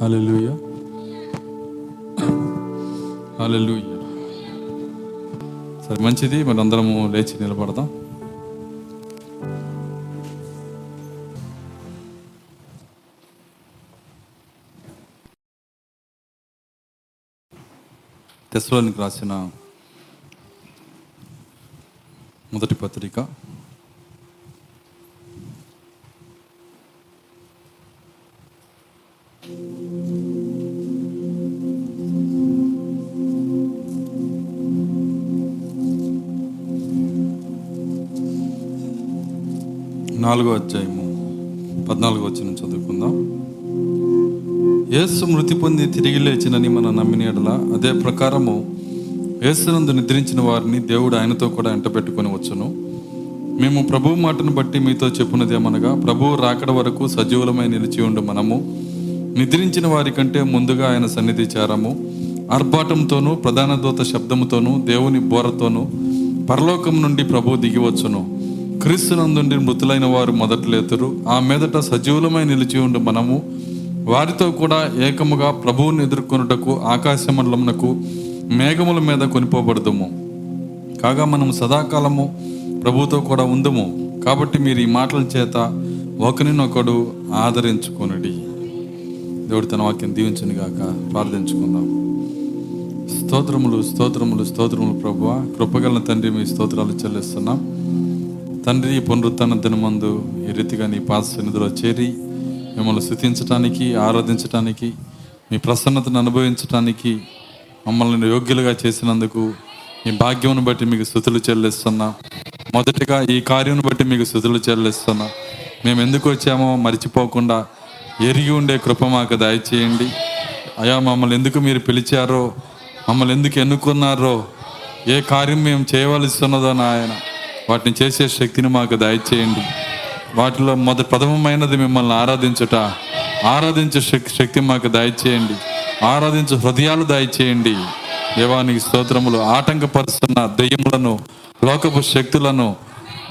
Hello హల్లెలూయా సరే మంచిది మరి అందరము లేచి నిలబడదాం. తెస్లోనికి రాసిన మొదటి పత్రిక. నాలుగో అధ్యాయము పద్నాలుగో వచ్చిన చదువుకుందాం. యేసు మృతి పొంది తిరిగి లేచినని మనం నమ్మిన ఎడల అదే ప్రకారము యేసునందు నిద్రించిన వారిని దేవుడు ఆయనతో కూడా ఎంట పెట్టుకొని వచ్చును. మేము ప్రభు మాటను బట్టి మీతో చెప్పున్నది ఏమనగా ప్రభువు రాకడ వరకు సజీవులమై నిలిచి ఉండు మనము. నిద్రించిన వారి కంటే ముందుగా ఆయన సన్నిధి చేరము. ఆర్భాటంతోనూ ప్రధాన దూత శబ్దముతోనూ దేవుని బోరతోనూ పరలోకం నుండి ప్రభు దిగివచ్చును క్రీస్తునందుండి మృతులైన వారు మొదట లేతురు. ఆ మీదట సజీవులమై నిలిచి ఉండి మనము. వారితో కూడా ఏకముగా ప్రభువుని ఎదుర్కొనుటకు ఆకాశ మండలమునకు మేఘముల మీద కొనిపోబడదుము. కాగా మనం సదాకాలము ప్రభుతో కూడా ఉందము. కాబట్టి మీరు ఈ మాటల చేత ఒకరినొకడు ఆదరించుకొనుడి. దేవుడు తన వాక్యం దీవించను గాక ప్రార్థించుకుందాం. స్తోత్రములు స్తోత్రములు స్తోత్రములు ప్రభువ. కృపగల తండ్రి మీ స్తోత్రాలు చెల్లిస్తున్నాం. తండ్రి పునరుత్న దినమందు ఈ రీతిగా నీ పాద సన్నిధిలో చేరి మిమ్మల్ని స్థుతించటానికి ఆరాధించటానికి మీ ప్రసన్నతను అనుభవించటానికి మమ్మల్ని యోగ్యులుగా చేసినందుకు మీ భాగ్యమును బట్టి మీకు స్థుతులు చెల్లిస్తున్నా. మొదటిగా ఈ కార్యం బట్టి మీకు స్థుతులు చెల్లిస్తున్నా. మేము ఎందుకు వచ్చామో మర్చిపోకుండా ఎరిగి ఉండే కృప మాకు దయచేయండి. అయా మమ్మల్ని ఎందుకు మీరు పిలిచారో మమ్మల్ని ఎందుకు ఎన్నుకున్నారో ఏ కార్యం మేము చేయవలసి ఉన్నదో నాయన. వాటిని చేసే శక్తిని మాకు దయచేయండి. వాటిలో మొదటి ప్రథమమైనది మిమ్మల్ని ఆరాధించుట. ఆరాధించే శక్తి శక్తి మాకు దయచేయండి. ఆరాధించే హృదయాలు దయచేయండి. దేవానికి స్తోత్రములు. ఆటంకపరుస్తున్న దెయ్యములను లోకపు శక్తులను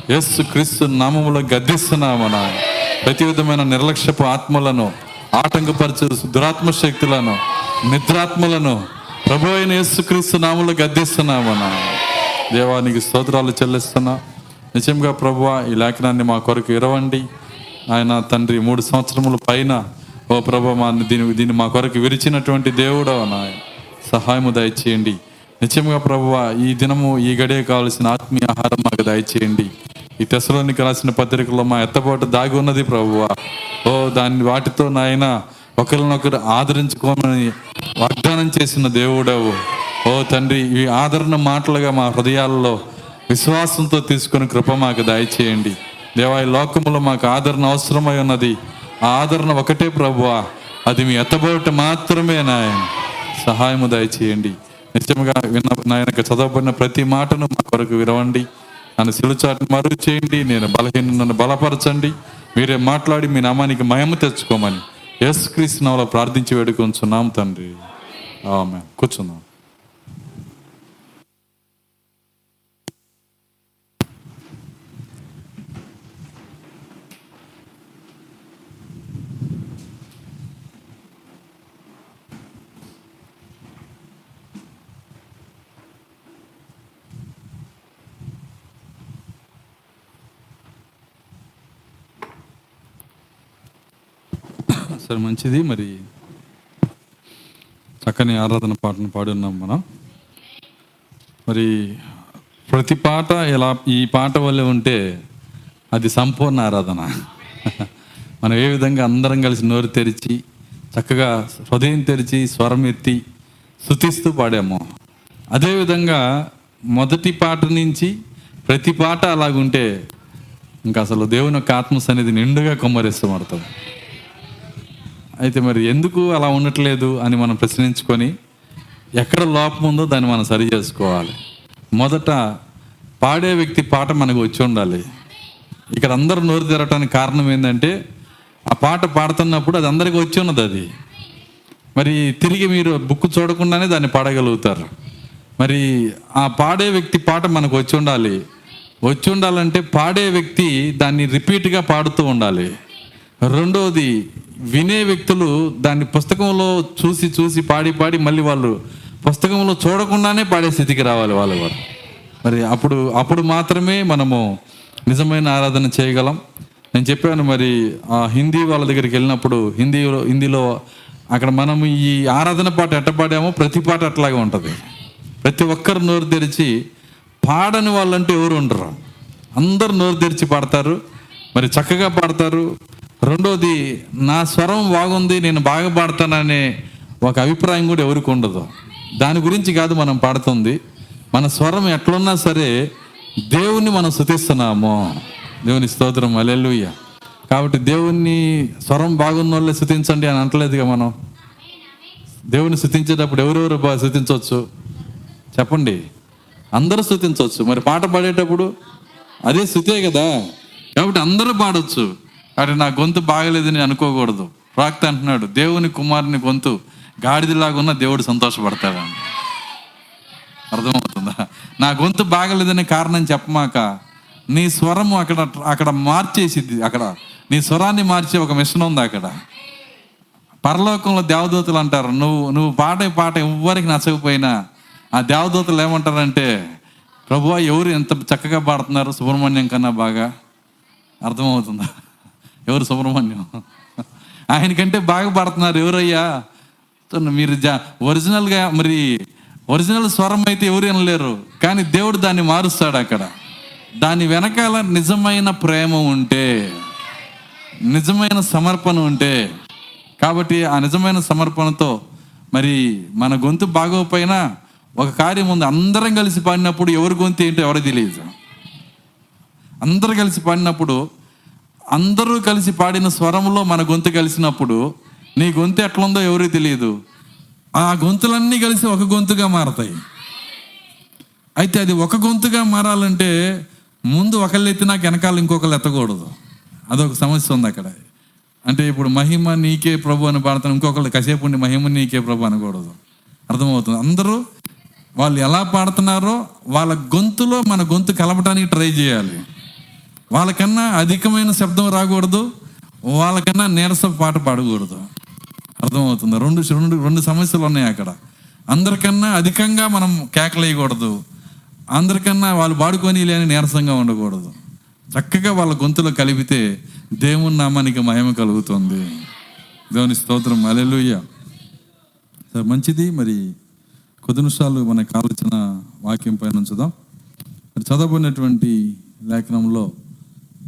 యస్సు క్రీస్తు నామములో గద్దిస్తున్నామన ప్రతి విధమైన నిర్లక్ష్యపు ఆత్మలను ఆటంకపరచు దురాత్మ శక్తులను నిద్రాత్మలను ప్రభు అయిన యేసు క్రీస్తు నామములో గద్దిస్తున్నామన దేవానికి స్తోత్రాలు చెల్లిస్తున్నా. నిజంగా ప్రభు ఈ లేఖనాన్ని మా కొరకు ఇరవండి ఆయన తండ్రి మూడు సంవత్సరముల పైన ఓ ప్రభు మా దీని దీన్ని మా కొరకు విరిచినటువంటి దేవుడు నాయ సహాయము దయచేయండి. నిజంగా ప్రభువ ఈ దినము ఈ గడియ కావలసిన ఆత్మీయ ఆహారం మాకు దయచేయండి. ఈ తెసలోనికి రాసిన పత్రికలో మా ఎత్తపాటు దాగి ఉన్నది ప్రభువ. ఓ దాన్ని వాటితో నాయన ఒకరినొకరు ఆదరించుకోమని వాగ్దానం చేసిన దేవుడవు. ఓ తండ్రి ఈ ఆదరణ మాటలుగా మా హృదయాల్లో విశ్వాసంతో తీసుకుని కృప మాకు దయచేయండి. దేవా ఈ లోకములో మాకు ఆదరణ అవసరమై ఉన్నది. ఆ ఆదరణ ఒకటే ప్రభువా అది మీ ఎత్తబోట మాత్రమే నాయన. సహాయము దయచేయండి. నిజంగా విన్న నాయనకు చదవబడిన ప్రతి మాటను మా కొరకు విరవండి. నన్ను సిలుచాటును మరుగు చేయండి నేను బలహీన నన్ను బలపరచండి. మీరే మాట్లాడి మీ నామానికి మయము తెచ్చుకోమని యేసుక్రీస్తు క్రీస్తునాలో ప్రార్థించి వేడుకొంచున్నాం తండ్రి. ఆమె కూర్చున్నాం. సరే మంచిది. మరి చక్కని ఆరాధన పాటను పాడున్నాం మనం. మరి ప్రతి పాట ఇలా ఈ పాట వల్లే ఉంటే అది సంపూర్ణ ఆరాధన. మనం ఏ విధంగా అందరం కలిసి నోరు తెరిచి చక్కగా హృదయం తెరిచి స్వరం ఎత్తి శుతిస్తూ పాడాము. అదేవిధంగా మొదటి పాట నుంచి ప్రతి పాట అలాగుంటే ఇంకా అసలు దేవుని యొక్క ఆత్మ సన్నిధి నిండుగా కొమ్మరిస్తూ అయితే మరి ఎందుకు అలా ఉండట్లేదు అని మనం ప్రశ్నించుకొని ఎక్కడ లోపం ఉందో దాన్ని మనం సరి చేసుకోవాలి. మొదట పాడే వ్యక్తి పాట మనకు వచ్చి ఉండాలి. ఇక్కడ అందరూ నోరు తెరవటానికి కారణం ఏంటంటే ఆ పాట పాడుతున్నప్పుడు అది అందరికీ వచ్చి ఉన్నది అది. మరి తిరిగి మీరు బుక్ చూడకుండానే దాన్ని పాడగలుగుతారు. మరి ఆ పాడే వ్యక్తి పాట మనకు వచ్చి ఉండాలి. వచ్చి ఉండాలంటే పాడే వ్యక్తి దాన్ని రిపీట్గా పాడుతూ ఉండాలి. రెండవది వినే వ్యక్తులు దాన్ని పుస్తకంలో చూసి చూసి పాడి పాడి మళ్ళీ వాళ్ళు పుస్తకంలో చూడకుండానే పాడే స్థితికి రావాలి వాళ్ళు వారు మరి అప్పుడు అప్పుడు మాత్రమే మనము నిజమైన ఆరాధన చేయగలం. నేను చెప్పాను మరి ఆ హిందీ వాళ్ళ దగ్గరికి వెళ్ళినప్పుడు హిందీలో హిందీలో అక్కడ మనం ఈ ఆరాధన పాట ఎట్ట పాడామో ప్రతి పాట అట్లాగే ఉంటుంది. ప్రతి ఒక్కరు నోరు తెరిచి పాడని వాళ్ళంటే ఎవరు ఉండరు. అందరు నోరు తెరిచి పాడతారు. మరి చక్కగా పాడతారు. రెండోది నా స్వరం బాగుంది నేను బాగా పాడతాననే ఒక అభిప్రాయం కూడా ఎవరికి ఉండదు. దాని గురించి కాదు మనం పాడుతుంది. మన స్వరం ఎట్లున్నా సరే దేవుణ్ణి మనం శుతిస్తున్నాము దేవుని స్తోత్రం అలెలుయ్య కాబట్టి దేవుణ్ణి స్వరం బాగున్న వాళ్ళే శుతించండి అని అంటలేదుగా మనం. దేవుని శుతించేటప్పుడు ఎవరెవరు బాగా శుతించవచ్చు చెప్పండి. అందరూ స్థుతించవచ్చు మరి పాట పాడేటప్పుడు అదే స్థుతే కదా. కాబట్టి అందరూ పాడవచ్చు కాబట్టి నా గొంతు బాగలేదని అనుకోకూడదు. రాక్త అంటున్నాడు దేవుని కుమారుని గొంతు గాడిదలాగా ఉన్న దేవుడు సంతోషపడతాడు? అర్థమవుతుందా? నా గొంతు బాగలేదనే కారణం చెప్పమాక నీ స్వరము అక్కడ అక్కడ మార్చేసిద్ది అక్కడ నీ స్వరాన్ని మార్చే ఒక మిషన్ ఉంది అక్కడ. పరలోకంలో దేవదూతలు అంటారు నువ్వు నువ్వు పాడే పాట ఎవ్వరికి నచ్చకపోయినా ఆ దేవదూతలు ఏమంటారంటే ప్రభు ఎవరు ఎంత చక్కగా పాడుతున్నారు సుబ్రహ్మణ్యం కన్నా బాగా? అర్థమవుతుందా? ఎవరు సుబ్రహ్మణ్యం? ఆయనకంటే బాగా పడుతున్నారు ఎవరయ్యా? మీరు జా ఒరిజినల్గా మరి ఒరిజినల్ స్వరం అయితే ఎవరు వినలేరు కానీ దేవుడు దాన్ని మారుస్తాడు అక్కడ. దాని వెనకాల నిజమైన ప్రేమ ఉంటే నిజమైన సమర్పణ ఉంటే కాబట్టి ఆ నిజమైన సమర్పణతో మరి మన గొంతు బాగోకపోయినా ఒక కార్యం ఉంది. అందరం కలిసి పాడినప్పుడు ఎవరి గొంతు ఏంటో ఎవరికి తెలియదు అందరు కలిసి పాడినప్పుడు అందరూ కలిసి పాడిన స్వరంలో మన గొంతు కలిసినప్పుడు నీ గొంతు ఎట్లుందో ఎవరికి తెలియదు. ఆ గొంతులన్నీ కలిసి ఒక గొంతుగా మారతాయి. అయితే అది ఒక గొంతుగా మారాలంటే ముందు ఒకళ్ళు ఎత్తినా వెనకాల ఇంకొకళ్ళు ఎత్తకూడదు. అదొక సమస్య ఉంది అక్కడ. అంటే ఇప్పుడు మహిమ నీకే ప్రభు అని పాడతాను ఇంకొకళ్ళు కసేపు ఉండి మహిమ నీకే ప్రభు అనకూడదు. అర్థమవుతుంది? అందరూ వాళ్ళు ఎలా పాడుతున్నారో వాళ్ళ గొంతులో మన గొంతు కలపడానికి ట్రై చేయాలి. వాళ్ళకన్నా అధికమైన శబ్దం రాకూడదు వాళ్ళకన్నా నీరస పాట పాడకూడదు. అర్థమవుతుంది? రెండు రెండు రెండు సమస్యలు ఉన్నాయి అక్కడ. అందరికన్నా అధికంగా మనం కేకలేయకూడదు అందరికన్నా వాళ్ళు పాడుకొని లేని నీరసంగా ఉండకూడదు. చక్కగా వాళ్ళ గొంతులో కలిపితే దేవుని నామానికి మహిమ కలుగుతుంది. దేవుని స్తోత్రం. అలెలుయ్య సరే మంచిది. మరి కొద్ది నిమిషాలు మనకు కావలసిన వాక్యం పైన ఉంచుదాం. మరి చదవబడినటువంటి లేఖనంలో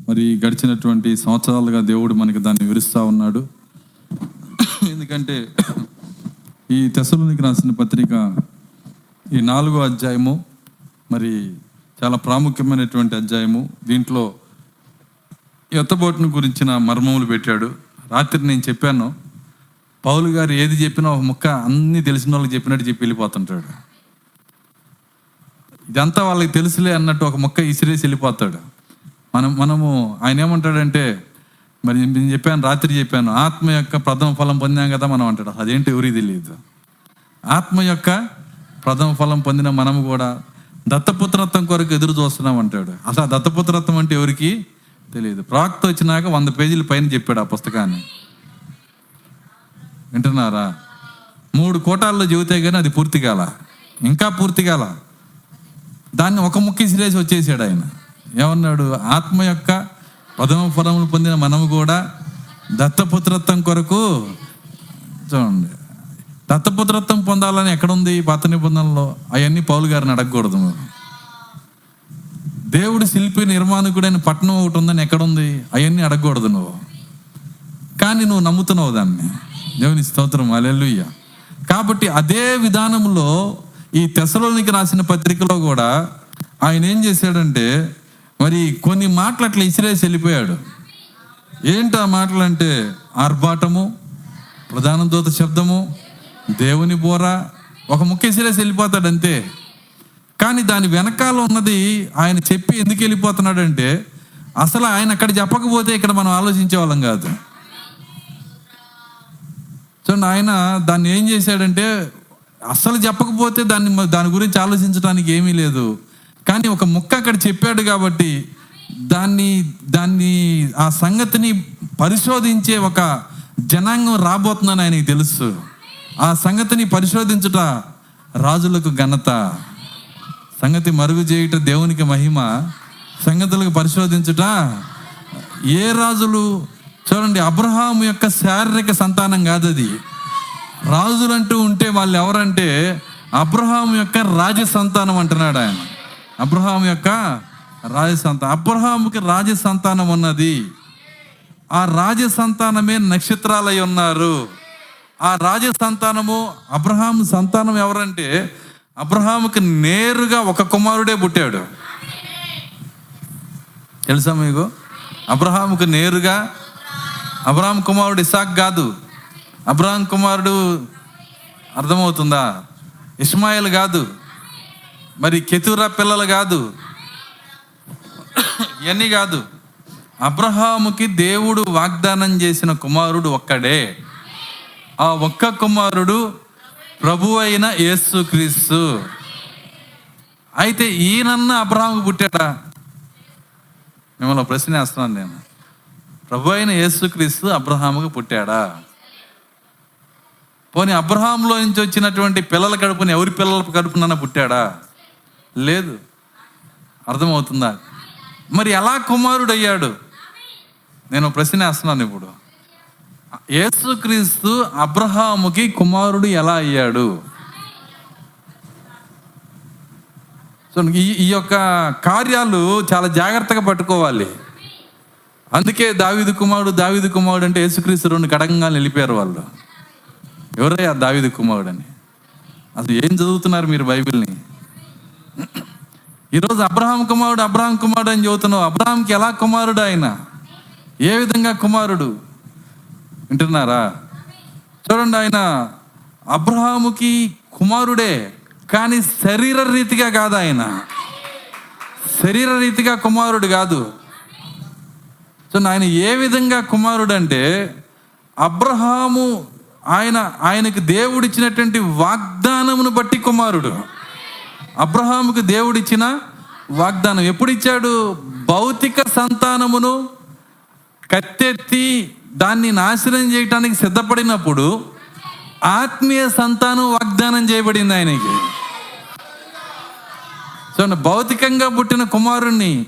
మరి గడిచినటువంటి సంవత్సరాలుగా దేవుడు మనకి దాన్ని వివరిస్తూ ఉన్నాడు. ఎందుకంటే ఈ తెసలోనికి రాసిన పత్రిక ఈ నాలుగో అధ్యాయము మరి చాలా ప్రాముఖ్యమైనటువంటి అధ్యాయము. దీంట్లో ఎత్తబోటును గురించిన మర్మములు పెట్టాడు. రాత్రి నేను చెప్పాను పౌలు గారు ఏది చెప్పినా ఒక ముక్క అన్ని తెలిసిన వాళ్ళకి చెప్పినట్టు చెప్పి వెళ్ళిపోతుంటాడు. ఇదంతా వాళ్ళకి తెలుసులే అన్నట్టు ఒక ముక్క ఇసిరేసి వెళ్ళిపోతాడు. మనం మనము ఆయన ఏమంటాడంటే మరి నేను చెప్పాను రాత్రి చెప్పాను ఆత్మ యొక్క ప్రథమ ఫలం పొందాం కదా మనం అంటాడు. అదేంటి ఎవరికి తెలియదు. ఆత్మ యొక్క ప్రథమ ఫలం పొందిన మనము కూడా దత్తపుత్రత్వం కొరకు ఎదురు చూస్తున్నాం అంటాడు. అసలు ఆ దత్తపుత్రత్వం అంటే ఎవరికి తెలియదు. ప్రాక్త వచ్చినాక వంద పేజీల పైన చెప్పాడు ఆ పుస్తకాన్ని. వింటున్నారా? మూడు కోటాల్లో చెబితే కానీ అది పూర్తి కాల. ఇంకా పూర్తి కాల. దాన్ని ఒక ముక్కి సిరేసి వచ్చేసాడు ఆయన. ఏమన్నాడు? ఆత్మ యొక్క పదమ ఫలములు పొందిన మనము కూడా దత్తపుత్రత్వం కొరకు చూడండి. దత్తపుత్రత్వం పొందాలని ఎక్కడుంది పాత నిబంధనలో? అవన్నీ పౌలు గారిని అడగకూడదు మీరు. దేవుడు శిల్పి నిర్మాణకుడైన పట్టణం ఒకటి ఉందని ఎక్కడుంది? అవన్నీ అడగకూడదు నువ్వు. కానీ నువ్వు నమ్ముతున్నావు దాన్ని. దేవుని స్తోత్రం. అలెల్లుయ్య కాబట్టి అదే విధానంలో ఈ తెసలోనికి రాసిన పత్రికలో కూడా ఆయన ఏం చేశాడంటే మరి కొన్ని మాటలు అట్లా ఇసిరేసి వెళ్ళిపోయాడు. ఏంటి ఆ మాటలు అంటే ఆర్భాటము ప్రధాన దూత శబ్దము దేవుని బోర ఒక ముక్క ఇసిరేసి వెళ్ళిపోతాడు అంతే. కానీ దాని వెనకాల ఉన్నది ఆయన చెప్పి ఎందుకు వెళ్ళిపోతున్నాడంటే అసలు ఆయన అక్కడ చెప్పకపోతే ఇక్కడ మనం ఆలోచించే వాళ్ళం కాదు. చూడండి ఆయన దాన్ని ఏం చేశాడంటే అస్సలు చెప్పకపోతే దాన్ని దాని గురించి ఆలోచించడానికి ఏమీ లేదు. కానీ ఒక ముక్క అక్కడ చెప్పాడు కాబట్టి దాన్ని దాన్ని ఆ సంగతిని పరిశోధించే ఒక జనాంగం రాబోతుందని ఆయనకి తెలుసు. ఆ సంగతిని పరిశోధించుట రాజులకు ఘనత. సంగతి మరుగు చేయుట దేవునికి మహిమ. సంగతులకు పరిశోధించుట ఏ రాజులు? చూడండి అబ్రహాము యొక్క శారీరక సంతానం కాదు అది రాజులంటూ ఉంటే వాళ్ళు ఎవరంటే అబ్రహాం యొక్క రాజ సంతానం అంటున్నాడు ఆయన. అబ్రహాం యొక్క రాజ సంతానం అబ్రహాముకి రాజ సంతానం ఉన్నది. ఆ రాజ సంతానమే నక్షత్రాలై ఉన్నారు. ఆ రాజ సంతానము అబ్రహాం సంతానం ఎవరంటే అబ్రహాముకి నేరుగా ఒక కుమారుడే పుట్టాడు. తెలుసా మీకు? అబ్రహాముకు నేరుగా అబ్రహాం కుమారుడు ఇసాక్ కాదు. అబ్రహాం కుమారుడు అర్థమవుతుందా? ఇస్మాయిల్ కాదు. మరి కెతురా పిల్లలు కాదు. ఇవన్నీ కాదు. అబ్రహాముకి దేవుడు వాగ్దానం చేసిన కుమారుడు ఒక్కడే. ఆ ఒక్క కుమారుడు ప్రభు అయిన యేసుక్రీస్తు అయితే ఈయనన్న అబ్రహాముకు పుట్టాడా? మిమ్మల్ని ప్రశ్న వేస్తున్నాను నేను. ప్రభు అయిన యేసుక్రీస్తు అబ్రహాముకు పుట్టాడా? పోనీ అబ్రహాంలో నుంచి వచ్చినటువంటి పిల్లల కడుపుని ఎవరి పిల్లల కడుపునన్నా పుట్టాడా? లేదు. అర్థమవుతుందా? మరి ఎలా కుమారుడు అయ్యాడు నేను ప్రశ్న వేస్తున్నాను ఇప్పుడు. యేసుక్రీస్తు అబ్రహాముకి కుమారుడు ఎలా అయ్యాడు? సో ఈ ఈ యొక్క కార్యాలు చాలా జాగ్రత్తగా పట్టుకోవాలి. అందుకే దావిదు కుమారుడు దావిదు కుమారుడు అంటే యేసుక్రీస్తు రెండు కడకంగా నిలిపారు వాళ్ళు. ఎవరయ్యా దావిదు కుమారుడు అని? అసలు ఏం చదువుతున్నారు మీరు బైబిల్ని? ఈరోజు అబ్రహాం కుమారుడు అబ్రహాం కుమారుడు అని చదువుతున్నావు అబ్రహాంకి ఎలా కుమారుడు ఆయన? ఏ విధంగా కుమారుడు? వింటున్నారా? చూడండి ఆయన అబ్రహాముకి కుమారుడే కానీ శరీర రీతిగా కాదు ఆయన. శరీర రీతిగా కుమారుడు కాదు. సో ఆయన ఏ విధంగా కుమారుడు అంటే అబ్రహాము ఆయన ఆయనకు దేవుడిచ్చినటువంటి వాగ్దానమును బట్టి కుమారుడు. అబ్రహాముకు దేవుడిచ్చిన వాగ్దానం. ఎప్పుడు ఇచ్చాడు భౌతిక సంతానమును కత్తెత్తి దాన్ని నాశనం చేయటానికి సిద్ధపడినప్పుడు ఆత్మీయ సంతానం వాగ్దానం చేయబడింది ఆయనకి. చూడండి భౌతికంగా పుట్టిన కుమారుణ్ణి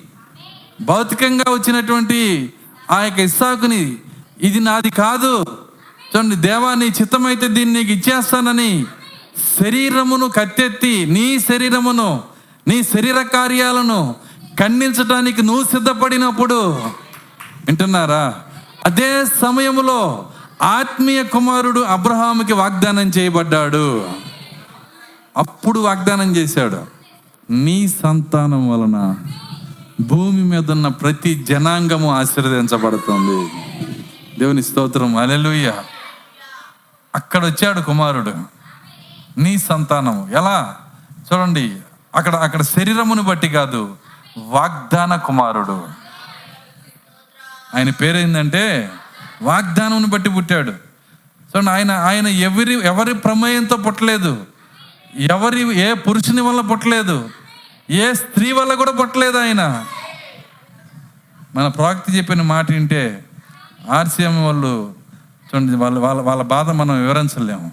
భౌతికంగా వచ్చినటువంటి ఆ యొక్క ఇస్సాకుని ఇది నాది కాదు. చూడండి దేవా నీ చిత్తమైతే దీన్ని నీకు ఇచ్చేస్తానని శరీరమును కత్తెత్తి నీ శరీరమును నీ శరీర కార్యాలను ఖండించడానికి నువ్వు సిద్ధపడినప్పుడు వింటున్నారా? అదే సమయంలో ఆత్మీయ కుమారుడు అబ్రహాముకి వాగ్దానం చేయబడ్డాడు. అప్పుడు వాగ్దానం చేశాడు నీ సంతానం వలన భూమి మీద ఉన్న ప్రతి జనాంగము ఆశీర్వదించబడుతుంది. దేవుని స్తోత్రం. అలెలుయ్య అక్కడ వచ్చాడు కుమారుడు. నీ సంతానము. ఎలా? చూడండి అక్కడ అక్కడ శరీరమును బట్టి కాదు వాగ్దాన కుమారుడు. ఆయన పేరేందంటే వాగ్దానమును బట్టి పుట్టాడు. చూడండి ఆయన ఆయన ఎవరి ఎవరి ప్రమేయంతో పుట్టలేదు. ఎవరి ఏ పురుషుని వల్ల పుట్టలేదు. ఏ స్త్రీ వల్ల కూడా పుట్టలేదు ఆయన. మన ప్రవక్త చెప్పిన మాట వింటే ఆర్సీఎం వాళ్ళు చూడండి వాళ్ళ వాళ్ళ వాళ్ళ బాధ మనం వివరించలేము.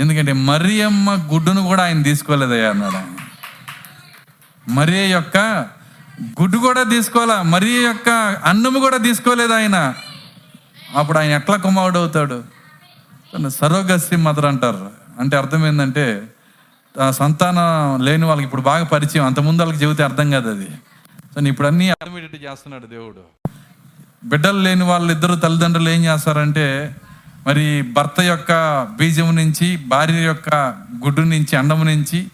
ఎందుకంటే మరియమ్మ గుడ్డును కూడా ఆయన తీసుకోలేదయ్యా అన్నాడు ఆయన. మరియ యొక్క గుడ్డు కూడా తీసుకోవాలా? మరియ యొక్క అన్నము కూడా తీసుకోలేదు ఆయన? అప్పుడు ఆయన ఎట్లా కుమారుడు అవుతాడు? సరోగస్సి మదర్ అంటారు. అంటే అర్థం ఏంటంటే ఆ సంతానం లేని వాళ్ళకి ఇప్పుడు బాగా పరిచయం. అంతకుముందు వాళ్ళకి చెబితే అర్థం కాదు అది. సో ఇప్పుడు అన్నీ అర్థమయ్యేటట్టు చేస్తున్నాడు దేవుడు. బిడ్డలు లేని వాళ్ళు ఇద్దరు తల్లిదండ్రులు ఏం చేస్తారంటే మరి భర్త యొక్క బీజం నుంచి భార్య యొక్క గుడ్డు నుంచి అండము నుంచి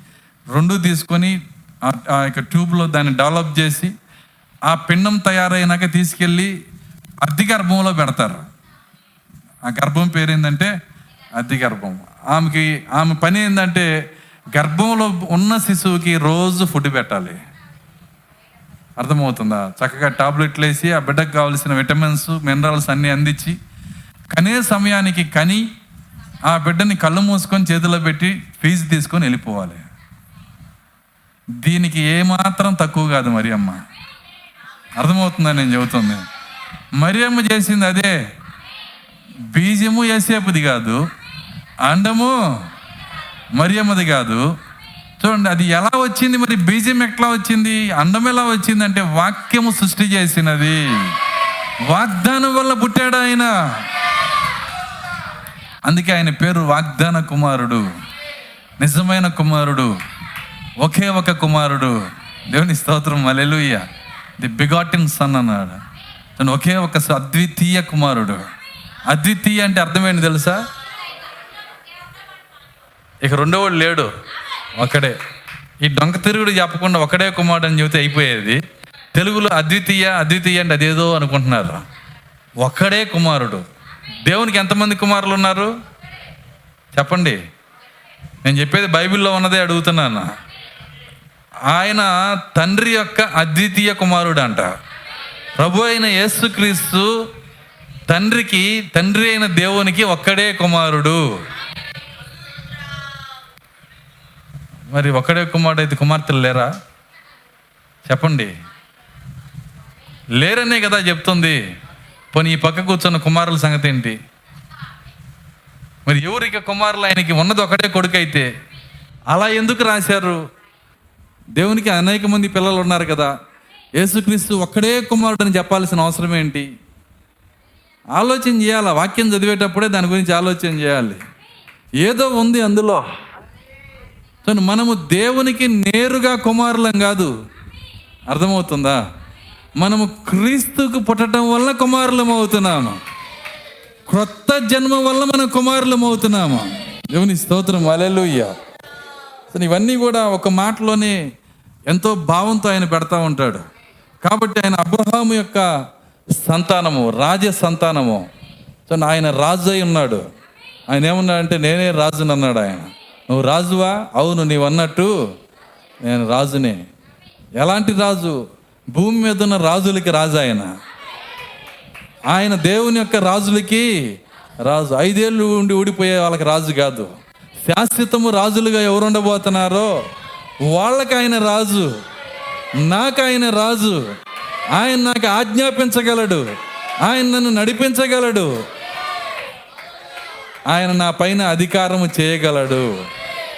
రెండు తీసుకొని ఆ- ఆ యొక్క ట్యూబ్లో దాన్ని డెవలప్ చేసి ఆ పిండం తయారైనాక తీసుకెళ్ళి అద్దె గర్భంలో పెడతారు. ఆ గర్భం పేరు ఏంటంటే అద్దె గర్భం. ఆమెకి ఆమె పని ఏంటంటే గర్భంలో ఉన్న శిశువుకి రోజు ఫుడ్ పెట్టాలి. అర్థమవుతుందా? చక్కగా టాబ్లెట్లు వేసి ఆ బిడ్డకు కావాల్సిన విటమిన్స్ మినరల్స్ అన్నీ అందించి కనే సమయానికి కని ఆ బిడ్డని కళ్ళు మూసుకొని చేతిలో పెట్టి ఫీజు తీసుకొని వెళ్ళిపోవాలి. దీనికి ఏమాత్రం తక్కువ కాదు మరి అమ్మ అర్థమవుతుందని నేను చెబుతుంది? మరియమ్మ చేసింది అదే. బీజము ఏసేపుది కాదు అండము మరియమ్మది కాదు. చూడండి అది ఎలా వచ్చింది మరి? బీజం ఎట్లా వచ్చింది? అండం ఎలా వచ్చింది అంటే వాక్యము సృష్టి చేసినది. వాగ్దానం వల్ల పుట్టాడు ఆయన. అందుకే ఆయన పేరు వాగ్దాన కుమారుడు నిజమైన కుమారుడు ఒకే ఒక కుమారుడు. దేవుని స్తోత్రం అలెలుయ్య ది బిగాటిన్ సన్ అన్నాడు. తను ఒకే ఒక అద్వితీయ కుమారుడు. అద్వితీయ అంటే అర్థమేంటి తెలుసా? ఇక రెండో వాడు లేడు. ఒకడే. ఈ డొంక తిరుగుడు చెప్పకుండా ఒకడే కుమారుడు అని చెబితే అయిపోయేది. తెలుగులో అద్వితీయ అద్వితీయ అంటే అదేదో అనుకుంటున్నారు. ఒక్కడే కుమారుడు. దేవునికి ఎంతమంది కుమారులు ఉన్నారు? చెప్పండి. నేను చెప్పేది బైబిల్లో ఉన్నదే అడుగుతున్నాను. ఆయన తండ్రి యొక్క అద్వితీయ కుమారుడు అంట ప్రభు అయిన యేసుక్రీస్తు తండ్రికి తండ్రి అయిన దేవునికి ఒక్కడే కుమారుడు. మరి ఒక్కడే కుమారుడు అయితే కుమార్తెలు లేరా? చెప్పండి. లేరనే కదా చెప్తుంది. పోనీ ఈ పక్క కూర్చున్న కుమారుల సంగతి ఏంటి? మరి ఎవరికి కుమారులు? ఆయనకి ఉన్నది ఒకటే కొడుకు అయితే అలా ఎందుకు రాశారు? దేవునికి అనేక మంది పిల్లలు ఉన్నారు కదా. యేసుక్రీస్తు ఒక్కడే కుమారుడు అని చెప్పాల్సిన అవసరం ఏంటి? ఆలోచన చేయాలి? వాక్యం చదివేటప్పుడే దాని గురించి ఆలోచన చేయాలి. ఏదో ఉంది అందులో. మనము దేవునికి నేరుగా కుమారులం కాదు. అర్థమవుతుందా? మనము క్రీస్తుకు పుట్టడం వల్ల కుమారులం అవుతున్నాము క్రొత్త జన్మ వల్ల మనం కుమారులం అవుతున్నాము దేవుని స్తోత్రం అలెలుయ్య సో ఇవన్నీ కూడా ఒక మాటలోనే ఎంతో భావంతో ఆయన పెడతా ఉంటాడు. కాబట్టి ఆయన అబ్రహాము యొక్క సంతానము రాజ సంతానము. సో ఆయన రాజు అయి ఉన్నాడు. ఆయన ఏమన్నాడంటే నేనే రాజుని అన్నాడు ఆయన. నువ్వు రాజువా? అవును నీవు అన్నట్టు నేను రాజునే. ఎలాంటి రాజు? భూమి మీద ఉన్న రాజులకి రాజు ఆయన. ఆయన దేవుని యొక్క రాజులకి రాజు. ఐదేళ్ళు ఉండి ఊడిపోయే వాళ్ళకి రాజు కాదు. శాశ్వతము రాజులుగా ఎవరు ఉండబోతున్నారో వాళ్ళకి ఆయన రాజు. నాకు ఆయన రాజు. ఆయన నాకు ఆజ్ఞాపించగలడు. ఆయన నన్ను నడిపించగలడు. ఆయన నా పైన అధికారము చేయగలడు.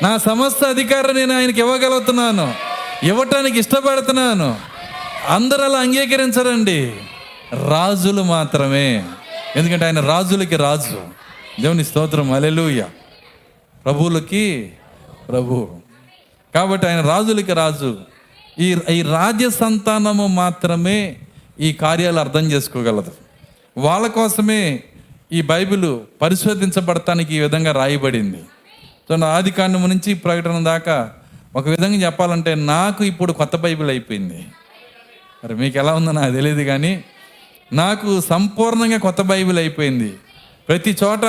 నా సమస్త అధికారం నేను ఆయనకి ఇవ్వగలుగుతున్నాను. ఇవ్వటానికి ఇష్టపడుతున్నాను. అందరూ అలా అంగీకరించరండి. రాజులు మాత్రమే. ఎందుకంటే ఆయన రాజులకి రాజు. దేవుని స్తోత్రం. అలెలుయ ప్రభువులకి ప్రభు. కాబట్టి ఆయన రాజులకి రాజు. ఈ ఈ రాజ్య సంతానము మాత్రమే ఈ కార్యాలు అర్థం చేసుకోగలదు. వాళ్ళ కోసమే ఈ బైబిల్ పరిశోధించబడటానికి ఈ విధంగా రాయబడింది. సో నా ఆది కాండం నుంచి ప్రకటన దాకా ఒక విధంగా చెప్పాలంటే నాకు ఇప్పుడు కొత్త బైబిల్ అయిపోయింది. మరి మీకు ఎలా ఉందో నాకు తెలియదు కానీ నాకు సంపూర్ణంగా కొత్త బైబిల్ అయిపోయింది. ప్రతి చోట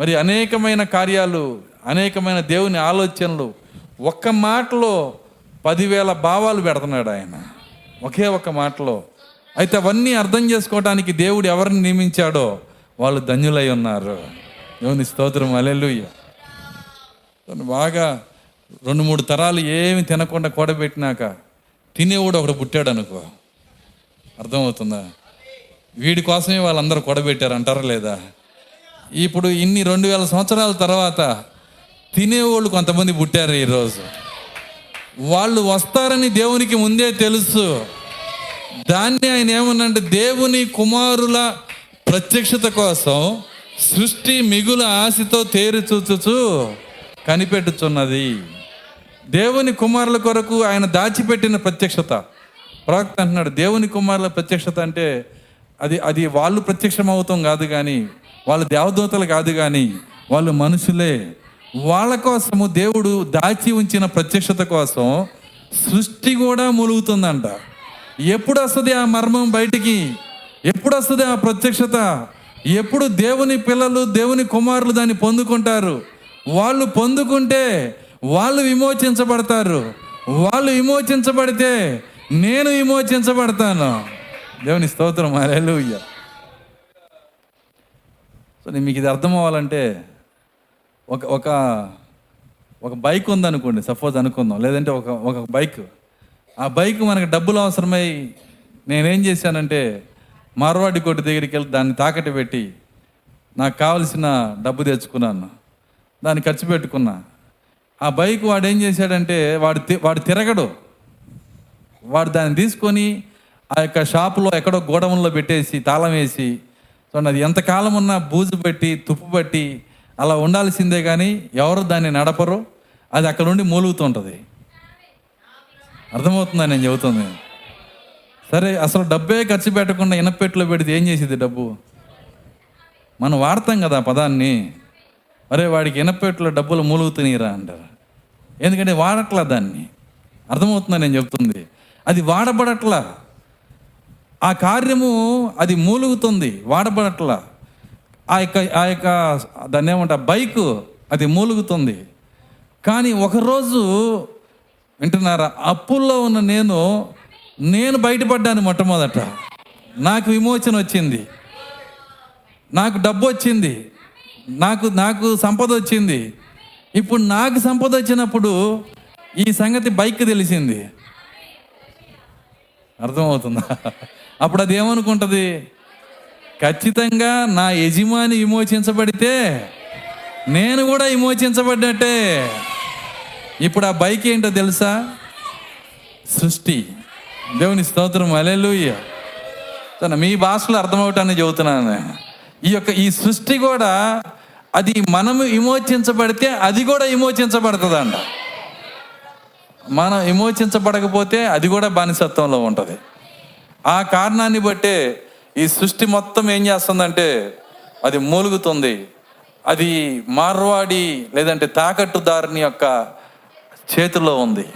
మరి అనేకమైన కార్యాలు అనేకమైన దేవుని ఆలోచనలు ఒక్క మాటలో పదివేల భావాలు పెడుతున్నాడు ఆయన. ఒకే ఒక్క మాటలో. అయితే అవన్నీ అర్థం చేసుకోవడానికి దేవుడు ఎవరిని నియమించాడో వాళ్ళు ధన్యులై ఉన్నారు. దేవుని స్తోత్రం అలెలుయ్య బాగా రెండు మూడు తరాలు ఏమి తినకుండా కూడబెట్టినాక తినేవాడు ఒకడు పుట్టాడు అనుకో. అర్థమవుతుందా? వీడి కోసమే వాళ్ళందరూ కొడబెట్టారు అంటారా లేదా? ఇప్పుడు ఇన్ని రెండు వేల సంవత్సరాల తర్వాత తినేవాళ్ళు కొంతమంది పుట్టారు ఈరోజు. వాళ్ళు వస్తారని దేవునికి ముందే తెలుసు. దాన్ని ఆయన ఏమన్నంటే దేవుని కుమారుల ప్రత్యక్షత కోసం సృష్టి మిగుల ఆశతో తేరు చూచుచు కనిపెట్టుచున్నది. దేవుని కుమారుల కొరకు ఆయన దాచిపెట్టిన ప్రత్యక్షత. ప్రవక్త అంటున్నాడు దేవుని కుమారుల ప్రత్యక్షత అంటే అది అది వాళ్ళు ప్రత్యక్షం అవుతాం కాదు కానీ వాళ్ళు దేవదూతలు కాదు కానీ వాళ్ళు మనుషులే. వాళ్ళ కోసము దేవుడు దాచి ఉంచిన ప్రత్యక్షత కోసం సృష్టి కూడా ములుగుతుందంట. ఎప్పుడు వస్తుంది ఆ మర్మం బయటికి? ఎప్పుడు వస్తుంది ఆ ప్రత్యక్షత? ఎప్పుడు దేవుని పిల్లలు దేవుని కుమారులు దాన్ని పొందుకుంటారు? వాళ్ళు పొందుకుంటే వాళ్ళు విమోచించబడతారు. వాళ్ళు విమోచించబడితే నేను విమోచించబడతాను. దేవుని స్తోత్రం. హల్లెలూయా. సో నేను మీకు ఇది అర్థం అవ్వాలంటే ఒక ఒక ఒక బైక్ ఉందనుకోండి. సపోజ్ అనుకుందాం. లేదంటే ఒక ఒక బైక్. ఆ బైక్ మనకు డబ్బులు అవసరమై నేనేం చేశానంటే మార్వాడి కొట్టు దగ్గరికి వెళ్ళి దాన్ని తాకట్టు పెట్టి నాకు కావలసిన డబ్బు తెచ్చుకున్నాను. దాన్ని ఖర్చు పెట్టుకున్నా. ఆ బైక్ వాడు ఏం చేశాడంటే వాడు తి- వాడు తిరగడు. వాడు దాన్ని తీసుకొని ఆ యొక్క షాపులో ఎక్కడో గోడౌన్లో పెట్టేసి తాళం వేసి సో అది ఎంతకాలం ఉన్నా బూజు పెట్టి తుప్పు పట్టి అలా ఉండాల్సిందే కానీ ఎవరు దాన్ని నడపరు. అది అక్కడ నుండి మూలుగుతుంటుంది అర్థమవుతుందా నేను చెబుతుంది? సరే అసలు డబ్బే ఖర్చు పెట్టకుండా ఇనపెట్లో పెడితే ఏం చేసేది డబ్బు? మనం వాడతాం కదా పదాన్ని. అరే వాడికి ఇనపెట్లో డబ్బులు మూలుగుతున్నాయిరా అంటారు. ఎందుకంటే వాడట్లా దాన్ని. అర్థమవుతుందా నేను చెప్తుంది? అది వాడబడట్లా. ఆ కార్యము అది మూలుగుతుంది వాడబడట్లా. ఆ యొక్క ఆ యొక్క దాన్ని ఏమంటా బైకు అది మూలుగుతుంది. కానీ ఒకరోజు వింటున్నారా? అప్పుల్లో ఉన్న నేను నేను బయటపడ్డాను మొట్టమొదట. నాకు విమోచన వచ్చింది. నాకు డబ్బు వచ్చింది. నాకు నాకు సంపద వచ్చింది. ఇప్పుడు నాకు సంపద వచ్చినప్పుడు ఈ సంగతి బైక్ తెలిసింది. అర్థమవుతుందా? అప్పుడు అది ఏమనుకుంటుంది? ఖచ్చితంగా నా యజమాని విమోచించబడితే నేను కూడా విమోచించబడ్డట్టే ఇప్పుడు ఆ బైక్ ఏంటో తెలుసా? సృష్టి. దేవుని స్తోత్రం. అలెలుయ్య తన మీ భాషలో అర్థమవటాన్ని చెబుతున్నాను ఈ యొక్క ఈ సృష్టి కూడా అది మనము విమోచించబడితే అది కూడా విమోచించబడుతుందంట. మనం విమోచించబడకపోతే అది కూడా బానిసత్వంలో ఉంటుంది. ఆ కారణాన్ని బట్టే ఈ సృష్టి మొత్తం ఏం చేస్తుందంటే అది మూలుగుతుంది. అది మార్వాడి లేదంటే తాకట్టుదారుని యొక్క చేతిలో ఉంది.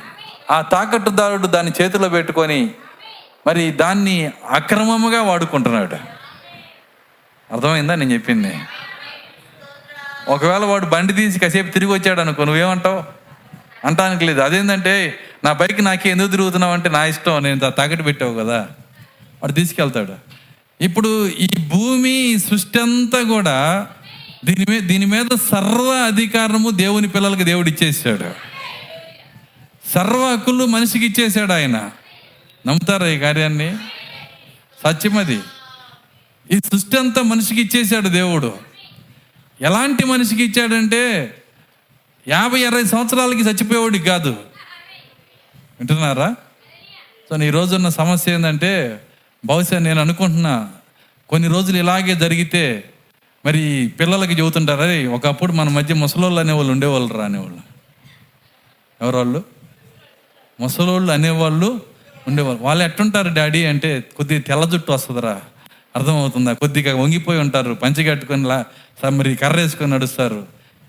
ఆ తాకట్టుదారుడు దాన్ని చేతిలో పెట్టుకొని మరి దాన్ని అక్రమముగా వాడుకుంటున్నాడు. అర్థమైందా నేను చెప్పింది? ఒకవేళ వాడు బండి తీసి కాసేపు తిరిగి వచ్చాడు అనుకో నువ్వేమంటావు? అంటానికి లేదు. అదేంటంటే నా బైక్ నాకే ఎందుకు తిరుగుతున్నావు అంటే నా ఇష్టం నేను తాకట్టు పెట్టావు కదా. వాడు తీసుకెళ్తాడు. ఇప్పుడు ఈ భూమి సృష్టి అంతా కూడా దీని మీద దీని మీద సర్వ అధికారము దేవుని పిల్లలకి దేవుడు ఇచ్చేసాడు. సర్వ హక్కులు మనిషికి ఇచ్చేసాడు ఆయన. నమ్ముతారా ఈ కార్యాన్ని? సత్యమది. ఈ సృష్టి అంతా మనిషికి ఇచ్చేసాడు దేవుడు. ఎలాంటి మనిషికి ఇచ్చాడంటే యాభై అరవై సంవత్సరాలకి చచ్చిపోయేవాడికి కాదు. వింటున్నారా? సో ఈ రోజున్న సమస్య ఏంటంటే బహుశా నేను అనుకుంటున్నా కొన్ని రోజులు ఇలాగే జరిగితే మరి పిల్లలకి చెబుతుంటారు అరే ఒకప్పుడు మన మధ్య ముసలోళ్ళు అనేవాళ్ళు ఉండేవాళ్ళు రా ఎవరోళ్ళు? వాళ్ళు ముసలోళ్ళు అనేవాళ్ళు ఉండేవాళ్ళు. వాళ్ళు ఎట్టుంటారు డాడీ అంటే కొద్దిగా తెల్ల జుట్టు వస్తుందిరా. అర్థమవుతుందా? కొద్దిగా వంగిపోయి ఉంటారు. పంచి కట్టుకొని లా మరి కర్ర వేసుకొని నడుస్తారు.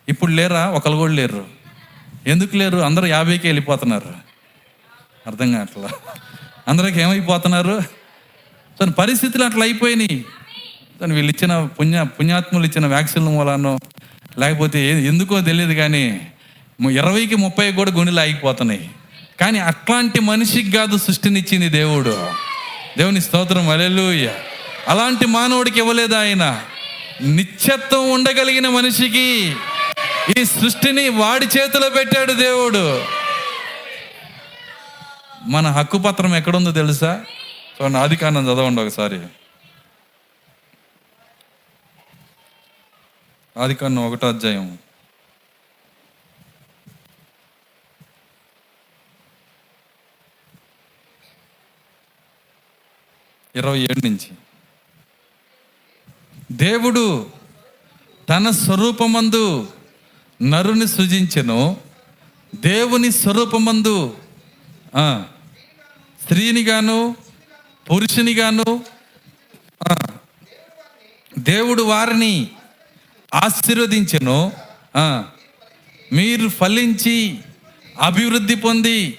ఇప్పుడు లేరా? ఒకరు కూడా లేరు. ఎందుకు లేరు? అందరూ యాభైకి వెళ్ళిపోతున్నారు. అర్థం కావట్లా? అందరికి ఏమైపోతున్నారు? సో పరిస్థితులు అట్లా అయిపోయినాయి. తను వీళ్ళు ఇచ్చిన పుణ్య పుణ్యాత్ములు ఇచ్చిన వ్యాక్సిన్ల మూలానో లేకపోతే ఎందుకో తెలియదు కానీ ఇరవైకి ముప్పై కూడా గుండెలు ఆగిపోతున్నాయి. కానీ అట్లాంటి మనిషికి కాదు సృష్టినిచ్చింది దేవుడు. దేవుని స్తోత్రం. అలెలుయ్య అలాంటి మానవుడికి ఇవ్వలేదు ఆయన. నిత్యత్వం ఉండగలిగిన మనిషికి ఈ సృష్టిని వాడి చేతిలో పెట్టాడు దేవుడు. మన హక్కు పత్రం ఎక్కడుందో తెలుసా? చూడండి ఆది కాండం చదవండి ఒకసారి. ఆది కాండం ఒకటో అధ్యాయం. ఇరవై ఏడు నుంచి. దేవుడు తన స్వరూపమందు నరుని సృజించెను. దేవుని స్వరూపమందు స్త్రీనిగాను పురుషునిగాను దేవుడు వారిని ఆశీర్వదించెను. మీరు ఫలించి అభివృద్ధి పొంది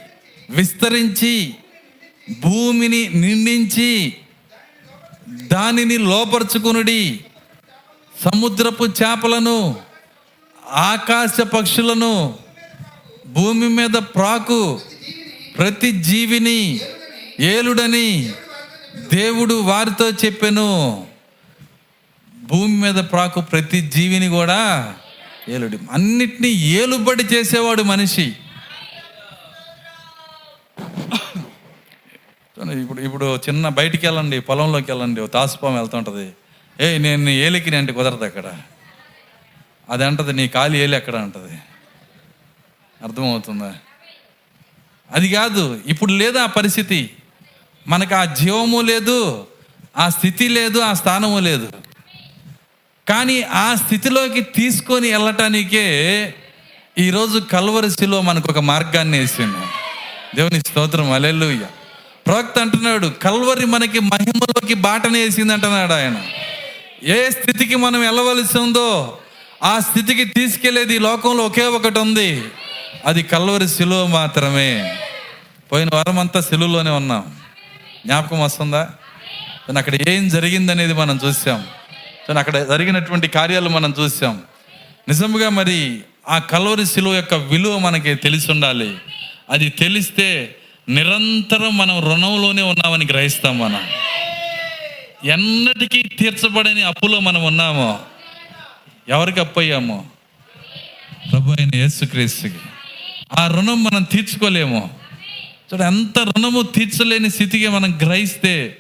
విస్తరించి భూమిని నిండించి దానిని లోపరుచుకునుడి సముద్రపు చేపలను ఆకాశ పక్షులను భూమి మీద ప్రాకు ప్రతి జీవిని ఏలుడని దేవుడు వారితో చెప్పెను. భూమి మీద ప్రాకు ప్రతి జీవిని కూడా ఏలుడి. అన్నిటినీ ఏలుబడి చేసేవాడు మనిషి. ఇప్పుడు ఇప్పుడు చిన్న బయటికి వెళ్ళండి పొలంలోకి వెళ్ళండి ఓ తాసుపాము వెళ్తుంటుంది ఏ నేను నీ ఏలికి అంటే కుదరదు అక్కడ. అది అంటది నీ కాలి ఏలి ఎక్కడ అంటది. అర్థమవుతుందా? అది కాదు ఇప్పుడు లేదు ఆ పరిస్థితి. మనకు ఆ జీవము లేదు ఆ స్థితి లేదు ఆ స్థానము లేదు. కానీ ఆ స్థితిలోకి తీసుకొని వెళ్ళటానికే ఈరోజు కల్వరిశిలో మనకు ఒక మార్గాన్ని వేసిండు. దేవుని స్తోత్రం అలెల్లుయ్యా ప్రవక్త అంటున్నాడు కల్వరి మనకి మహిమలోకి బాటని వేసింది అంటున్నాడు ఆయన. ఏ స్థితికి మనం వెళ్ళవలసి ఉందో ఆ స్థితికి తీసుకెళ్ళేది లోకంలో ఒకే ఒకటి ఉంది. అది కల్వరి శిలువ మాత్రమే. పోయిన వారం అంతా సెలువులోనే ఉన్నాం. జ్ఞాపకం వస్తుందా? కానీ అక్కడ ఏం జరిగిందనేది మనం చూసాం. కానీ అక్కడ జరిగినటువంటి కార్యాలు మనం చూసాం. నిజంగా మరి ఆ కలవరి శిలువ యొక్క విలువ మనకి తెలిసి ఉండాలి. అది తెలిస్తే నిరంతరం మనం రుణంలోనే ఉన్నామని గ్రహిస్తాం మనం. ఎన్నటికీ తీర్చబడని అప్పులో మనం ఉన్నామో ఎవరికి అప్పయ్యామో? ప్రభు అయిన యేసుక్రీస్తుకి. ఆ రుణం మనం తీర్చుకోలేము. చూడ ఎంత రుణము తీర్చలేని స్థితికి మనం గ్రహిస్తే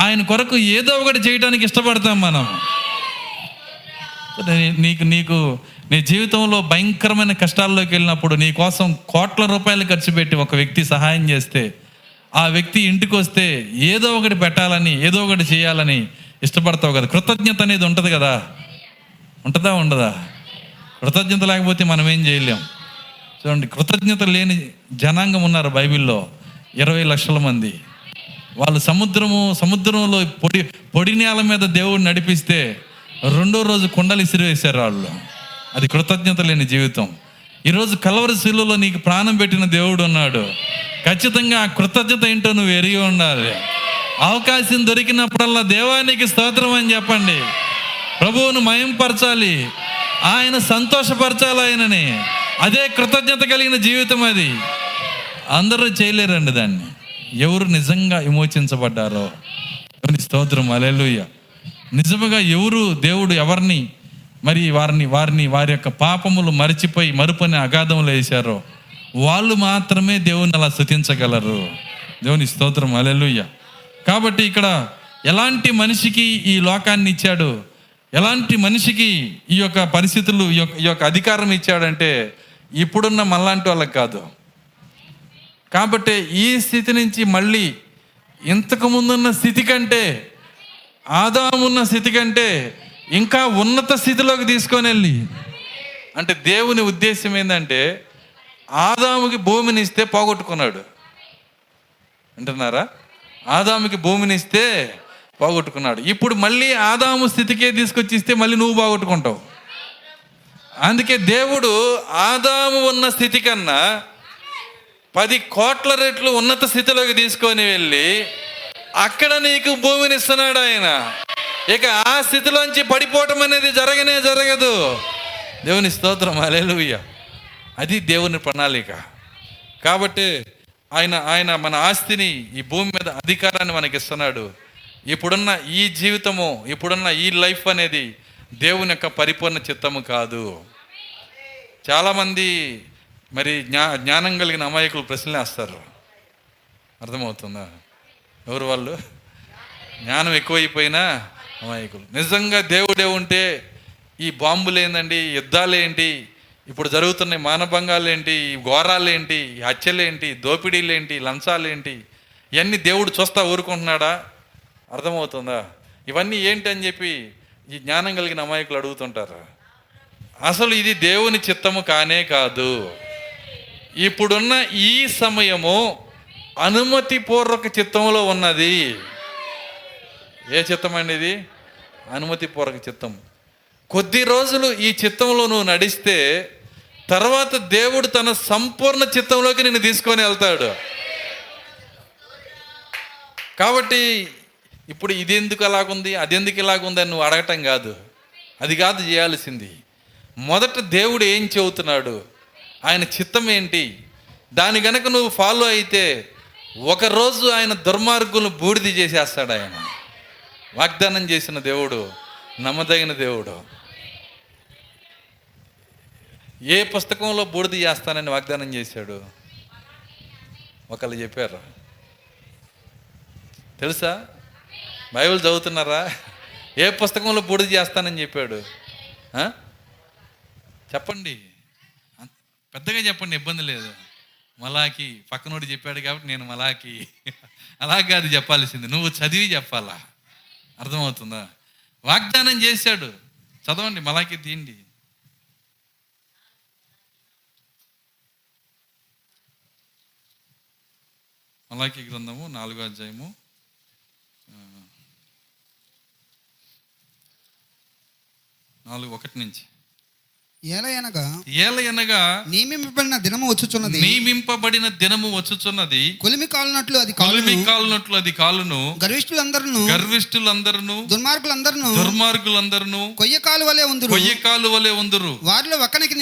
ఆయన కొరకు ఏదో ఒకటి చేయడానికి ఇష్టపడతాం మనం. నీకు నీకు నీ జీవితంలో భయంకరమైన కష్టాల్లోకి వెళ్ళినప్పుడు నీ కోసం కోట్ల రూపాయలు ఖర్చు పెట్టి ఒక వ్యక్తి సహాయం చేస్తే ఆ వ్యక్తి ఇంటికి వస్తే ఏదో ఒకటి పెట్టాలని ఏదో ఒకటి చేయాలని ఇష్టపడతావు కదా. కృతజ్ఞత అనేది ఉంటుంది కదా. ఉంటుందా ఉండదా? కృతజ్ఞత లేకపోతే మనం ఏం చేయలేం. చూడండి కృతజ్ఞత లేని జనాంగం ఉన్నారు బైబిల్లో ఇరవై లక్షల మంది. వాళ్ళు సముద్రము సముద్రంలో పొడి పొడి నేల మీద దేవుడు నడిపిస్తే రెండో రోజు కుండలు ఇసిరివేశారు వాళ్ళు. అది కృతజ్ఞత లేని జీవితం. ఈరోజు కలవరి శిలువలో నీకు ప్రాణం పెట్టిన దేవుడు ఉన్నాడు. ఖచ్చితంగా ఆ కృతజ్ఞత ఏంటో నువ్వు ఎరిగి ఉండాలి. అవకాశం దొరికినప్పుడల్లా దేవానికి స్తోత్రం అని చెప్పండి. ప్రభువును మయంపరచాలి. ఆయన సంతోషపరచాలి ఆయనని అదే కృతజ్ఞత కలిగిన జీవితం అది. అందరూ చేయలేరండి దాన్ని. ఎవరు నిజంగా విమోచించబడ్డారో. స్తోత్రం. అలెలుయ్య నిజముగా ఎవరు దేవుడు ఎవరిని మరి వారిని వారిని వారి యొక్క పాపములు మరిచిపోయి మరుపని అగాధములు వేశారో వాళ్ళు మాత్రమే దేవుని అలా స్థుతించగలరు. దేవుని స్తోత్రం అలెలుయ్య కాబట్టి ఇక్కడ ఎలాంటి మనిషికి ఈ లోకాన్ని ఇచ్చాడు ఎలాంటి మనిషికి ఈ యొక్క పరిస్థితులు ఈ యొక్క ఈ యొక్క అధికారం ఇచ్చాడంటే ఇప్పుడున్న మళ్ళాంటి వాళ్ళకి కాదు. కాబట్టి ఈ స్థితి నుంచి మళ్ళీ ఇంతకు ముందున్న స్థితి కంటే ఆదామున్న స్థితి కంటే ఇంకా ఉన్నత స్థితిలోకి తీసుకొని వెళ్ళి. అంటే దేవుని ఉద్దేశం ఏంటంటే ఆదాముకి భూమిని ఇస్తే పోగొట్టుకున్నాడు. అంటున్నారా ఆదాముకి భూమిని ఇస్తే పోగొట్టుకున్నాడు. ఇప్పుడు మళ్ళీ ఆదాము స్థితికే తీసుకొచ్చి ఇస్తే మళ్ళీ నువ్వు పోగొట్టుకుంటావు. అందుకే దేవుడు ఆదాము ఉన్న స్థితి కన్నా పది కోట్ల రెట్లు ఉన్నత స్థితిలోకి తీసుకొని వెళ్ళి అక్కడ నీకు భూమిని ఇస్తున్నాడు ఆయన. ఇక ఆ స్థితిలోంచి పడిపోవటం అనేది జరగనే జరగదు. దేవుని స్తోత్రం అలెలుయ్య అది దేవుని ప్రణాళిక. కాబట్టి ఆయన ఆయన మన ఆస్తిని ఈ భూమి మీద అధికారాన్ని మనకి ఇస్తున్నాడు ఇప్పుడున్న ఈ జీవితము ఇప్పుడున్న ఈ లైఫ్ అనేది దేవుని యొక్క పరిపూర్ణ చిత్తము కాదు. చాలామంది మరి జ్ఞా జ్ఞానం కలిగిన అమాయకులు ప్రశ్నలు వేస్తారు. అర్థమవుతుందా? ఎవరు వాళ్ళు? జ్ఞానం ఎక్కువైపోయినా అమాయకులు. నిజంగా దేవుడే ఉంటే ఈ బాంబులు ఏందండి యుద్ధాలు ఏంటి ఇప్పుడు జరుగుతున్న మానభంగాలేంటి ఈ ఘోరాలేంటి ఈ హత్యలేంటి దోపిడీలేంటి లంచాలేంటి లంచాలు ఏంటి ఇవన్నీ దేవుడు చూస్తా ఊరుకుంటున్నాడా? అర్థమవుతుందా? ఇవన్నీ ఏంటి అని చెప్పి ఈ జ్ఞానం కలిగిన అమాయకులు అడుగుతుంటారు? అసలు ఇది దేవుని చిత్తము కానే కాదు. ఇప్పుడున్న ఈ సమయము అనుమతిపూర్వక చిత్తంలో ఉన్నది. ఏ చిత్తం అండి ఇది? అనుమతిపూర్వక చిత్తం. కొద్ది రోజులు ఈ చిత్తంలో నువ్వు నడిస్తే తర్వాత దేవుడు తన సంపూర్ణ చిత్తంలోకి నిన్ను తీసుకొని వెళ్తాడు. కాబట్టి ఇప్పుడు ఇది ఎందుకు అలాగుంది? అది ఎందుకు ఇలాగుంది అని నువ్వు అడగటం కాదు. అది కాదు చేయాల్సింది. మొదట దేవుడు ఏం చెబుతున్నాడు? ఆయన చిత్తం ఏంటి? దాని గనక నువ్వు ఫాలో అయితే ఒకరోజు ఆయన దుర్మార్గులను బూడిది చేసేస్తాడు ఆయన. వాగ్దానం చేసిన దేవుడు నమ్మదగిన దేవుడు. ఏ పుస్తకంలో బూడిద చేస్తానని వాగ్దానం చేశాడు? ఒకళ్ళు చెప్పారు. తెలుసా? బైబిల్ చదువుతున్నారా? ఏ పుస్తకంలో బూడిద చేస్తానని చెప్పాడు? చెప్పండి. అంత- పెద్దగా చెప్పండి ఇబ్బంది లేదు. మలాకి పక్కనోడు చెప్పాడు కాబట్టి నేను మలాకి అలా కాదు చెప్పాల్సింది. నువ్వు చదివి చెప్పాలా? అర్థమవుతుందా? వాగ్దానం చేశాడు. చదవండి మలాకి తీయండి. మలాకి గ్రంథము నాలుగో అధ్యాయము. నాలుగు ఒకటి నుంచి. ఏలయనగా ఏలయనగా నియమింపబడిన దినము వచ్చుచున్నది. నియమింపబడిన దినము వచ్చుచున్నది. కొలిమి కాలునట్లు అది కొలిమి కాలును కాలునట్లు అది కాలును. గర్విష్ఠులందరూ గర్విష్ఠులందరును. దుర్మార్గులందరూ దుర్మార్గులందరును. కొయ్య కాలు వలె ఉందురు. కొయ్యకాలు వలె ఉందురు. వారిలో ఒకనికి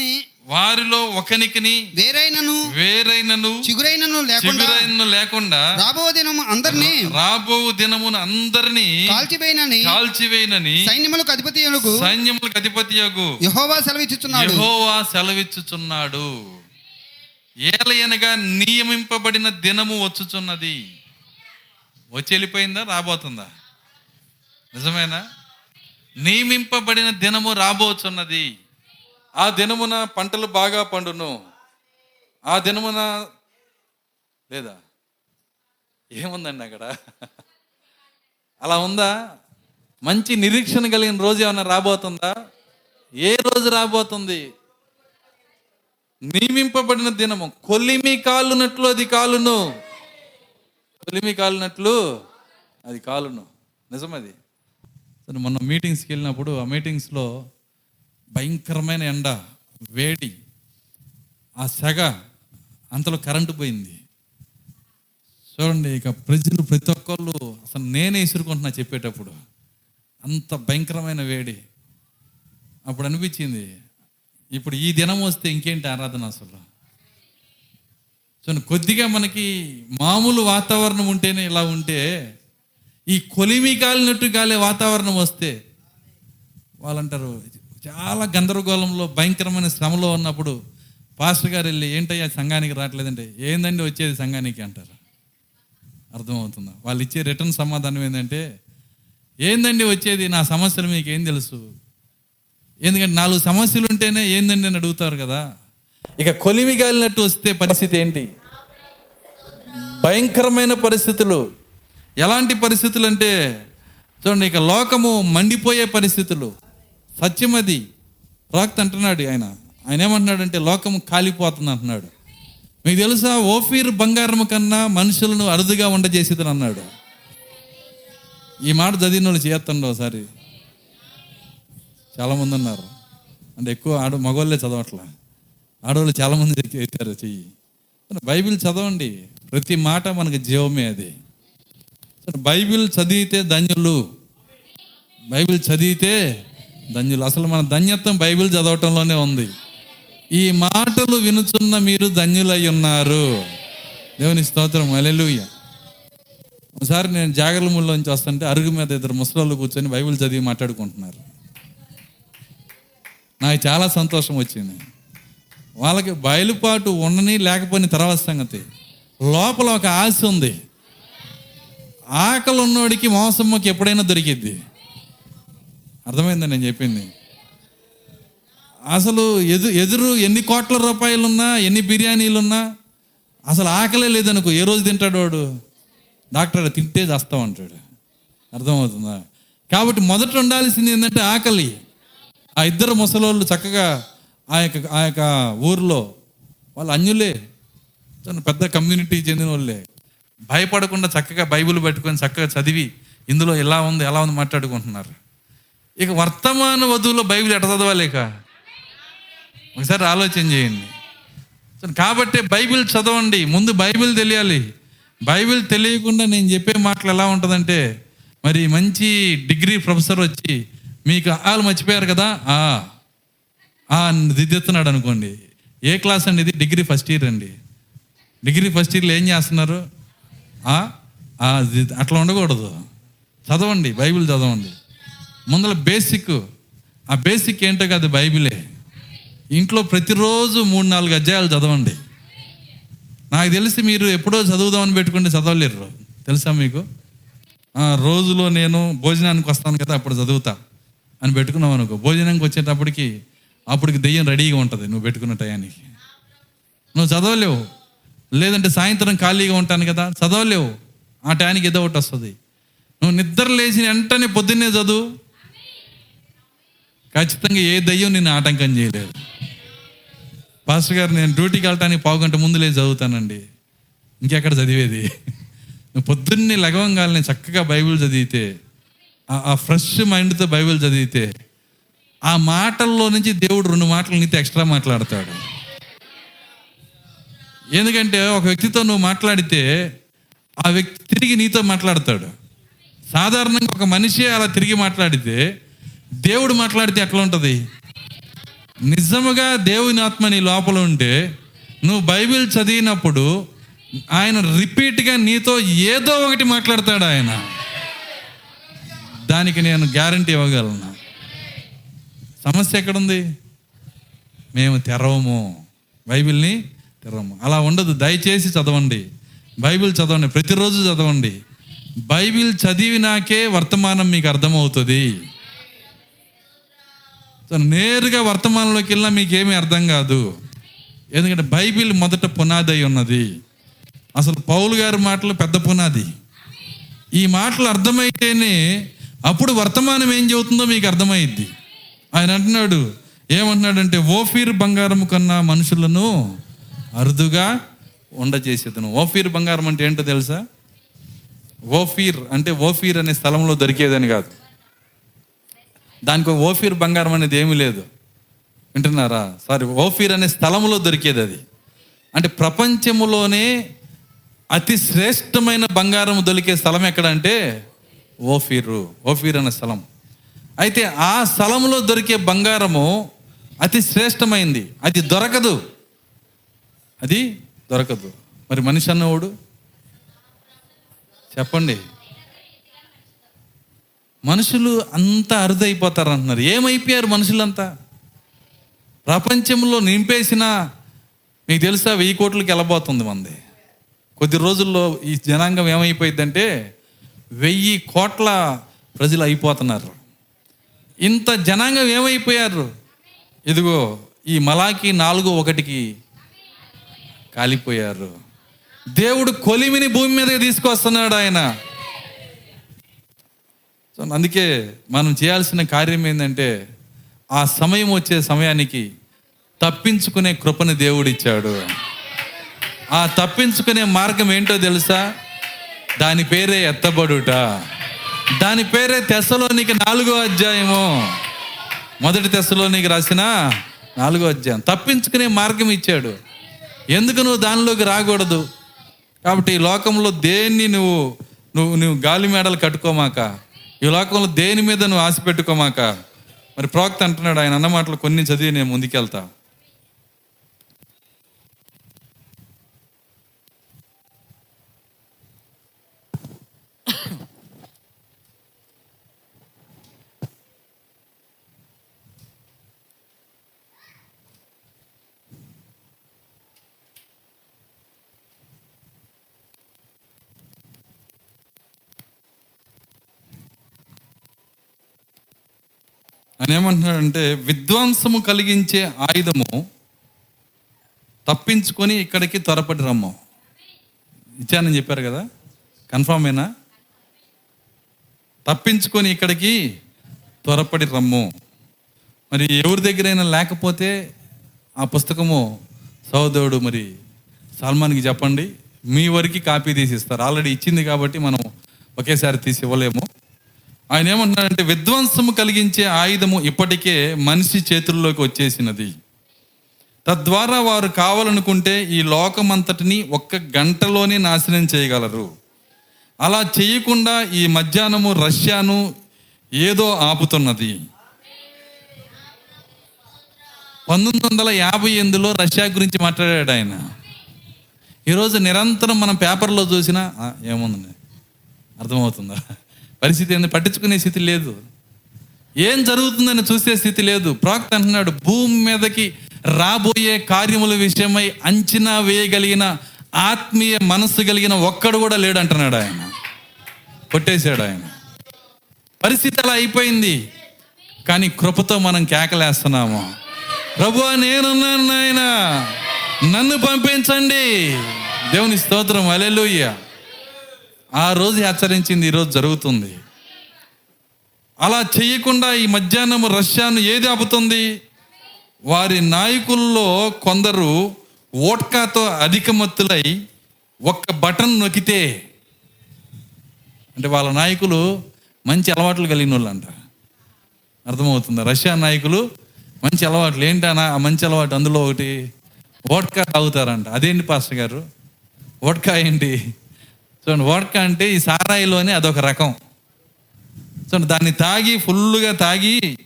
వారిలో ఒకనికిని వేరైనను వేరైనను చిగురైనను లేకుండా లేకుండా రాబో దినము అందరినీ రాబో దినమున అందరినీ కాల్చివేయనని కాల్చివేయనని సైన్యములకు అధిపతి సైన్యములకు అధిపతి యహోవా సెలవిచ్చుచున్నాడు. యెహోవా సెలవిచ్చుచున్నాడు. ఏలయనగా నియమింపబడిన దినము వచ్చుచున్నది. వచ్చి వెళ్ళిపోయిందా? రాబోతుందా? నిజమేనా? నియమింపబడిన దినము రాబోచున్నది. ఆ దినమున పంటలు బాగా పండును. ఆ దినమున లేదా? ఏముందండి అక్కడ? అలా ఉందా? మంచి నిరీక్షణ కలిగిన రోజు ఏమైనా రాబోతుందా? ఏ రోజు రాబోతుంది? నియమింపబడిన దినము. కొలిమి కాలునట్లు అది కాలును. కొలిమి కాలునట్లు అది కాలును. నిజమది. సరే మొన్న మీటింగ్స్కి వెళ్ళినప్పుడు ఆ మీటింగ్స్లో భయంకరమైన ఎండ వేడి ఆ సెగ అంతలో కరెంటు పోయింది. చూడండి ఇక ప్రజలు ప్రతి ఒక్కళ్ళు అసలు నేనే ఇసురుకుంటున్నా చెప్పేటప్పుడు. అంత భయంకరమైన వేడి. అప్పుడు అనిపించింది ఇప్పుడు ఈ దినం వస్తే ఇంకేంటి ఆరాధన అసలు? చూడండి కొద్దిగా మనకి మామూలు వాతావరణం ఉంటేనే ఇలా ఉంటే ఈ కొలిమి కాలినట్టు గాలే వాతావరణం వస్తే వాళ్ళంటారు చాలా గందరగోళంలో భయంకరమైన శ్రమలో ఉన్నప్పుడు పాస్టర్ గారు వెళ్ళి ఏంటయ్యా సంఘానికి రావట్లేదంటే? ఏందండి వచ్చేది సంఘానికి? అంటారు. అర్థమవుతుందా? వాళ్ళు ఇచ్చే రిటర్న్ సమాధానం ఏంటంటే ఏందండి వచ్చేది? నా సమస్యలు మీకు ఏం తెలుసు? ఎందుకంటే నాలుగు సమస్యలు ఉంటేనే ఏందండి అని అడుగుతారు కదా. ఇక కొలిమి గాలినట్టు వస్తే పరిస్థితి ఏంటి? భయంకరమైన పరిస్థితులు. ఎలాంటి పరిస్థితులు అంటే చూడండి ఇక లోకము మండిపోయే పరిస్థితులు. సత్యం అది రాక్త అంటున్నాడు ఆయన. ఆయన ఏమంటున్నాడంటే లోకము కాలిపోతుంది అంటున్నాడు. మీకు తెలుసా ఓఫీర్ బంగారం కన్నా మనుషులను అరుదుగా ఉండజేసేదని అన్నాడు. ఈ మాట చదివిన వాళ్ళు చేస్తండి ఒకసారి. చాలామంది ఉన్నారు. అంటే ఎక్కువ ఆడ మగవాళ్ళే చదవట్లా. ఆడవాళ్ళు చాలామంది చేశారు చెయ్యి. బైబిల్ చదవండి. ప్రతి మాట మనకి జీవమే అది. బైబిల్ చదివితే ధన్యులు. బైబిల్ చదివితే ధన్యులు. అసలు మన ధన్యత్వం బైబిల్ చదవటంలోనే ఉంది. ఈ మాటలు వినుచున్న మీరు ధన్యులై ఉన్నారు. దేవుని స్తోత్రం. అలెలుయ్య ఒకసారి నేను జాగర్లముల్లో నుంచి వస్తుంటే అరుగు మీద ఇద్దరు ముసలోళ్ళు కూర్చొని బైబిల్ చదివి మాట్లాడుకుంటున్నారు. నాకు చాలా సంతోషం వచ్చింది. వాళ్ళకి బయలుపాటు ఉండని లేకపోయిన తర్వాత సంగతి. లోపల ఒక ఆశ ఉంది. ఆకలి ఉన్నోడికి మోసమ్మకి ఎప్పుడైనా దొరికిద్ది. అర్థమైందని నేను చెప్పింది? అసలు ఎదు ఎదురు ఎన్ని కోట్ల రూపాయలున్నా ఎన్ని బిర్యానీలున్నా అసలు ఆకలే లేదనుకో ఏ రోజు తింటాడు వాడు? డాక్టర్ తింటే చేస్తాం అంటాడు అర్థమవుతుందా? కాబట్టి మొదట ఉండాల్సింది ఏంటంటే ఆకలి. ఆ ఇద్దరు ముసలోళ్ళు చక్కగా ఆ యొక్క ఆ యొక్క ఊర్లో వాళ్ళు అన్యులే పెద్ద కమ్యూనిటీ చెందిన వాళ్ళే భయపడకుండా చక్కగా బైబిల్ పెట్టుకొని చక్కగా చదివి ఇందులో ఎలా ఉంది ఎలా ఉంది మాట్లాడుకుంటున్నారు. ఇక వర్తమాన వధువులో బైబిల్ ఎట ఇక? ఒకసారి ఆలోచన చేయండి. కాబట్టి బైబిల్ చదవండి. ముందు బైబిల్ తెలియాలి. బైబిల్ తెలియకుండా నేను చెప్పే మాటలు ఎలా ఉంటుందంటే మరి మంచి డిగ్రీ ప్రొఫెసర్ వచ్చి మీకు ఆలు మర్చిపోయారు కదా? ఆ ఆ దిద్దెత్తున్నాడు అనుకోండి. ఏ క్లాస్ అండి ఇది? డిగ్రీ ఫస్ట్ ఇయర్ అండి. డిగ్రీ ఫస్ట్ ఇయర్లో ఏం చేస్తున్నారు? అట్లా ఉండకూడదు. చదవండి బైబిల్ చదవండి. ముందర బేసిక్ ఆ బేసిక్ ఏంటో కాదు బైబిలే. ఇంట్లో ప్రతిరోజు మూడు నాలుగు అధ్యాయాలు చదవండి. నాకు తెలిసి మీరు ఎప్పుడో చదువుదామని పెట్టుకుంటే చదవలేరు. తెలుసా మీకు? రోజులో నేను భోజనానికి వస్తాను కదా అప్పుడు చదువుతా అని పెట్టుకున్నావు అనుకో. భోజనానికి వచ్చేటప్పటికి అప్పటికి దెయ్యం రెడీగా ఉంటుంది నువ్వు పెట్టుకున్న టయానికి. నువ్వు చదవలేవు. లేదంటే సాయంత్రం ఖాళీగా ఉంటాను కదా చదవలేవు. ఆ టయానికి ఏదో ఒకటి వస్తుంది. నువ్వు నిద్ర లేచిన వెంటనే పొద్దున్నే చదువు. ఖచ్చితంగా ఏ దయ్యం నేను ఆటంకం చేయలేదు. పాస్టర్ గారు నేను డ్యూటీకి వెళ్ళటానికి పావు గంట ముందు చదువుతానండి. ఇంకెక్కడ చదివేది? నువ్వు పొద్దున్నే లగవంగాలని చక్కగా బైబిల్ చదివితే ఆ- ఆ ఫ్రెష్ మైండ్తో బైబిల్ చదివితే ఆ మాటల్లో నుంచి దేవుడు రెండు మాటలు నీతో ఎక్స్ట్రా మాట్లాడతాడు. ఎందుకంటే ఒక వ్యక్తితో నువ్వు మాట్లాడితే ఆ వ్యక్తి తిరిగి నీతో మాట్లాడతాడు. సాధారణంగా ఒక మనిషి అలా తిరిగి మాట్లాడితే దేవుడు మాట్లాడితే ఎట్లా ఉంటుంది? నిజముగా దేవుని ఆత్మ నీ లోపల ఉంటే నువ్వు బైబిల్ చదివినప్పుడు ఆయన రిపీట్గా నీతో ఏదో ఒకటి మాట్లాడతాడు ఆయన. దానికి నేను గ్యారంటీ ఇవ్వగలను. సమస్య ఎక్కడుంది? మేము తెరవము. బైబిల్ని తెరవము. అలా ఉండదు. దయచేసి చదవండి. బైబిల్ చదవండి. ప్రతిరోజు చదవండి. బైబిల్ చదివినాకే వర్తమానం మీకు అర్థమవుతుంది. సో నేరుగా వర్తమానంలోకి వెళ్ళినా మీకేమీ అర్థం కాదు. ఎందుకంటే బైబిల్ మొదట పునాది అయి ఉన్నది. అసలు పౌలు గారి మాటలు పెద్ద పునాది. ఈ మాటలు అర్థమైతేనే అప్పుడు వర్తమానం ఏం చెబుతుందో మీకు అర్థమైద్ది. ఆయన అంటున్నాడు ఏమంటున్నాడంటే ఓఫీర్ బంగారం కన్నా మనుషులను అరుదుగా ఉండజేసేదను ఓఫీర్ బంగారం అంటే ఏంటో తెలుసా? ఓఫీర్ అంటే ఓఫీర్ అనే స్థలంలో దొరికేదని కాదు. దానికి ఒక ఓఫీర్ బంగారం అనేది ఏమీ లేదు. వింటున్నారా? సారీ ఓఫీర్ అనే స్థలంలో దొరికేది అది. అంటే ప్రపంచములోనే అతి శ్రేష్టమైన బంగారం దొరికే స్థలం ఎక్కడ అంటే ఓఫీరు ఓఫీర్ అనే స్థలం. అయితే ఆ స్థలంలో దొరికే బంగారము అతి శ్రేష్టమైంది. అది దొరకదు. అది దొరకదు. మరి మనిషి అన్నవాడు? చెప్పండి. మనుషులు అంతా అరుదైపోతారు అంటున్నారు ఏమైపోయారు మనుషులంతా? ప్రపంచంలో నింపేసిన మీకు తెలుసా వెయ్యి కోట్లకి వెళ్ళబోతుంది మంది. కొద్ది రోజుల్లో ఈ జనాంగం ఏమైపోయిందంటే వెయ్యి కోట్ల ప్రజలు అయిపోతున్నారు. ఇంత జనాంగం ఏమైపోయారు? ఇదిగో ఈ మలాకి నాలుగు ఒకటికి కాలిపోయారు. దేవుడు కొలిమిని భూమి మీదకి తీసుకొస్తున్నాడు ఆయన. సో అందుకే మనం చేయాల్సిన కార్యం ఏంటంటే ఆ సమయం వచ్చే సమయానికి తప్పించుకునే కృపని దేవుడిచ్చాడు. ఆ తప్పించుకునే మార్గం ఏంటో తెలుసా? దాని పేరే ఎత్తబడుట. దాని పేరే తెస్సలోనికి నాలుగో అధ్యాయము. మొదటి తెస్సలోనికి రాసిన నాలుగో అధ్యాయం. తప్పించుకునే మార్గం ఇచ్చాడు. ఎందుకు నువ్వు దానిలోకి రాకూడదు? కాబట్టి ఈ లోకంలో దేన్ని నువ్వు నువ్వు నువ్వు గాలి మేడలు కట్టుకోమాక ఈ లోకంలో దేని మీద నువ్వు ఆశ పెట్టుకోమాక? మరి ప్రోక్త అంటున్నాడు ఆయన అన్న మాటలు కొన్ని చదివి నేను ముందుకెళ్తా. ఆయన ఏమంటున్నాడంటే విధ్వంసము కలిగించే ఆయుధము తప్పించుకొని ఇక్కడికి త్వరపడి రమ్ము. ఇచ్చానని చెప్పారు కదా? కన్ఫామ్ అయినా తప్పించుకొని ఇక్కడికి త్వరపడి రమ్ము. మరి ఎవరి దగ్గరైనా లేకపోతే ఆ పుస్తకము సహోదరుడు మరి సల్మాన్కి చెప్పండి. మీ వరకు కాపీ తీసి ఇస్తారు. ఆల్రెడీ ఇచ్చింది కాబట్టి మనం ఒకేసారి తీసి ఇవ్వలేము. ఆయన ఏమంటున్నాడంటే విధ్వంసము కలిగించే ఆయుధము ఇప్పటికే మనిషి చేతుల్లోకి వచ్చేసినది. తద్వారా వారు కావాలనుకుంటే ఈ లోకమంతటిని ఒక్క గంటలోనే నాశనం చేయగలరు. అలా చేయకుండా ఈ మధ్యాహ్నము రష్యాను ఏదో ఆపుతున్నది. పంతొమ్మిది వందల యాభై ఎనిమిదిలో రష్యా గురించి మాట్లాడాడు ఆయన. ఈరోజు నిరంతరం మనం పేపర్లో చూసినా ఏముందండి అర్థమవుతుందా? పరిస్థితి ఏంది? పట్టించుకునే స్థితి లేదు. ఏం జరుగుతుందని చూసే స్థితి లేదు. ప్రాక్త అంటున్నాడు భూమి మీదకి రాబోయే కార్యముల విషయమై అంచనా వేయగలిగిన ఆత్మీయ మనస్సు కలిగిన ఒక్కడు కూడా లేడు అంటున్నాడు ఆయన. కొట్టేశాడు ఆయన. పరిస్థితి అలా అయిపోయింది. కానీ కృపతో మనం కేకలేస్తున్నాము. ప్రభు నేనున్నాను నాయన. నన్ను పంపించండి. దేవుని స్తోత్రం. అలెలుయ్యా ఆ రోజు హెచ్చరించింది ఈరోజు జరుగుతుంది. అలా చేయకుండా ఈ మధ్యాహ్నం రష్యాను ఏది ఆపుతుంది? వారి నాయకుల్లో కొందరు ఓట్కాతో అధికమత్తులై ఒక్క బటన్ నొక్కితే అంటే వాళ్ళ నాయకులు మంచి అలవాట్లు కలిగిన వాళ్ళు అంట అర్థమవుతుందా? రష్యా నాయకులు మంచి అలవాట్లు. ఏంటన్నా ఆ మంచి అలవాటు అందులో ఒకటి? ఓట్కా తాగుతారంట. అదేంటి పాస్టర్ గారు? ఓట్కా ఏంటి? చూడండి వోడ్కా అంటే ఈ సారాయిలోనే అదొక రకం. చూడండి దాన్ని తాగి ఫుల్గా తాగి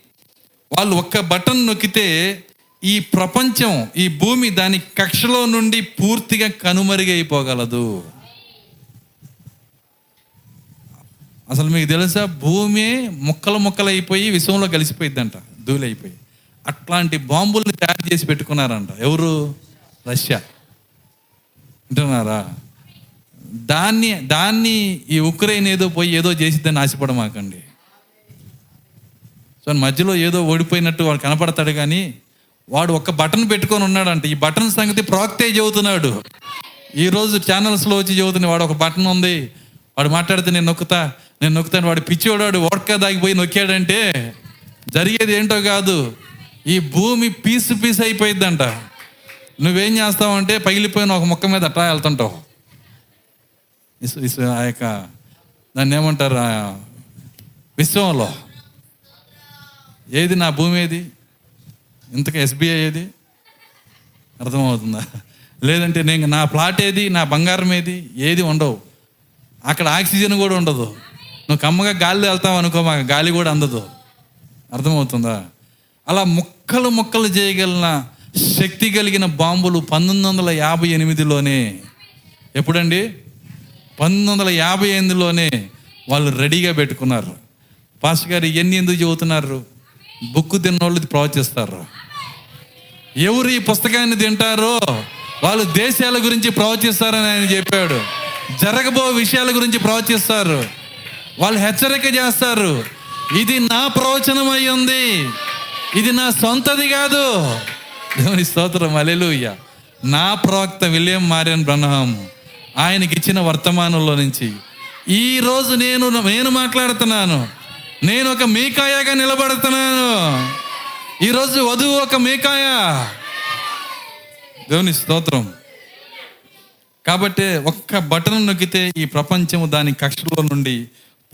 వాళ్ళు ఒక్క బటన్ నొక్కితే ఈ ప్రపంచం ఈ భూమి దాని కక్షలో నుండి పూర్తిగా కనుమరుగైపోగలదు. అసలు మీకు తెలుసా? భూమి ముక్కలు ముక్కలు అయిపోయి విశ్వంలో కలిసిపోయిద్దంట ధూళైపోయి. అయిపోయి అట్లాంటి బాంబుల్ని తయారు చేసి పెట్టుకున్నారంట. ఎవరు? రష్యా. వింటున్నారా? దాన్ని దాన్ని ఈ ఉక్రెయిన్ ఏదో పోయి ఏదో చేసిద్దని ఆశపడమాకండి. సో మధ్యలో ఏదో ఓడిపోయినట్టు వాడు కనపడతాడు కానీ వాడు ఒక్క బటన్ పెట్టుకొని ఉన్నాడంట. ఈ బటన్ సంగతి ప్రాక్తే చెబుతున్నాడు. ఈరోజు ఛానల్స్లో వచ్చి చెబుతున్నాడు వాడు ఒక బటన్ ఉంది. వాడు మాట్లాడితే నేను నొక్కుతా నేను నొక్కుతాను వాడు పిచ్చివాడు ఓడక దాగిపోయి నొక్కాడంటే జరిగేది ఏంటో కాదు. ఈ భూమి పీసు పీస్ అయిపోయిందంట నువ్వేం చేస్తావంటే పగిలిపోయిన ఒక మొక్క మీద అట్లా వెళ్తుంటావు. విశ్వ విశ్వ ఆ యొక్క దాన్ని ఏమంటారు? విశ్వంలో. ఏది నా భూమి ఏది? ఇంతకు ఎస్బీఐ ఏది? అర్థమవుతుందా? లేదంటే నేను నా ప్లాట్ ఏది? నా బంగారం ఏది? ఏది ఉండవు. అక్కడ ఆక్సిజన్ కూడా ఉండదు. నువ్వు కమ్మగా గాలి వెళ్తావు అనుకో మాకు గాలి కూడా అందదు. అర్థమవుతుందా? అలా ముక్కలు ముక్కలు చేయగలిగిన శక్తి కలిగిన బాంబులు పంతొమ్మిది వందల యాభై ఎనిమిదిలోనే. ఎప్పుడండి? పంతొమ్మిది వందల యాభై ఎనిమిదిలోనే వాళ్ళు రెడీగా పెట్టుకున్నారు. పాస్టర్ గారు ఇవన్నీ ఎందుకు చెబుతున్నారు? బుక్కు తిన్నోళ్ళు ప్రవచిస్తారు. ఎవరు ఈ పుస్తకాన్ని తింటారో వాళ్ళు దేశాల గురించి ప్రవచిస్తారని ఆయన చెప్పాడు. జరగబో విషయాల గురించి ప్రవచిస్తారు. వాళ్ళు హెచ్చరిక చేస్తారు. ఇది నా ప్రవచనం అయి ఉంది. ఇది నా సొంతది కాదు. దేవుని స్తోత్రం. అలెలుయ్య నా ప్రవక్త విలియం మారియన్ బ్రహ్మం. ఆయనకి ఇచ్చిన వర్తమానంలో నుంచి. ఈరోజు నేను నేను మాట్లాడుతున్నాను. నేను ఒక మేకాయగా నిలబడుతున్నాను. ఈరోజు వధువు ఒక మేకాయ. దేవుని స్తోత్రం. కాబట్టి ఒక్క బటన్ నొక్కితే ఈ ప్రపంచము దాని కక్షలో నుండి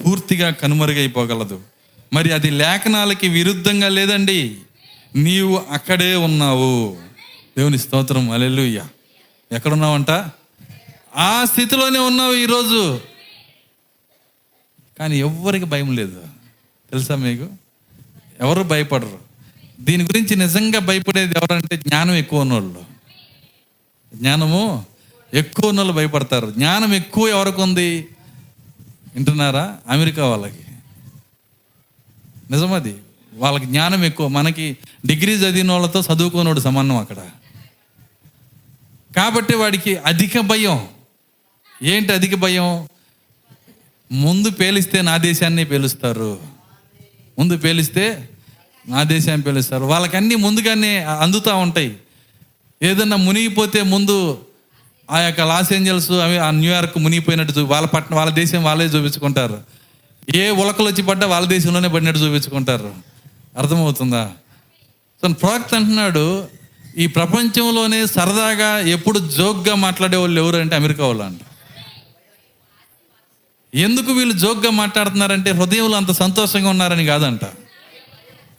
పూర్తిగా కనుమరుగైపోగలదు. మరి అది లేఖనాలకి విరుద్ధంగా లేదండి. నీవు అక్కడే ఉన్నావు. దేవుని స్తోత్రం. అలెలుయ్య ఎక్కడున్నావంట? ఆ స్థితిలోనే ఉన్నావు ఈరోజు. కానీ ఎవ్వరికి భయం లేదు. తెలుసా మీకు? ఎవరు భయపడరు. దీని గురించి నిజంగా భయపడేది ఎవరంటే జ్ఞానం ఎక్కువ ఉన్నోళ్ళు. జ్ఞానము ఎక్కువ ఉన్నోళ్ళు భయపడతారు. జ్ఞానం ఎక్కువ ఎవరికి ఉంది? వింటున్నారా? అమెరికా వాళ్ళకి. నిజమది వాళ్ళకి జ్ఞానం ఎక్కువ. మనకి డిగ్రీ చదివిన వాళ్ళతో చదువుకున్నోడు సమానం అక్కడ. కాబట్టి వాడికి అధిక భయం. ఏంటి అధిక భయం? ముందు పేలిస్తే నా దేశాన్ని పేలుస్తారు. ముందు పేలిస్తే నా దేశాన్ని పేలుస్తారు. వాళ్ళకన్నీ ముందుగానే అందుతూ ఉంటాయి. ఏదన్నా మునిగిపోతే ముందు ఆ యొక్క లాస్ ఏంజల్స్ అవి ఆ న్యూయార్క్ మునిగిపోయినట్టు చూ వాళ్ళ పట్టణం వాళ్ళ దేశం వాళ్ళే చూపించుకుంటారు. ఏ ఉలకలు వచ్చి పడ్డా వాళ్ళ దేశంలోనే పడినట్టు చూపించుకుంటారు. అర్థమవుతుందా? సో ప్రవక్త అంటున్నాడు ఈ ప్రపంచంలోనే సరదాగా ఎప్పుడు జోక్గా మాట్లాడే వాళ్ళు ఎవరు అంటే అమెరికా వాళ్ళు అంట. ఎందుకు వీళ్ళు జోక్గా మాట్లాడుతున్నారంటే హృదయంలో అంత సంతోషంగా ఉన్నారని కాదంట.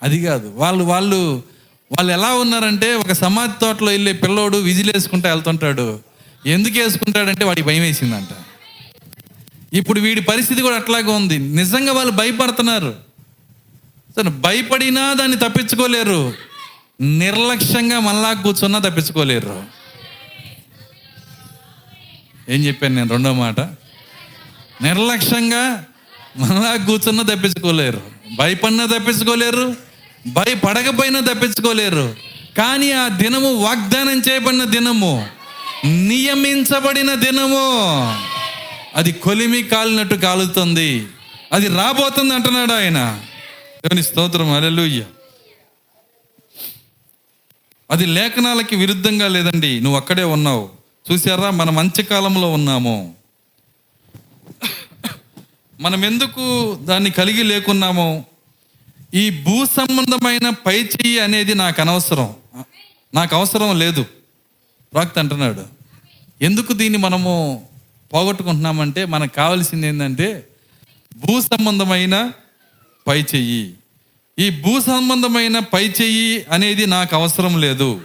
అది కాదు. వాళ్ళు వాళ్ళు వాళ్ళు ఎలా ఉన్నారంటే ఒక సమాధి తోటలో వెళ్ళే పిల్లోడు విజిలేసుకుంటా వెళ్తుంటాడు. ఎందుకు వేసుకుంటాడంటే వాడికి భయం వేసిందంట. ఇప్పుడు వీడి పరిస్థితి కూడా అట్లాగే ఉంది. నిజంగా వాళ్ళు భయపడుతున్నారు. సరే భయపడినా దాన్ని తప్పించుకోలేరు. నిర్లక్ష్యంగా మళ్ళా కూర్చున్నా తప్పించుకోలేరు. ఏం చెప్పాను నేను? రెండో మాట. నిర్లక్ష్యంగా మళ్ళా కూర్చున్న తప్పించుకోలేరు. భయపడినా తప్పించుకోలేరు. భయపడకపోయినా తప్పించుకోలేరు. కానీ ఆ దినము వాగ్దానం చేయబడిన దినము నియమించబడిన దినము. అది కొలిమి కాలినట్టు కాలుతుంది. అది రాబోతుంది అంటున్నాడు ఆయన. దేవుని స్తోత్రం అలెలుయ్య అది లేఖనాలకి విరుద్ధంగా లేదండి. నువ్వు అక్కడే ఉన్నావు. చూసారా మనం మంచి కాలంలో ఉన్నాము. మనం ఎందుకు దాన్ని కలిగి లేకున్నామో? ఈ భూ సంబంధమైన పై చెయ్యి అనేది నాకు అనవసరం. నాకు అవసరం లేదు. ప్రాక్త అంటున్నాడు. ఎందుకు దీన్ని మనము పోగొట్టుకుంటున్నామంటే మనకు కావాల్సింది ఏంటంటే భూ సంబంధమైన పై చెయ్యి. ఈ భూ సంబంధమైన పై చెయ్యి అనేది నాకు అవసరం లేదు.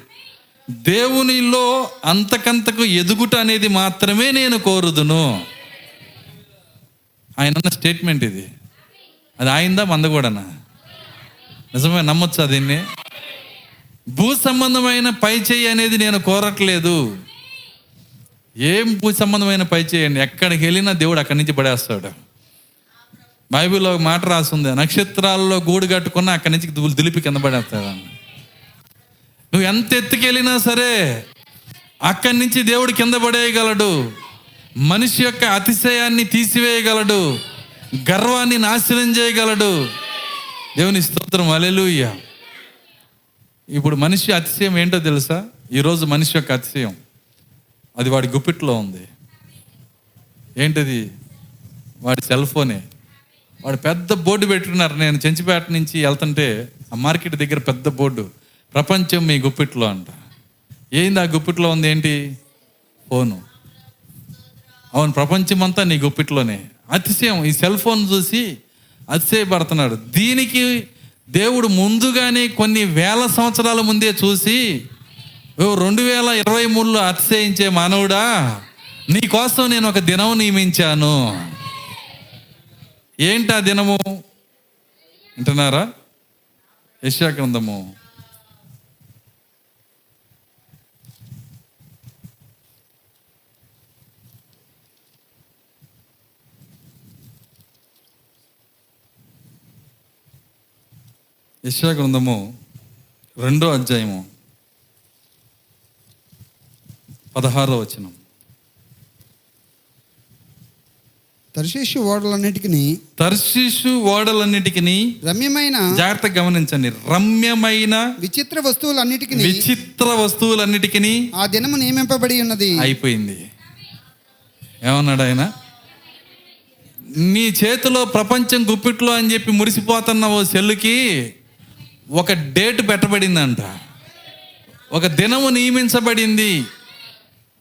దేవునిలో అంతకంతకు ఎదుగుట అనేది మాత్రమే నేను కోరుదును. ఆయన అన్న స్టేట్మెంట్ ఇది. అది ఆయిందా మంద కూడానా? నిజమే నమ్మొచ్చా దీన్ని? భూ సంబంధమైన పై చెయ్యి అనేది నేను కోరట్లేదు. ఏం భూ సంబంధమైన పై చేయండి ఎక్కడికి వెళ్ళినా దేవుడు అక్కడి నుంచి పడేస్తాడు. బైబిల్లో ఒక మాట రాస్తుంది నక్షత్రాల్లో గూడు కట్టుకున్నా అక్కడి నుంచి దులు- దులిపి కింద పడేస్తాడు. నువ్వు ఎంత ఎత్తుకెళ్ళినా సరే అక్కడి నుంచి దేవుడు కింద పడేయగలడు. మనిషి యొక్క అతిశయాన్ని తీసివేయగలడు గర్వాన్ని నాశనం చేయగలడు. దేవుని స్తోత్రం అలెలుయ్య ఇప్పుడు మనిషి అతిశయం ఏంటో తెలుసా? ఈరోజు మనిషి యొక్క అతిశయం. అది వాడి గుప్పిట్లో ఉంది. ఏంటది? వాడి సెల్ ఫోనే. వాడు పెద్ద బోర్డు పెట్టుకున్నారు నేను చెంచిపేట నుంచి వెళ్తుంటే ఆ మార్కెట్ దగ్గర పెద్ద బోర్డు. ప్రపంచం మీ గుప్పిట్లో అంట. ఏంది ఆ గుప్పిట్లో ఉంది ఏంటి? ఫోను. అవును ప్రపంచం అంతా నీ గుప్పిట్లోనే. అతిశయం ఈ సెల్ ఫోన్ చూసి అతిశయపడుతున్నాడు. దీనికి దేవుడు ముందుగానే కొన్ని వేల సంవత్సరాల ముందే చూసి ఓ రెండు వేల ఇరవై మూడులో అతిశయించే మానవుడా నీ కోసం నేను ఒక దినం నియమించాను. ఏంటి ఆ దినము? వింటున్నారా? యశాగ్రంథము యశా గ్రంథము రెండో అధ్యాయము పదహారో వచనం. తర్శేషు ఓడలన్నిటికీ తర్షిషు ఓడలన్నిటికీ రమ్యమైన జాగ్రత్తగా గమనించండి. రమ్యమైన విచిత్ర వస్తువులన్నిటికీ విచిత్ర వస్తువులన్నిటికీ ఆ దినము నియమింపబడి ఉన్నది. అయిపోయింది. ఏమన్నాడు ఆయన? నీ చేతిలో ప్రపంచం గుప్పిట్లో అని చెప్పి మురిసిపోతున్న ఓ సెల్లుకి ఒక డేట్ పెట్టబడిందంట. ఒక దినము నియమించబడింది.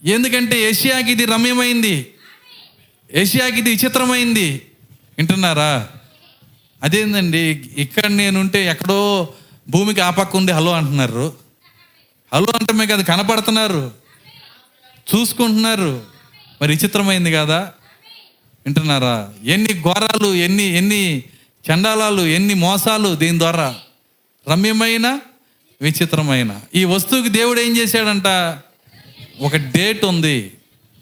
ఎందుకంటే ఏషియాకి ఇది రమ్యమైంది. ఏషియాకి ఇది విచిత్రమైంది. వింటున్నారా? అదేందండి ఇక్కడ నేనుంటే ఎక్కడో భూమికి ఆ పక్క హలో అంటున్నారు. హలో అంటమే కదా కనపడుతున్నారు. చూసుకుంటున్నారు. మరి విచిత్రమైంది కదా? వింటున్నారా? ఎన్ని ఘోరాలు ఎన్ని ఎన్ని చండాలాలు ఎన్ని మోసాలు దీని ద్వారా రమ్యమైన విచిత్రమైన. ఈ వస్తువుకి దేవుడు ఏం చేశాడంట? ఒక డేట్ ఉంది.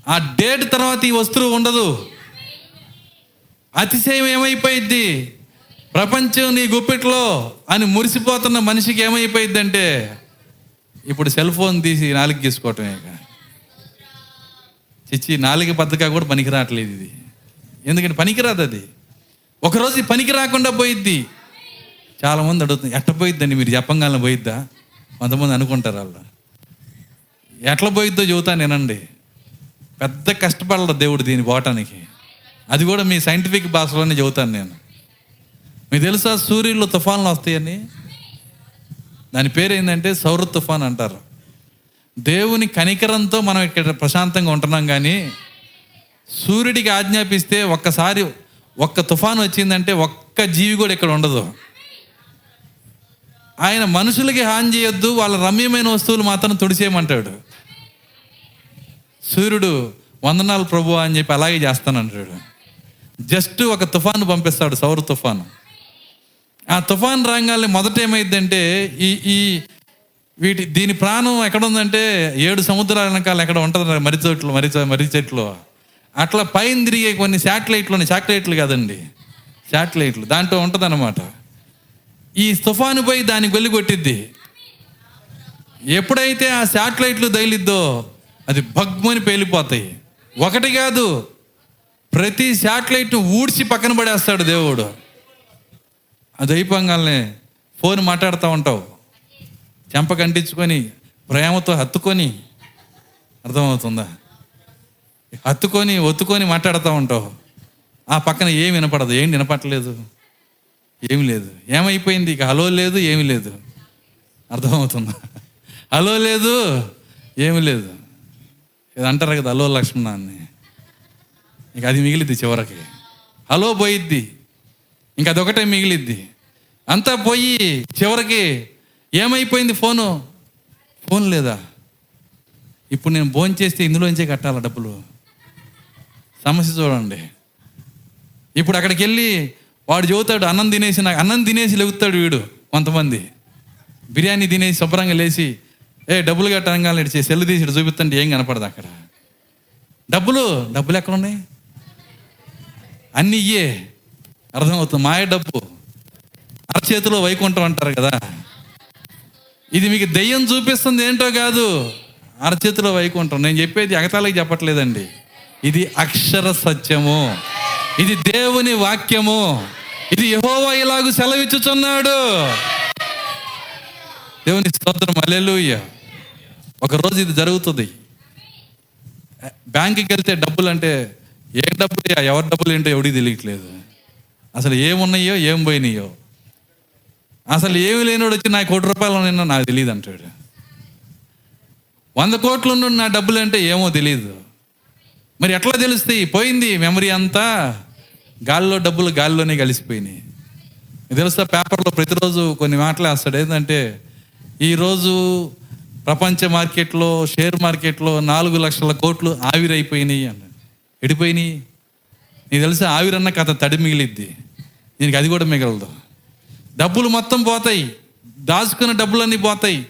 ఆ డేట్ తర్వాత ఈ వస్తువు ఉండదు. అతిశయం ఏమైపోయిద్ది? ప్రపంచం నీ గుప్పిట్లో అని మురిసిపోతున్న మనిషికి ఏమైపోయిద్ది అంటే ఇప్పుడు సెల్ ఫోన్ తీసి నాలుగు తీసుకోవటం ఇక. చిచ్చి నాలుగు పద్ధతిగా కూడా పనికిరావట్లేదు ఇది. ఎందుకంటే పనికిరాదు అది. ఒకరోజు పనికి రాకుండా పోయిద్ది. చాలా మంది అడుగుతుంది ఎట్ట పోయిద్దండి మీరు? చెప్పంగానే పోయిద్దా? కొంతమంది అనుకుంటారు వాళ్ళు. ఎట్లా పోయిద్దో చెబుతా నేనండి. పెద్ద కష్టపడలేదు దేవుడు దీన్ని పోవటానికి. అది కూడా మీ సైంటిఫిక్ భాషలోనే చెబుతాను నేను. మీకు తెలుసా సూర్యుల్లో తుఫాన్లు వస్తాయని? దాని పేరు ఏంటంటే సౌర తుఫాన్ అంటారు. దేవుని కనికరంతో మనం ఇక్కడ ప్రశాంతంగా ఉంటున్నాం కానీ సూర్యుడికి ఆజ్ఞాపిస్తే ఒక్కసారి ఒక్క తుఫాన్ వచ్చిందంటే ఒక్క జీవి కూడా ఇక్కడ ఉండదు. ఆయన మనుషులకి హాని చేయొద్దు వాళ్ళ రమ్యమైన వస్తువులు మాత్రం తుడిచేయమంటాడు. సూర్యుడు వందనాలు ప్రభు అని చెప్పి అలాగే చేస్తానంటాడు. జస్ట్ ఒక తుఫాను పంపిస్తాడు సౌర తుఫాను. ఆ తుఫాన్ రంగాల్ని మొదట ఏమైందంటే ఈ ఈ వీటి దీని ప్రాణం ఎక్కడ ఉందంటే ఏడు సముద్రాల వెనకాల ఎక్కడ ఉంటుంది మరి చెట్లు మరి మరి చెట్లు. అట్లా పైన తిరిగే కొన్ని శాటిలైట్లు ఉన్నాయి శాటిలైట్లు కాదండి. శాటిలైట్లు దాంట్లో ఉంటుంది ఈ తుఫాను పోయి దాన్ని గొల్లి కొట్టిద్ది. ఎప్పుడైతే ఆ శాటిలైట్లు తగిలిద్దో అది భగ్మని పేలిపోతాయి. ఒకటి కాదు ప్రతి శాటిలైట్ ఊడ్చి పక్కన పడేస్తాడు దేవుడు. అది అయిపోగానే ఫోన్ మాట్లాడుతూ ఉంటావు. చెంప కంటించుకొని ప్రేమతో హత్తుకొని అర్థమవుతుందా? హత్తుకొని ఒత్తుకొని మాట్లాడుతూ ఉంటావు. ఆ పక్కన ఏం వినపడదు ఏం వినపడలేదు. ఏమి లేదు. ఏమైపోయింది? ఇక హలో లేదు ఏమి లేదు. అర్థమవుతుందా? హలో లేదు ఏమి లేదు. ఇది అంటారు కదా హలో లక్ష్మణాన్ని ఇక అది మిగిలిద్ది చివరికి. హలో పోయిద్ది. ఇంకా అదొకటే మిగిలిద్ది. అంతా పోయి చివరికి ఏమైపోయింది ఫోను? ఫోన్ లేదా? ఇప్పుడు నేను ఫోన్ చేస్తే ఇందులోంచే కట్టాలా డబ్బులు? సమస్య చూడండి. ఇప్పుడు అక్కడికి వెళ్ళి వాడు చెబుతాడు అన్నం తినేసి నాకు అన్నం తినేసి లెగుతాడు వీడు కొంతమంది. బిర్యానీ తినేసి శుభ్రంగా లేచి ఏ డబ్బులు కట్టంగా ఇడిచి సెల్లు తీసి చూపిస్తుంటే ఏం కనపడదు అక్కడ. డబ్బులు డబ్బులు ఎక్కడున్నాయి? అన్నీ ఇయ్యే. అర్థమవుతుంది మాయ డబ్బు. అరచేతిలో వైకుంఠం అంటారు కదా. ఇది మీకు దెయ్యం చూపిస్తుంది ఏంటో కాదు. అరచేతిలో వైకుంఠం. నేను చెప్పేది ఎగతాళకి చెప్పట్లేదండి. ఇది అక్షర సత్యము. ఇది దేవుని వాక్యము. ఇది యహోవా ఇలాగ సెలవిచ్చుచున్నాడు. దేవుని స్తోత్రం. అల్లెలుయ్య ఒకరోజు ఇది జరుగుతుంది. బ్యాంకుకి వెళ్తే డబ్బులు అంటే ఏ డబ్బులు ఎవరి డబ్బులు ఏంటో ఎవడికి తెలియట్లేదు. అసలు ఏమున్నాయో ఏం పోయినాయో. అసలు ఏమి లేనివాడు వచ్చి నా కోటి రూపాయలు ఉన్నాయో నాకు తెలియదు అంటాడు. వంద కోట్లు ఉన్న నా డబ్బులు అంటే ఏమో తెలియదు. మరి ఎట్లా తెలుస్తాయి? పోయింది మెమరీ అంతా. గాల్లో డబ్బులు గాల్లోనే కలిసిపోయినాయి. తెలుస్తా తెలుసా పేపర్లో ప్రతిరోజు కొన్ని మాటలు వేస్తాడు. ఏంటంటే ఈరోజు ప్రపంచ మార్కెట్లో షేర్ మార్కెట్లో నాలుగు లక్షల కోట్లు ఆవిరైపోయినాయి అని ఎడిపోయినాయి? నీకు తెలుసా ఆవిరన్న కథ తడి మిగిలిద్ది. దీనికి అది కూడా మిగలదు. డబ్బులు మొత్తం పోతాయి. దాచుకున్న డబ్బులన్నీ పోతాయి.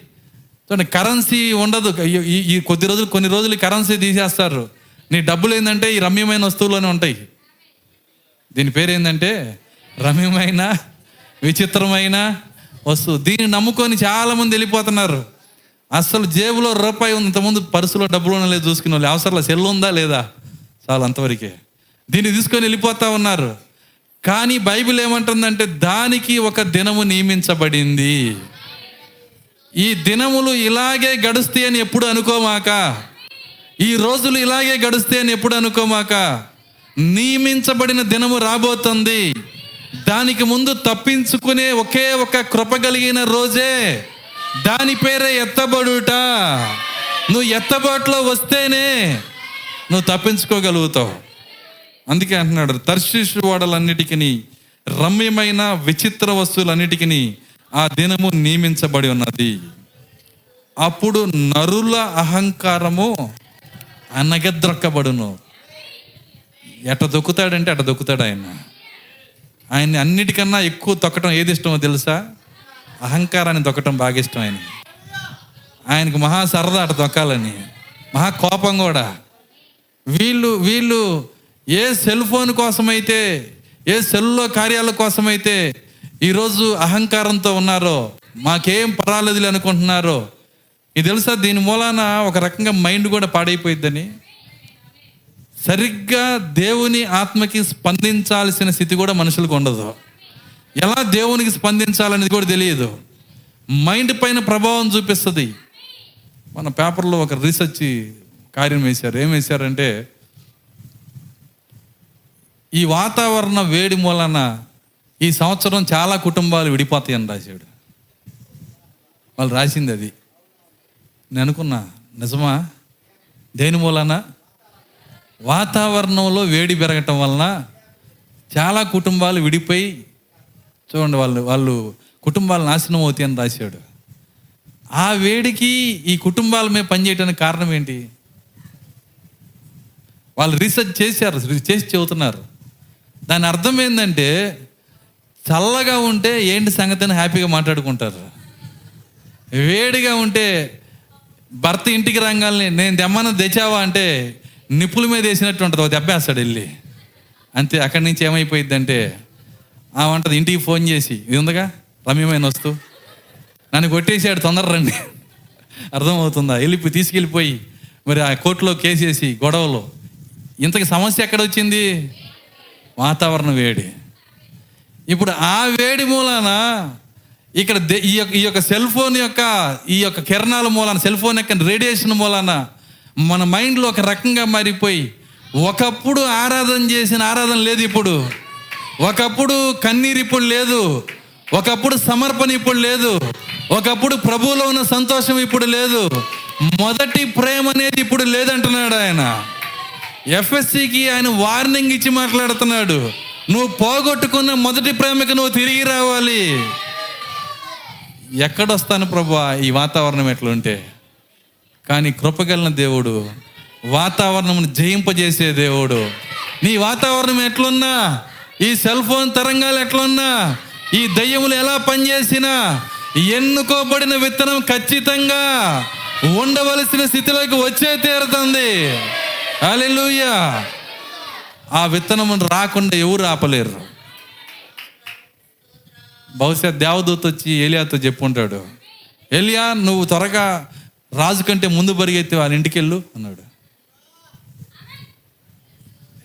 కరెన్సీ ఉండదు. ఈ కొద్ది రోజులు కొన్ని రోజులు కరెన్సీ తీసేస్తారు. నీ డబ్బులు ఏంటంటే ఈ రమ్యమైన వస్తువులోనే ఉంటాయి. దీని పేరు ఏంటంటే రమ్యమైన విచిత్రమైన వస్తువు. దీన్ని నమ్ముకొని చాలామంది వెళ్ళిపోతున్నారు. అసలు జేబులో రూపాయి ఉంది. ఇంతకుముందు పర్సులో డబ్బులు ఉన్నా లేదు చూసుకునే వాళ్ళు. అవసరంలో సెల్ ఉందా లేదా? చాలు అంతవరకే. దీన్ని తీసుకొని వెళ్ళిపోతా ఉన్నారు. కానీ బైబిల్ ఏమంటుందంటే దానికి ఒక దినము నియమించబడింది. ఈ దినములు ఇలాగే గడుస్తాయి అని ఎప్పుడు అనుకోమాక ఈ రోజులు ఇలాగే గడిస్తే అని ఎప్పుడు అనుకోమాక? నియమించబడిన దినము రాబోతుంది. దానికి ముందు తప్పించుకునే ఒకే ఒక కృప కలిగిన రోజే దాని పేరే ఎత్తబడుట. నువ్వు ఎత్తబాటులో వస్తేనే నువ్వు తప్పించుకోగలుగుతావు. అందుకే అంటున్నాడు తర్శిషు ఓడలన్నిటికీ రమ్యమైన విచిత్ర వస్తువులన్నిటికీ ఆ దినము నియమించబడి ఉన్నది. అప్పుడు నరుల అహంకారము అనగద్రొక్కబడును. ఎట దొక్కుతాడంటే అట దొక్కుతాడు ఆయన. ఆయన్ని అన్నిటికన్నా ఎక్కువ తొక్కటం ఏది ఇష్టమో తెలుసా? అహంకారాన్ని తొక్కటం బాగా ఇష్టం ఆయన ఆయనకు మహా సరదా అట తొక్కాలని. మహా కోపం కూడా. వీళ్ళు వీళ్ళు ఏ సెల్ ఫోన్ కోసమైతే ఏ సెల్లో కార్యాల కోసమైతే ఈరోజు అహంకారంతో ఉన్నారో మాకేం పర్వాలేదులే అనుకుంటున్నారో ఇది తెలుసా? దీని మూలాన ఒక రకంగా మైండ్ కూడా పాడైపోయిద్దని. సరిగ్గా దేవుని ఆత్మకి స్పందించాల్సిన స్థితి కూడా మనుషులకు ఉండదు. ఎలా దేవునికి స్పందించాలనేది కూడా తెలియదు. మైండ్ పైన ప్రభావం చూపిస్తుంది. మన పేపర్లో ఒక రీసెర్చ్ కార్యం వేశారు. ఏం వేశారంటే ఈ వాతావరణ వేడి మూలన ఈ సంవత్సరం చాలా కుటుంబాలు విడిపోతాయని రాశాడు. వాళ్ళు రాసింది అది. నేను అనుకున్నా నిజమా? దేని మూలన? వాతావరణంలో వేడి పెరగటం వలన చాలా కుటుంబాలు విడిపోయి చూడండి వాళ్ళు వాళ్ళు కుటుంబాలు నాశనం అవుతాయి అని రాశాడు. ఆ వేడికి ఈ కుటుంబాల మీద పనిచేయడానికి కారణం ఏంటి? వాళ్ళు రీసెర్చ్ చేశారు చేసి చెబుతున్నారు. దాని అర్థం ఏంటంటే చల్లగా ఉంటే ఏంటి సంగతి అని హ్యాపీగా మాట్లాడుకుంటారు. వేడిగా ఉంటే భర్త ఇంటికి రంగాల్ని నేను దెమ్మన తెచ్చావా అంటే నిప్పుల మీద వేసినట్టు ఉంటుంది దెబ్బేస్తాడు వెళ్ళి. అంతే అక్కడి నుంచి ఏమైపోయిందంటే ఆ వంటది ఇంటికి ఫోన్ చేసి ఇది ఉందిగా రమ్యమైన వస్తువు నన్ను కొట్టేసాడు తొందర రండి. అర్థమవుతుందా? వెళ్ళిపోయి తీసుకెళ్ళిపోయి మరి ఆ కోర్టులో కేసేసి గొడవలు. ఇంతకి సమస్య ఎక్కడ వచ్చింది? వాతావరణ వేడి. ఇప్పుడు ఆ వేడి మూలాన ఇక్కడ దే- ఈ యొక్క ఈ యొక్క సెల్ ఫోన్ యొక్క ఈ యొక్క కిరణాల మూలాన సెల్ ఫోన్ యొక్క రేడియేషన్ మూలాన మన మైండ్లో ఒక రకంగా మారిపోయి ఒకప్పుడు ఆరాధన చేసిన ఆరాధన లేదు ఇప్పుడు. ఒకప్పుడు కన్నీరు ఇప్పుడు లేదు. ఒకప్పుడు సమర్పణ ఇప్పుడు లేదు. ఒకప్పుడు ప్రభువులో ఉన్న సంతోషం ఇప్పుడు లేదు. మొదటి ప్రేమ అనేది ఇప్పుడు లేదంటున్నాడు ఆయన. ఎఫ్ఎస్సికి ఆయన వార్నింగ్ ఇచ్చి మాట్లాడుతున్నాడు. నువ్వు పోగొట్టుకున్న మొదటి ప్రేమకి నువ్వు తిరిగి రావాలి. ఎక్కడొస్తాను ప్రభు? ఈ వాతావరణం ఎట్లుంటే. కానీ కృపగలిగిన దేవుడు వాతావరణం జయింపజేసే దేవుడు. నీ వాతావరణం ఎట్లున్నా? ఈ సెల్ ఫోన్ తరంగాలు ఎట్లున్నా? ఈ దయ్యములు ఎలా పనిచేసినా? ఎన్నుకోబడిన విత్తనం ఖచ్చితంగా ఉండవలసిన స్థితిలోకి వచ్చే తీరుతుంది. అలెలుయ్యా ఆ విత్తనం రాకుండా ఎవరు ఆపలేరు. బహుశా దేవదూత వచ్చి ఏలియాతో చెప్పుంటాడు. ఏలియా నువ్వు త్వరగా రాజు కంటే ముందు పరిగెత్తి వాళ్ళ ఇంటికి వెళ్ళు అన్నాడు.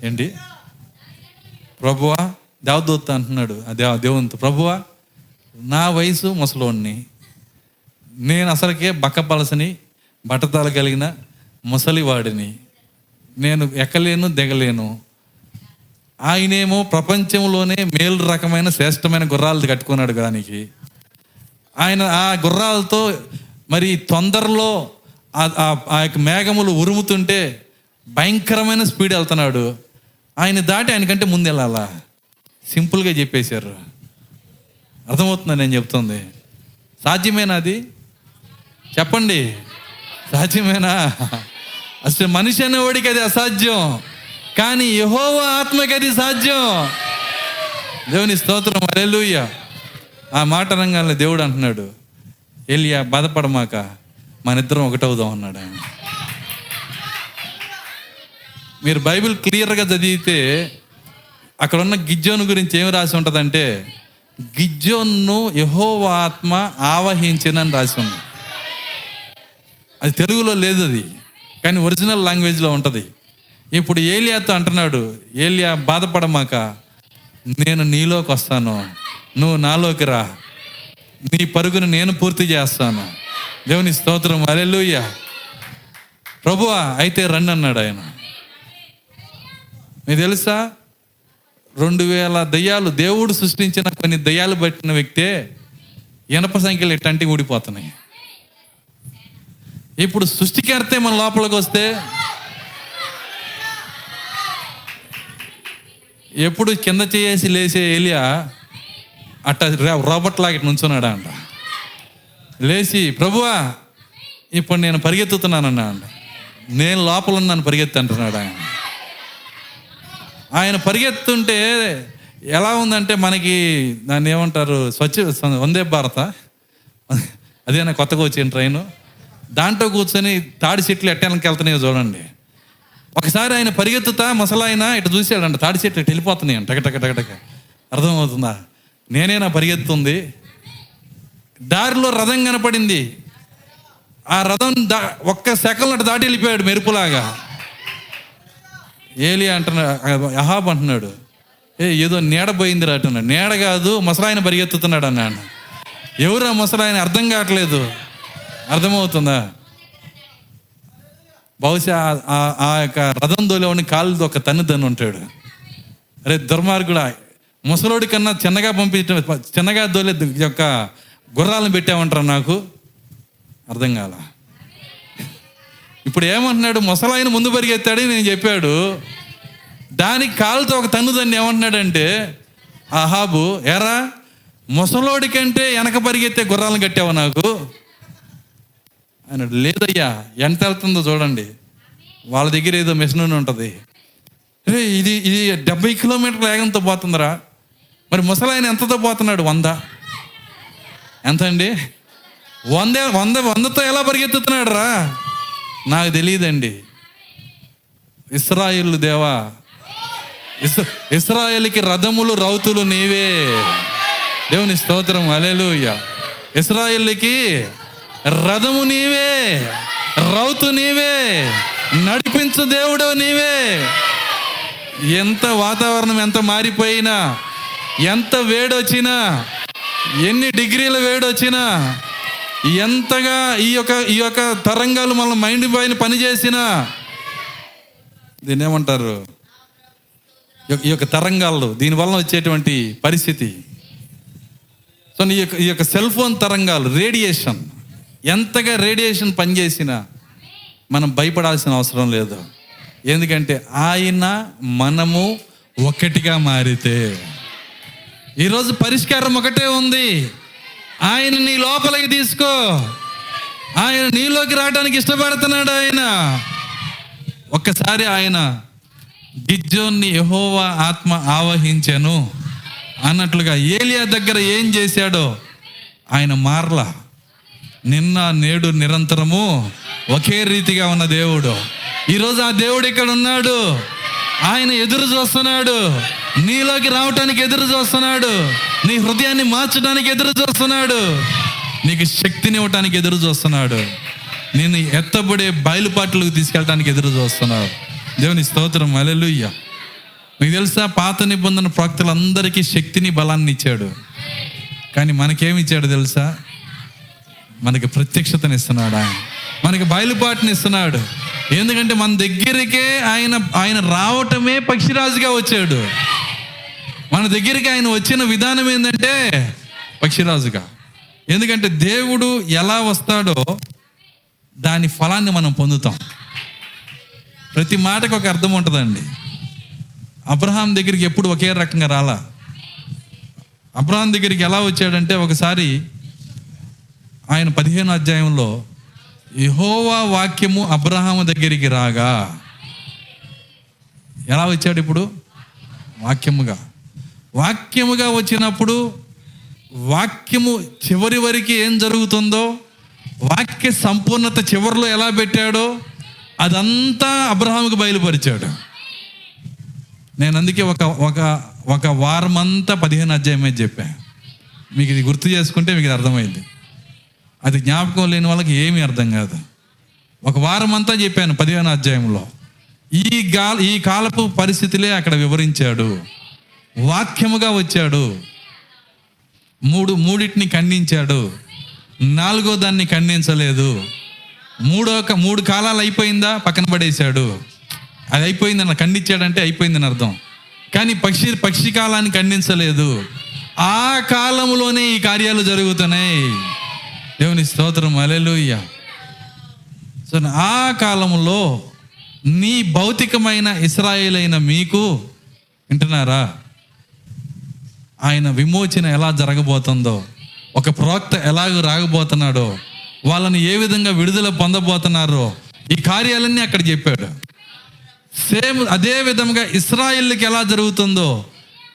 ఏంటి? ప్రభువా దేవదూత అంటున్నాడు. దేవ దేవునితో ప్రభువా నా వయసు ముసలోడిని. నేను అసలుకే బక్కపలసని బట్టతల కలిగిన ముసలివాడిని. నేను ఎక్కలేను దిగలేను. ఆయనేమో ప్రపంచంలోనే మేలు రకమైన శ్రేష్టమైన గుర్రాలు కట్టుకున్నాడు దానికి ఆయన ఆ గుర్రాలతో మరి తొందరలో ఆ- ఆ యొక్క మేఘములు ఉరుముతుంటే భయంకరమైన స్పీడ్ వెళ్తున్నాడు. ఆయన దాటి ఆయనకంటే ముందు వెళ్ళాలా? సింపుల్గా చెప్పేశారు. అర్థమవుతుందా నేను చెప్తుంది? సాధ్యమేనా అది? చెప్పండి. సాధ్యమేనా? అసలు మనిషి అనేవాడికి అది అసాధ్యం. కానీ యహోవ ఆత్మకి అది సాధ్యం. దేవుని స్తోత్రం అరెలుయ్య ఆ మాట రంగాల్లో దేవుడు అంటున్నాడు ఎలియా బాధపడమాక మన ఇద్దరం ఒకటవుదాం అన్నాడు ఆయన. మీరు బైబిల్ క్లియర్గా చదివితే అక్కడ ఉన్న గిజ్జోను గురించి ఏమి రాసి ఉంటుందంటే గిజ్జోన్ను యహోవ ఆత్మ ఆవహించినని రాసి ఉంది. అది తెలుగులో లేదు అది కానీ ఒరిజినల్ లాంగ్వేజ్లో ఉంటుంది. ఇప్పుడు ఏలియాతో అంటున్నాడు ఏలియా బాధపడమాక. నేను నీలోకి వస్తాను. నువ్వు నాలోకి రా. నీ పరుగును నేను పూర్తి చేస్తాను. దేవుని స్తోత్రం. అలెలుయ్య ప్రభువా అయితే రండి అన్నాడు ఆయన. మీకు తెలుసా? రెండు వేల దయ్యాలు దేవుడు సృష్టించిన కొన్ని దయ్యాలు పట్టిన వ్యక్తే ఇనప సంఖ్యలు ఎట్టంటి ఊడిపోతున్నాయి. ఇప్పుడు సృష్టికర్తే మన లోపలికి వస్తే ఎప్పుడు కింద చేసి లేచే ఏలియా అట్ట రాబర్ట్ లాగా నుంచున్నాడా అంట లేచి ప్రభువా ఇప్పుడు నేను పరిగెత్తుతున్నానన్నా అంట. నేను లోపల ఉన్నాను పరిగెత్తి అంటున్నాడు ఆయన ఆయన పరిగెత్తుంటే ఎలా ఉందంటే మనకి దాన్ని ఏమంటారు? స్వచ్ఛ వందే భారత. అదేనా కొత్తగా వచ్చిన ట్రైన్? దాంట్లో కూర్చొని తాడి చెట్లు ఎట్టడానికి వెళ్తున్నాయో చూడండి. ఒకసారి ఆయన పరిగెత్తుతా ముసలాయన ఇటు చూసాడంట తాడి చెట్టు ఇటు వెళ్ళిపోతున్నాయి టక టక టక టక. అర్థమవుతుందా? నేనేనా పరిగెత్తుంది. దారిలో రథం కనపడింది. ఆ రథం దా ఒక్క సెకండ్ అటు దాటి వెళ్ళిపోయాడు మెరుపులాగా. ఏలి అంటున్నాడు అహాబ్ అంటున్నాడు. ఏ ఏదో నీడ పోయింది అంటున్నాడు. నీడ కాదు ముసలాయన పరిగెత్తుతున్నాడు అన్నాడు. ఆ ముసలాయన అర్థం కావట్లేదు. అర్థమవుతుందా? బహుశా ఆ- ఆ- యొక్క రథం దోలేవాడిని కాళ్ళు ఒక తన్ను తన్ను ఉంటాడు. అరే దుర్మార్గుడా ముసలోడి కన్నా చిన్నగా పంపించడం చిన్నగా దోలే యొక్క గుర్రాలను పెట్టామంటారా నాకు? అర్థం కాల. ఇప్పుడు ఏమంటున్నాడు? ముసలాయన ముందు పరిగెత్తాడని నేను చెప్పాడు. దానికి కాలుతో ఒక తన్ను దాన్ని ఏమంటున్నాడంటే ఆహాబు ఎరా ముసలోడి కంటే వెనక పరిగెత్తే గుర్రాలను కట్టావు నాకు? ఆయన లేదయ్యా ఎంత వెళ్తుందో చూడండి. వాళ్ళ దగ్గర ఏదో మిషన్ ఉంటుంది. రే ఇది ఇది డెబ్బై కిలోమీటర్ల వేగంతో పోతుందిరా. మరి ముసలాయన ఎంతతో పోతున్నాడు? వంద. ఎంత అండి వంద వంద వందతో ఎలా పరిగెత్తుతున్నాడు రా నాకు తెలియదండి. ఇస్రాయిల్ దేవా ఇస్ ఇస్రాయేల్కి రథములు రౌతులు నీవే. దేవుని స్తోత్రం. అలెలుయ్య ఇస్రాయేల్కి రథము నీవే రౌతు నీవే నడిపించు దేవుడు నీవే. ఎంత వాతావరణం ఎంత మారిపోయినా ఎంత వేడొచ్చినా ఎన్ని డిగ్రీల వేడొచ్చినా ఎంతగా ఈ యొక్క ఈ యొక్క తరంగాలు మన మైండ్ పైన పనిచేసినా దీన్ని ఏమంటారు ఈ యొక్క- ఈ యొక్క తరంగాలు దీనివల్ల వచ్చేటువంటి పరిస్థితి. సో ఈ యొక్క ఈ యొక్క సెల్ ఫోన్ తరంగాలు రేడియేషన్. ఎంతగా రేడియేషన్ పనిచేసినా మనం భయపడాల్సిన అవసరం లేదు. ఎందుకంటే ఆయన మనము ఒకటిగా మారితే. ఈరోజు పరిష్కారం ఒకటే ఉంది. ఆయన నీ లోపలికి తీసుకో. ఆయన నీలోకి రావడానికి ఇష్టపడుతున్నాడు ఆయన. ఒక్కసారి ఆయన గిజ్జోన్ని యహోవా ఆత్మ ఆవహించాను అన్నట్లుగా ఏలియా దగ్గర ఏం చేశాడో ఆయన మారలా. నిన్న నేడు నిరంతరము ఒకే రీతిగా ఉన్న దేవుడు. ఈరోజు ఆ దేవుడు ఇక్కడ ఉన్నాడు. ఆయన ఎదురు చూస్తున్నాడు. నీలోకి రావటానికి ఎదురు చూస్తున్నాడు. నీ హృదయాన్ని మార్చడానికి ఎదురు చూస్తున్నాడు. నీకు శక్తిని ఇవ్వటానికి ఎదురు చూస్తున్నాడు. నేను ఎత్తబడే బయలుపాట్లకు తీసుకెళ్ళడానికి ఎదురు చూస్తున్నాడు. దేవుని స్తోత్రం. అలెలుయ్య మీకు తెలుసా పాత నిబంధన ప్రవక్తలందరికీ శక్తిని బలాన్ని ఇచ్చాడు. కానీ మనకేమి ఇచ్చాడు తెలుసా? మనకి ప్రత్యక్షతని ఇస్తున్నాడు ఆయన. మనకి బయలుపాటుని ఇస్తున్నాడు. ఎందుకంటే మన దగ్గరికే ఆయన ఆయన రావటమే పక్షిరాజుగా వచ్చాడు. మన దగ్గరికి ఆయన వచ్చిన విధానం ఏంటంటే పక్షిరాజుగా. ఎందుకంటే దేవుడు ఎలా వస్తాడో దాని ఫలాన్ని మనం పొందుతాం. ప్రతి మాటకు ఒక అర్థం ఉంటుందండి. అబ్రహాం దగ్గరికి ఎప్పుడు ఒకే రకంగా రాలా? అబ్రహాం దగ్గరికి ఎలా వచ్చాడంటే ఒకసారి ఆయన పదిహేను అధ్యాయంలో యహోవా వాక్యము అబ్రహాము దగ్గరికి రాగా ఎలా వచ్చాడు ఇప్పుడు? వాక్యముగా. వాక్యముగా వచ్చినప్పుడు వాక్యము చివరి వరకు ఏం జరుగుతుందో వాక్య సంపూర్ణత చివరిలో ఎలా పెట్టాడో అదంతా అబ్రహాముకు బయలుపరిచాడు. నేను అందుకే ఒక ఒక ఒక వారం అంతా పదిహేను అధ్యాయమే చెప్పాను మీకు ఇది గుర్తు చేసుకుంటే మీకు ఇది అర్థమైంది. అది జ్ఞాపకం లేని వాళ్ళకి ఏమీ అర్థం కాదు. ఒక వారం అంతా చెప్పాను పదిహేను అధ్యాయంలో. ఈ గా ఈ కాలపు పరిస్థితులే అక్కడ వివరించాడు. వాక్యముగా వచ్చాడు. మూడు మూడింటిని ఖండించాడు. నాలుగో దాన్ని ఖండించలేదు. మూడో మూడు కాలాలు అయిపోయిందా? పక్కన పడేశాడు. అది అయిపోయిందని ఖండించాడంటే అయిపోయిందని అర్థం. కానీ పక్షి పక్షి కాలాన్ని ఖండించలేదు. ఆ కాలంలోనే ఈ కార్యాలు జరుగుతున్నాయి. దేవుని స్తోత్రం అలెలుయ్య సో ఆ కాలంలో నీ భౌతికమైన ఇస్రాయేల్ అయిన మీకు వింటున్నారా? ఆయన విమోచన ఎలా జరగబోతుందో ఒక ప్రవక్త ఎలాగ రాగబోతున్నాడో వాళ్ళని ఏ విధంగా విడుదల పొందబోతున్నారో ఈ కార్యాలన్నీ అక్కడ చెప్పాడు. సేమ్ అదే విధంగా ఇస్రాయిల్కి ఎలా జరుగుతుందో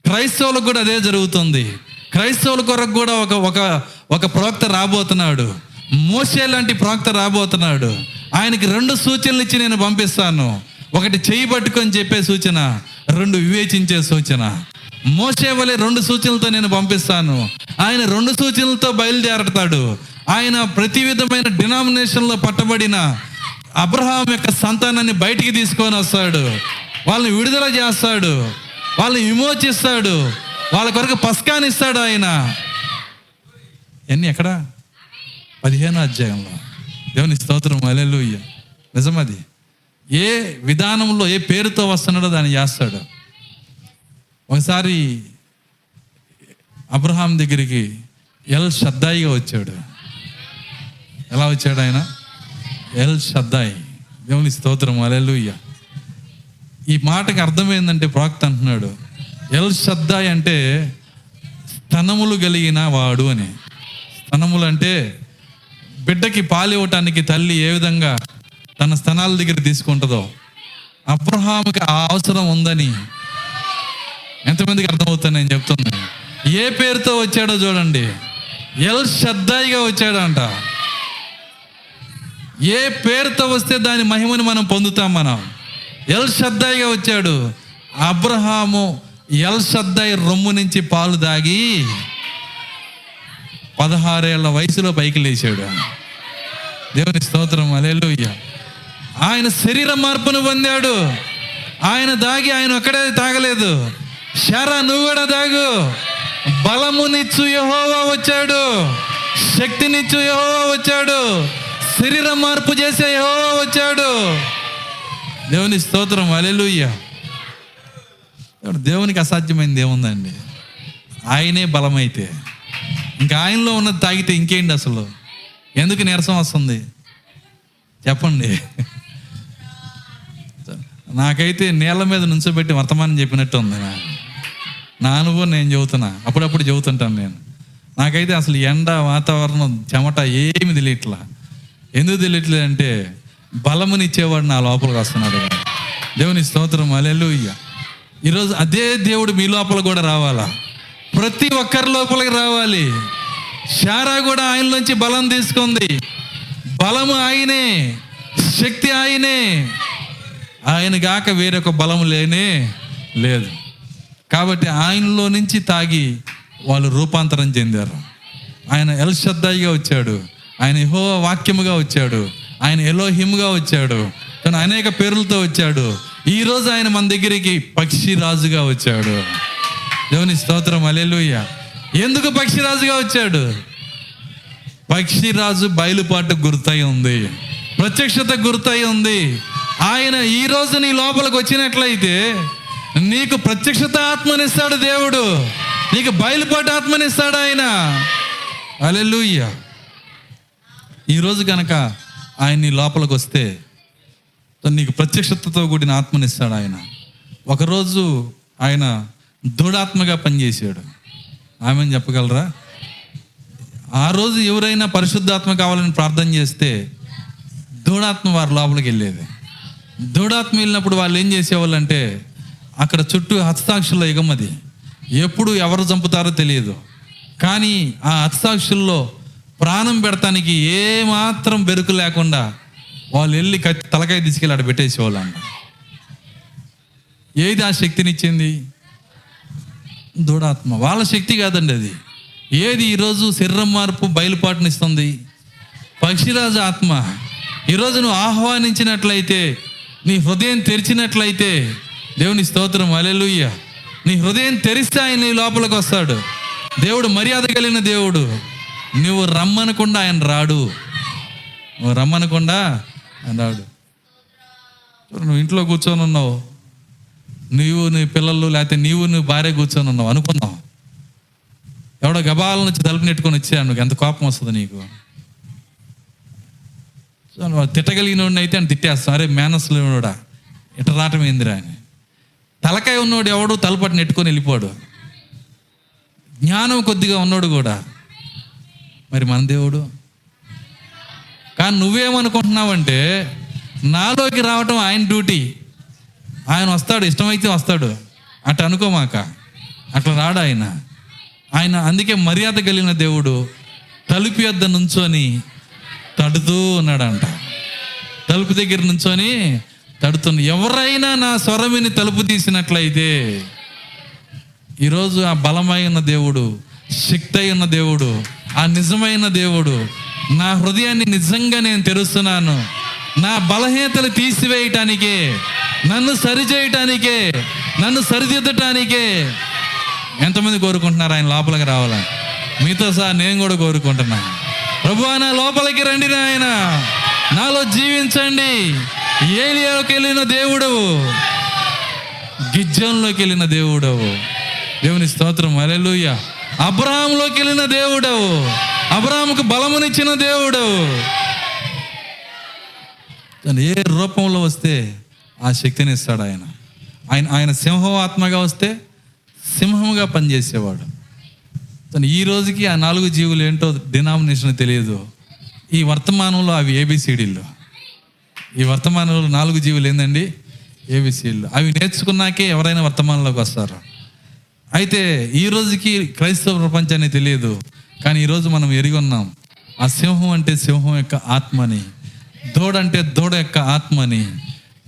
క్రైస్తవులకు కూడా అదే జరుగుతుంది. క్రైస్తవుల కొరకు కూడా ఒక ఒక ఒక ప్రవక్త రాబోతున్నాడు. మోసే లాంటి ప్రవక్త రాబోతున్నాడు. ఆయనకి రెండు సూచనలు ఇచ్చి నేను పంపిస్తాను. ఒకటి చేయి పట్టుకొని చెప్పే సూచన రెండు వివేచించే సూచన. మోసే వలె రెండు సూచనలతో నేను పంపిస్తాను. ఆయన రెండు సూచనలతో బయలుదేరతాడు. ఆయన ప్రతి విధమైన డినామినేషన్లో పట్టబడిన అబ్రహాం యొక్క సంతానాన్ని బయటికి తీసుకొని వస్తాడు. వాళ్ళని విడుదల చేస్తాడు. వాళ్ళని విమోచిస్తాడు. వాళ్ళ కొరకు పస్కానిస్తాడు ఆయన. ఎన్ని ఎక్కడ? పదిహేను అధ్యాయంలో. దేవుని స్తోత్రం అలెలుయ్య నిజమది. ఏ విధానంలో ఏ పేరుతో వస్తున్నాడో దాన్ని చేస్తాడు ఒకసారి అబ్రహాం దగ్గరికి ఎల్ షద్దాయిగా వచ్చాడు. ఎలా వచ్చాడు ఆయన? El Shaddai. దేవుని స్తోత్రం అలెలుయ్య ఈ మాటకి అర్థం ఏంటంటే ప్రాక్త అంటున్నాడు. ఎల్ షద్దాయి అంటే స్తనములు కలిగిన వాడు అని. స్తనములు అంటే బిడ్డకి పాలివ్వటానికి తల్లి ఏ విధంగా తన స్తనాల దగ్గర తీసుకుంటుందో. అబ్రహాముకి ఆ అవసరం ఉందని ఎంతమందికి అర్థమవుతుంది నేను చెప్తున్నాను ఏ పేరుతో వచ్చాడో చూడండి. ఎల్ శ్రద్ధాయిగా వచ్చాడంట. ఏ పేరుతో వస్తే దాని మహిమని మనం పొందుతాం మనం. ఎల్ శ్రద్ధాయిగా వచ్చాడు. అబ్రహాము ఎల్ శ్రద్ధాయి రొమ్ము నుంచి పాలు దాగి పదహారేళ్ళ వయసులో పైకి లేచాడు దేవుని స్తోత్రం అలెలుయ్య ఆయన శరీర మార్పును పొందాడు. ఆయన దాగి ఆయన ఒక్కడే తాగలేదు. షరా నువ్వు కూడా దాగు బలమునిచ్చు యహోవా వచ్చాడు. శక్తినిచ్చు యహోవా వచ్చాడు. శరీర మార్పు చేసే యహోవా వచ్చాడు. దేవుని స్తోత్రం అలెలుయ్య దేవునికి అసాధ్యమైంది ఏముందండి? ఆయనే బలమైతే. ఇంకా ఆయనలో ఉన్నది తాగితే ఇంకేంటి అసలు? ఎందుకు నీరసం వస్తుంది? చెప్పండి. నాకైతే నీళ్ళ మీద నుంచోబెట్టి వర్తమానం చెప్పినట్టు ఉంది నా. నా అనుభవం నేను చెబుతున్నా. అప్పుడప్పుడు చెబుతుంటాను నేను. నాకైతే అసలు ఎండ వాతావరణం చెమట ఏమి తెలియట్లా. ఎందుకు తెలియట్లేదు అంటే బలమునిచ్చేవాడు నా లోపలికి వస్తున్నాడు. దేవుని స్తోత్రం. అలెలుయ్య ఈరోజు అదే దేవుడు మీ లోపల కూడా రావాలా? ప్రతి ఒక్కరి లోపలికి రావాలి. శారా కూడా ఆయనలోంచి బలం తీసుకుంది. బలము ఆయనే శక్తి ఆయనే. ఆయన గాక వేరొక బలం లేనే లేదు. కాబట్టి ఆయనలో నుంచి తాగి వాళ్ళు రూపాంతరం చెందారు. ఆయన ఎల్షద్దాయిగా వచ్చాడు. ఆయన యహో వాక్యముగా వచ్చాడు. ఆయన ఎలోహిముగా వచ్చాడు. తను అనేక పేర్లతో వచ్చాడు. ఈరోజు ఆయన మన దగ్గరికి పక్షి రాజుగా వచ్చాడు. దేవుని స్తోత్రం అలెలుయ్య ఎందుకు పక్షిరాజుగా వచ్చాడు? పక్షిరాజు బయలుపాటు గుర్తయి ఉంది. ప్రత్యక్షత గుర్తయి ఉంది. ఆయన ఈ రోజు నీ లోపలికి వచ్చినట్లయితే నీకు ప్రత్యక్షత ఆత్మనిస్తాడు దేవుడు. నీకు బయలుపాటు ఆత్మనిస్తాడు ఆయన. అలెలుయ్య ఈరోజు కనుక ఆయన నీ లోపలికి వస్తే నీకు ప్రత్యక్షతతో కూడిన ఆత్మనిస్తాడు ఆయన. ఒకరోజు ఆయన దృఢాత్మగా పనిచేశాడు. ఆమెను చెప్పగలరా? ఆ రోజు ఎవరైనా పరిశుద్ధాత్మ కావాలని ప్రార్థన చేస్తే దూడాత్మ వారి లోపలికి వెళ్ళేది. దూడాత్మ వెళ్ళినప్పుడు వాళ్ళు ఏం చేసేవాళ్ళు అంటే అక్కడ చుట్టూ హస్తాక్షుల ఎగమది ఎప్పుడు ఎవరు చంపుతారో తెలియదు. కానీ ఆ హస్తాక్షుల్లో ప్రాణం పెడతానికి ఏమాత్రం బెరుకు లేకుండా వాళ్ళు వెళ్ళి కత్తి తలకాయ తీసుకెళ్ళి అక్కడ పెట్టేసేవాళ్ళు ఏది ఆ శక్తినిచ్చింది? దూడాత్మ వాళ్ళ శక్తి కాదండి అది. ఏది ఈరోజు శరీరం మార్పు బయలుపాటునిస్తుంది పక్షిరాజు ఆత్మ. ఈరోజు నువ్వు ఆహ్వానించినట్లయితే నీ హృదయం తెరిచినట్లయితే దేవుని స్తోత్రం అలెలుయ్య నీ హృదయం తెరిస్తే ఆయన నీ లోపలికి వస్తాడు. దేవుడు మర్యాద కలిగిన దేవుడు. నువ్వు రమ్మనకుండా ఆయన రాడు. నువ్వు రమ్మనకుండా ఆయన రాడు. నువ్వు ఇంట్లో కూర్చొని ఉన్నావు? నీవు నీ పిల్లలు లేకపోతే నీవు నీ భార్య కూర్చొని ఉన్నావు అనుకున్నావు ఎవడో గబాల నుంచి తలుపు నెట్టుకొని వచ్చాడు నువ్వు ఎంత కోపం వస్తుంది నీకు? తిట్టగలిగిన వాడిని అయితే అని తిట్టేస్తాం అరే మేనస్లో కూడా ఇట రావటం ఏందిరా అని. తలకాయ ఉన్నోడు ఎవడు తలపటి నెట్టుకొని వెళ్ళిపోడు. జ్ఞానం కొద్దిగా ఉన్నోడు కూడా. మరి మన దేవుడు? కానీ నువ్వేమనుకుంటున్నావంటే నాలోకి రావటం ఆయన డ్యూటీ. ఆయన వస్తాడు ఇష్టమైతే వస్తాడు. అట్లా అనుకోమాక. అట్లా రాడు ఆయన. ఆయన అందుకే మర్యాద కలిగిన దేవుడు తలుపు యొద్ద నుంచొని తడుతూ ఉన్నాడంట. తలుపు దగ్గర నుంచొని తడుతుంది ఎవరైనా నా స్వరమిని తలుపు తీసినట్లయితే ఈరోజు ఆ బలమైన దేవుడు శక్తి అయిన దేవుడు ఆ నిజమైన దేవుడు నా హృదయాన్ని నిజంగా నేను తెరుస్తున్నాను. నా బలహీనతలు తీసివేయటానికే నన్ను సరిచేయటానికే నన్ను సరిదిద్దటానికే ఎంతమంది కోరుకుంటున్నారు ఆయన లోపలికి రావాలని? మీతో సహా నేను కూడా కోరుకుంటున్నాను ప్రభు నా లోపలికి రండి నాయన. నాలో జీవించండి. ఏలియాలోకి వెళ్ళిన దేవుడు గిజ్జంలోకి వెళ్ళిన దేవుడవు దేవుని స్తోత్రం. అలెలుయ్య అబ్రహాంలోకి వెళ్ళిన దేవుడవు అబ్రహాంకు బలమునిచ్చిన దేవుడవు తను ఏ రూపంలో వస్తే ఆ శక్తిని ఇస్తాడు ఆయన. ఆయన ఆయన సింహం ఆత్మగా వస్తే సింహంగా పనిచేసేవాడు. తను ఈ రోజుకి ఆ నాలుగు జీవులు ఏంటో డినామినేషన్ తెలియదు. ఈ వర్తమానంలో అవి ఏబిసిడీలు. ఈ వర్తమానంలో నాలుగు జీవులు ఏందండి? ఏబిసిడీలు. అవి నేర్చుకున్నాకే ఎవరైనా వర్తమానంలోకి వస్తారు. అయితే ఈ రోజుకి క్రైస్తవ ప్రపంచాన్ని తెలియదు. కానీ ఈరోజు మనం ఎరిగి ఉన్నాం. ఆ సింహం అంటే సింహం యొక్క ఆత్మని. దూడ అంటే దూడ యొక్క ఆత్మని.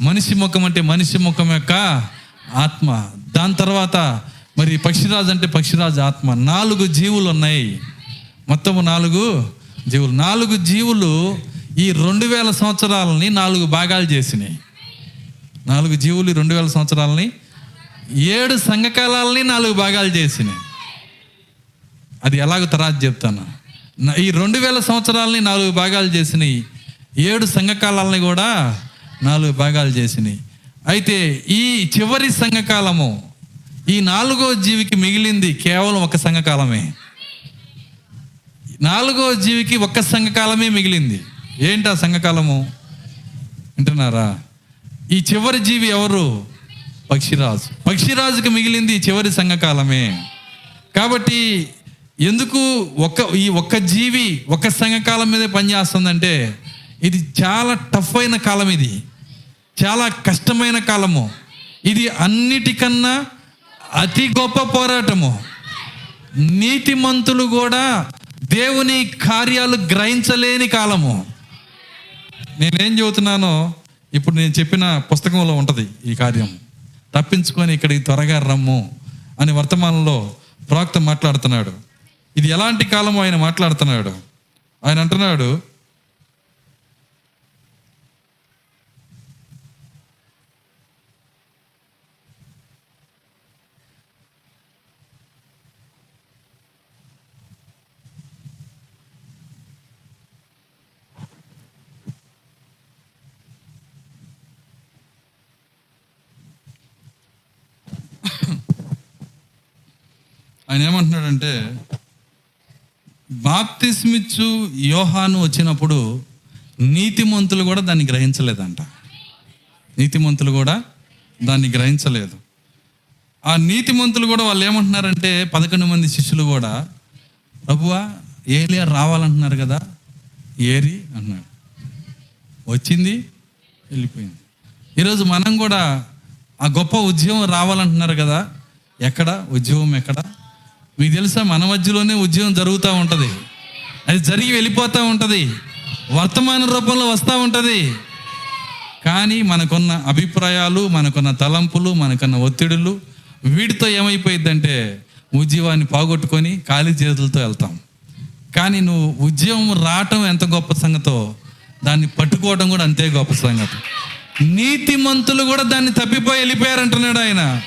మనిషి ముఖం అంటే మనిషి ముఖం యొక్క ఆత్మ. దాని తర్వాత మరి పక్షిరాజు అంటే పక్షిరాజు ఆత్మ. నాలుగు జీవులు ఉన్నాయి. మొత్తము నాలుగు జీవులు. నాలుగు జీవులు ఈ రెండు వేల సంవత్సరాలని నాలుగు భాగాలు చేసినాయి. నాలుగు జీవులు రెండు వేల సంవత్సరాలని ఏడు సంఘకాలాలని నాలుగు భాగాలు చేసినాయి. అది ఎలాగో తర్వాత చెప్తాను. ఈ రెండు వేల సంవత్సరాలని నాలుగు భాగాలు చేసినాయి. ఏడు సంఘకాలాలని కూడా నాలుగు భాగాలు చేసినాయి. అయితే ఈ చివరి సంఘకాలము ఈ నాలుగో జీవికి మిగిలింది కేవలం ఒక సంఘకాలమే. నాలుగో జీవికి ఒక్క సంఘకాలమే మిగిలింది. ఏంటి ఆ సంఘకాలము? వింటున్నారా? ఈ చివరి జీవి ఎవరు? పక్షిరాజు. పక్షిరాజుకి మిగిలింది చివరి సంఘకాలమే. కాబట్టి ఎందుకు ఒక్క ఈ ఒక్క జీవి ఒక్క సంఘకాలం మీదే పనిచేస్తుందంటే ఇది చాలా టఫ్ అయిన కాలం ఇది. చాలా కష్టమైన కాలము. ఇది అన్నిటికన్నా అతి గొప్ప పోరాటము. నీతిమంతులు కూడా దేవుని కార్యాలు గ్రహించలేని కాలము. నేనేం చెబుతున్నానో ఇప్పుడు నేను చెప్పిన పుస్తకంలో ఉంటుంది ఈ కార్యం. తప్పించుకొని ఇక్కడికి త్వరగా రమ్ము అని వర్తమానంలో ప్రాక్త మాట్లాడుతున్నాడు. ఇది ఎలాంటి కాలమో? ఆయన మాట్లాడుతున్నాడు. ఆయన అంటున్నాడు ఆయన ఏమంటున్నాడంటే బాప్తిస్మిచ్చు యోహాను వచ్చినప్పుడు నీతిమంతులు కూడా దాన్ని గ్రహించలేదంట. నీతిమంతులు కూడా దాన్ని గ్రహించలేదు. ఆ నీతిమంతులు కూడా వాళ్ళు ఏమంటున్నారంటే పదకొండు మంది శిష్యులు కూడా ప్రభువా ఏలియా రావాలంటున్నారు కదా ఏరి అన్నాడు వచ్చింది వెళ్ళిపోయింది. ఈరోజు మనం కూడా ఆ గొప్ప ఉద్యమం రావాలంటున్నారు కదా ఎక్కడ? ఉద్యమం ఎక్కడ? మీకు తెలుసా మన మధ్యలోనే ఉద్యమం జరుగుతూ ఉంటుంది. అది జరిగి వెళ్ళిపోతూ ఉంటుంది. వర్తమాన రూపంలో వస్తూ ఉంటుంది. కానీ మనకున్న అభిప్రాయాలు మనకున్న తలంపులు మనకున్న ఒత్తిడులు వీటితో ఏమైపోయిందంటే ఉద్యమాన్ని పోగొట్టుకొని ఖాళీ చేతులతో వెళ్తాం. కానీ నువ్వు ఉద్యమం రావటం ఎంత గొప్ప సంగతో దాన్ని పట్టుకోవడం కూడా అంతే గొప్ప సంగతి. నీతిమంతులు కూడా దాన్ని తప్పిపోయి వెళ్ళిపోయారంటున్నాడు ఆయన.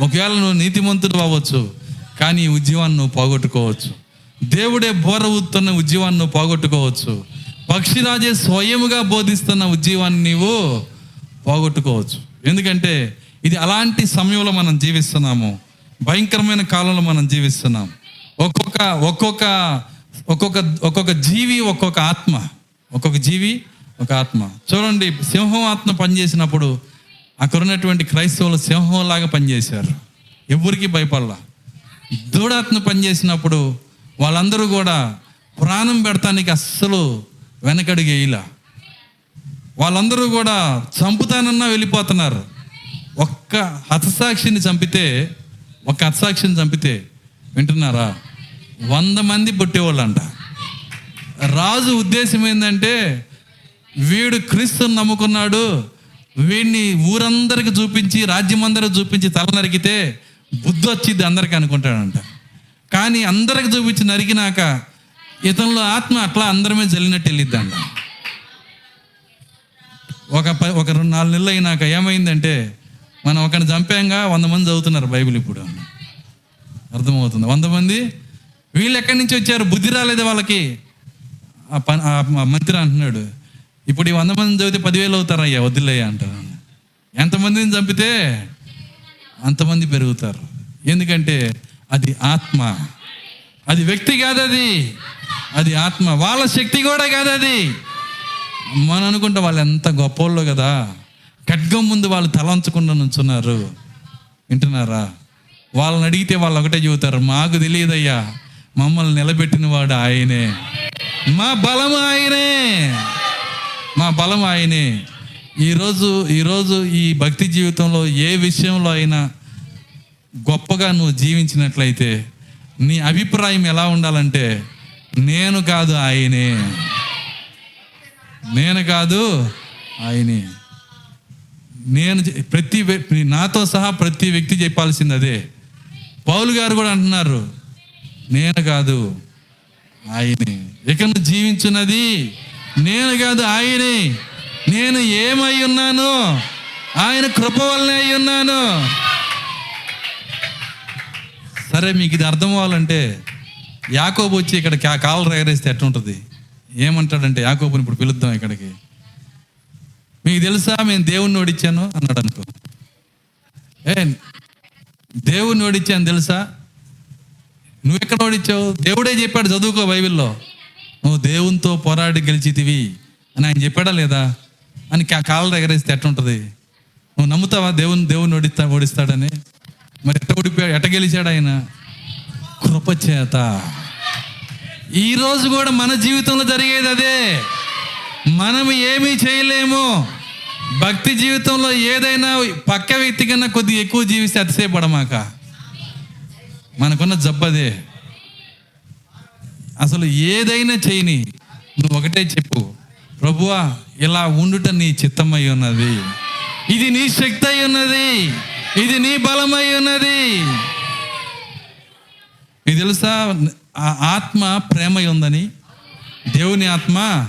ఒకవేళ నువ్వు నీతిమంతుడు అవ్వచ్చు కానీ ఉద్యమాన్ని నువ్వు పోగొట్టుకోవచ్చు. దేవుడే బోర ఊతున్న ఉద్యమాన్ని నువ్వు పోగొట్టుకోవచ్చు. పక్షిరాజే స్వయముగా బోధిస్తున్న ఉద్యమాన్ని నీవు పోగొట్టుకోవచ్చు. ఎందుకంటే ఇది అలాంటి సమయంలో మనం జీవిస్తున్నాము. భయంకరమైన కాలంలో మనం జీవిస్తున్నాం ఒక్కొక్క ఒక్కొక్క ఒక్కొక్క ఒక్కొక్క జీవి ఒక్కొక్క ఆత్మ. ఒక్కొక్క జీవి ఒక ఆత్మ. చూడండి సింహం ఆత్మ పనిచేసినప్పుడు అక్కడ ఉన్నటువంటి క్రైస్తవులు సింహంలాగా పనిచేశారు. ఎవరికి భయపడలా. దూడాత్మ పనిచేసినప్పుడు వాళ్ళందరూ కూడా ప్రాణం పెడతానికి అస్సలు వెనకడుగు వాళ్ళందరూ కూడా చంపుతానన్నా వెళ్ళిపోతున్నారు. ఒక్క హతసాక్షిని చంపితే ఒక్క హతసాక్షిని చంపితే వింటున్నారా? వంద మంది పుట్టేవాళ్ళంట. రాజు ఉద్దేశం ఏంటంటే వీడు క్రీస్తుని నమ్ముకున్నాడు వీడిని ఊరందరికి చూపించి రాజ్యమందరికి చూపించి తల నరికితే బుద్ధి వచ్చింది అందరికి అనుకుంటాడంట. కానీ అందరికి చూపించి నరికినాక ఇతనిలో ఆత్మ అట్లా అందరమే జల్లినట్టు వెళ్ళిద్దంట. ఒక ప ఒక రెండు నాలుగు నెలలు అయినాక ఏమైందంటే మనం ఒకరిని చంపాంగా వంద మంది చదువుతున్నారు బైబిల్ ఇప్పుడు. అర్థమవుతుంది. వంద మంది వీళ్ళు ఎక్కడి నుంచి వచ్చారు? బుద్ధి రాలేదు వాళ్ళకి. ఆ పని ఆ మంత్రి అంటున్నాడు ఇప్పుడు ఈ వంద మంది చదివితే పదివేలు అవుతారయ్యా వద్దులయ్యా అంటారు. ఎంతమందిని చంపితే అంతమంది పెరుగుతారు. ఎందుకంటే అది ఆత్మ. అది వ్యక్తి కాదు అది అది ఆత్మ. వాళ్ళ శక్తి కూడా కాదు అది మనం అనుకుంటే వాళ్ళు ఎంత గొప్పోళ్ళు కదా. ఖడ్గం ముందు వాళ్ళు తలంచకుండా నుంచున్నారు. వింటున్నారా? వాళ్ళని అడిగితే వాళ్ళు ఒకటే చెబుతారు మాకు తెలియదయ్యా. మమ్మల్ని నిలబెట్టిన వాడు ఆయనే. మా బలం ఆయనే. మా బలం ఆయనే. ఈరోజు ఈరోజు ఈ భక్తి జీవితంలో ఏ విషయంలో అయినా గొప్పగా నువ్వు జీవించినట్లయితే నీ అభిప్రాయం ఎలా ఉండాలంటే నేను కాదు ఆయనే. నేను కాదు ఆయనే. నేను ప్రతి నాతో సహా ప్రతి వ్యక్తి చెప్పాల్సింది అదే. పౌలు గారు కూడా అంటున్నారు నేను కాదు ఆయనే. ఇక నువ్వు జీవించున్నది నేను కాదు ఆయనే. నేను ఏమై ఉన్నాను ఆయన కృప వల్లనే అయి ఉన్నాను. సరే మీకు ఇది అర్థం అవ్వాలంటే యాకోబు వచ్చి ఇక్కడ కా- కాలు ఎగరేస్తే ఎట్లుంటుంది? ఏమంటాడంటే యాకోబుని ఇప్పుడు పిలుద్దాం ఇక్కడికి. మీకు తెలుసా మేము దేవుణ్ణి ఓడిచ్చాను అన్నాడు అనుకో. ఏ దేవుణ్ణి ఓడిచ్చాను తెలుసా? నువ్వు ఎక్కడ ఓడిచ్చావు దేవుడే చెప్పాడు చదువుకో బైబిల్లో. నువ్వు దేవునితో పోరాడి గెలిచితివి. అని ఆయన చెప్పాడా లేదా? అని కా- కాళ్ళ ఎగరేస్తే ఎట్టుంటుంది నువ్వు నమ్ముతావా? దేవుని దేవుని ఓడిస్తా ఓడిస్తాడని? మరి ఎట్ట ఓడిపోయాడు ఎట్ట గెలిచాడు ఆయన? కృప చేత. కూడా మన జీవితంలో జరిగేది అదే. మనం ఏమీ చేయలేము. భక్తి జీవితంలో ఏదైనా పక్క వ్యక్తి కన్నా కొద్దిగా ఎక్కువ జీవిస్తే అతిశయపడమాక మనకున్న జబ్బదే అసలు ఏదైనా చేయని నువ్వు ఒకటే చెప్పు. ప్రభువా ఇలా ఉండుట నీ చిత్తమై ఉన్నది ఇది నీ శక్తి అయి ఉన్నది ఇది నీ బలమై ఉన్నది మీకు తెలుసా ఆ ఆత్మ ప్రేమ ఉందని దేవుని ఆత్మ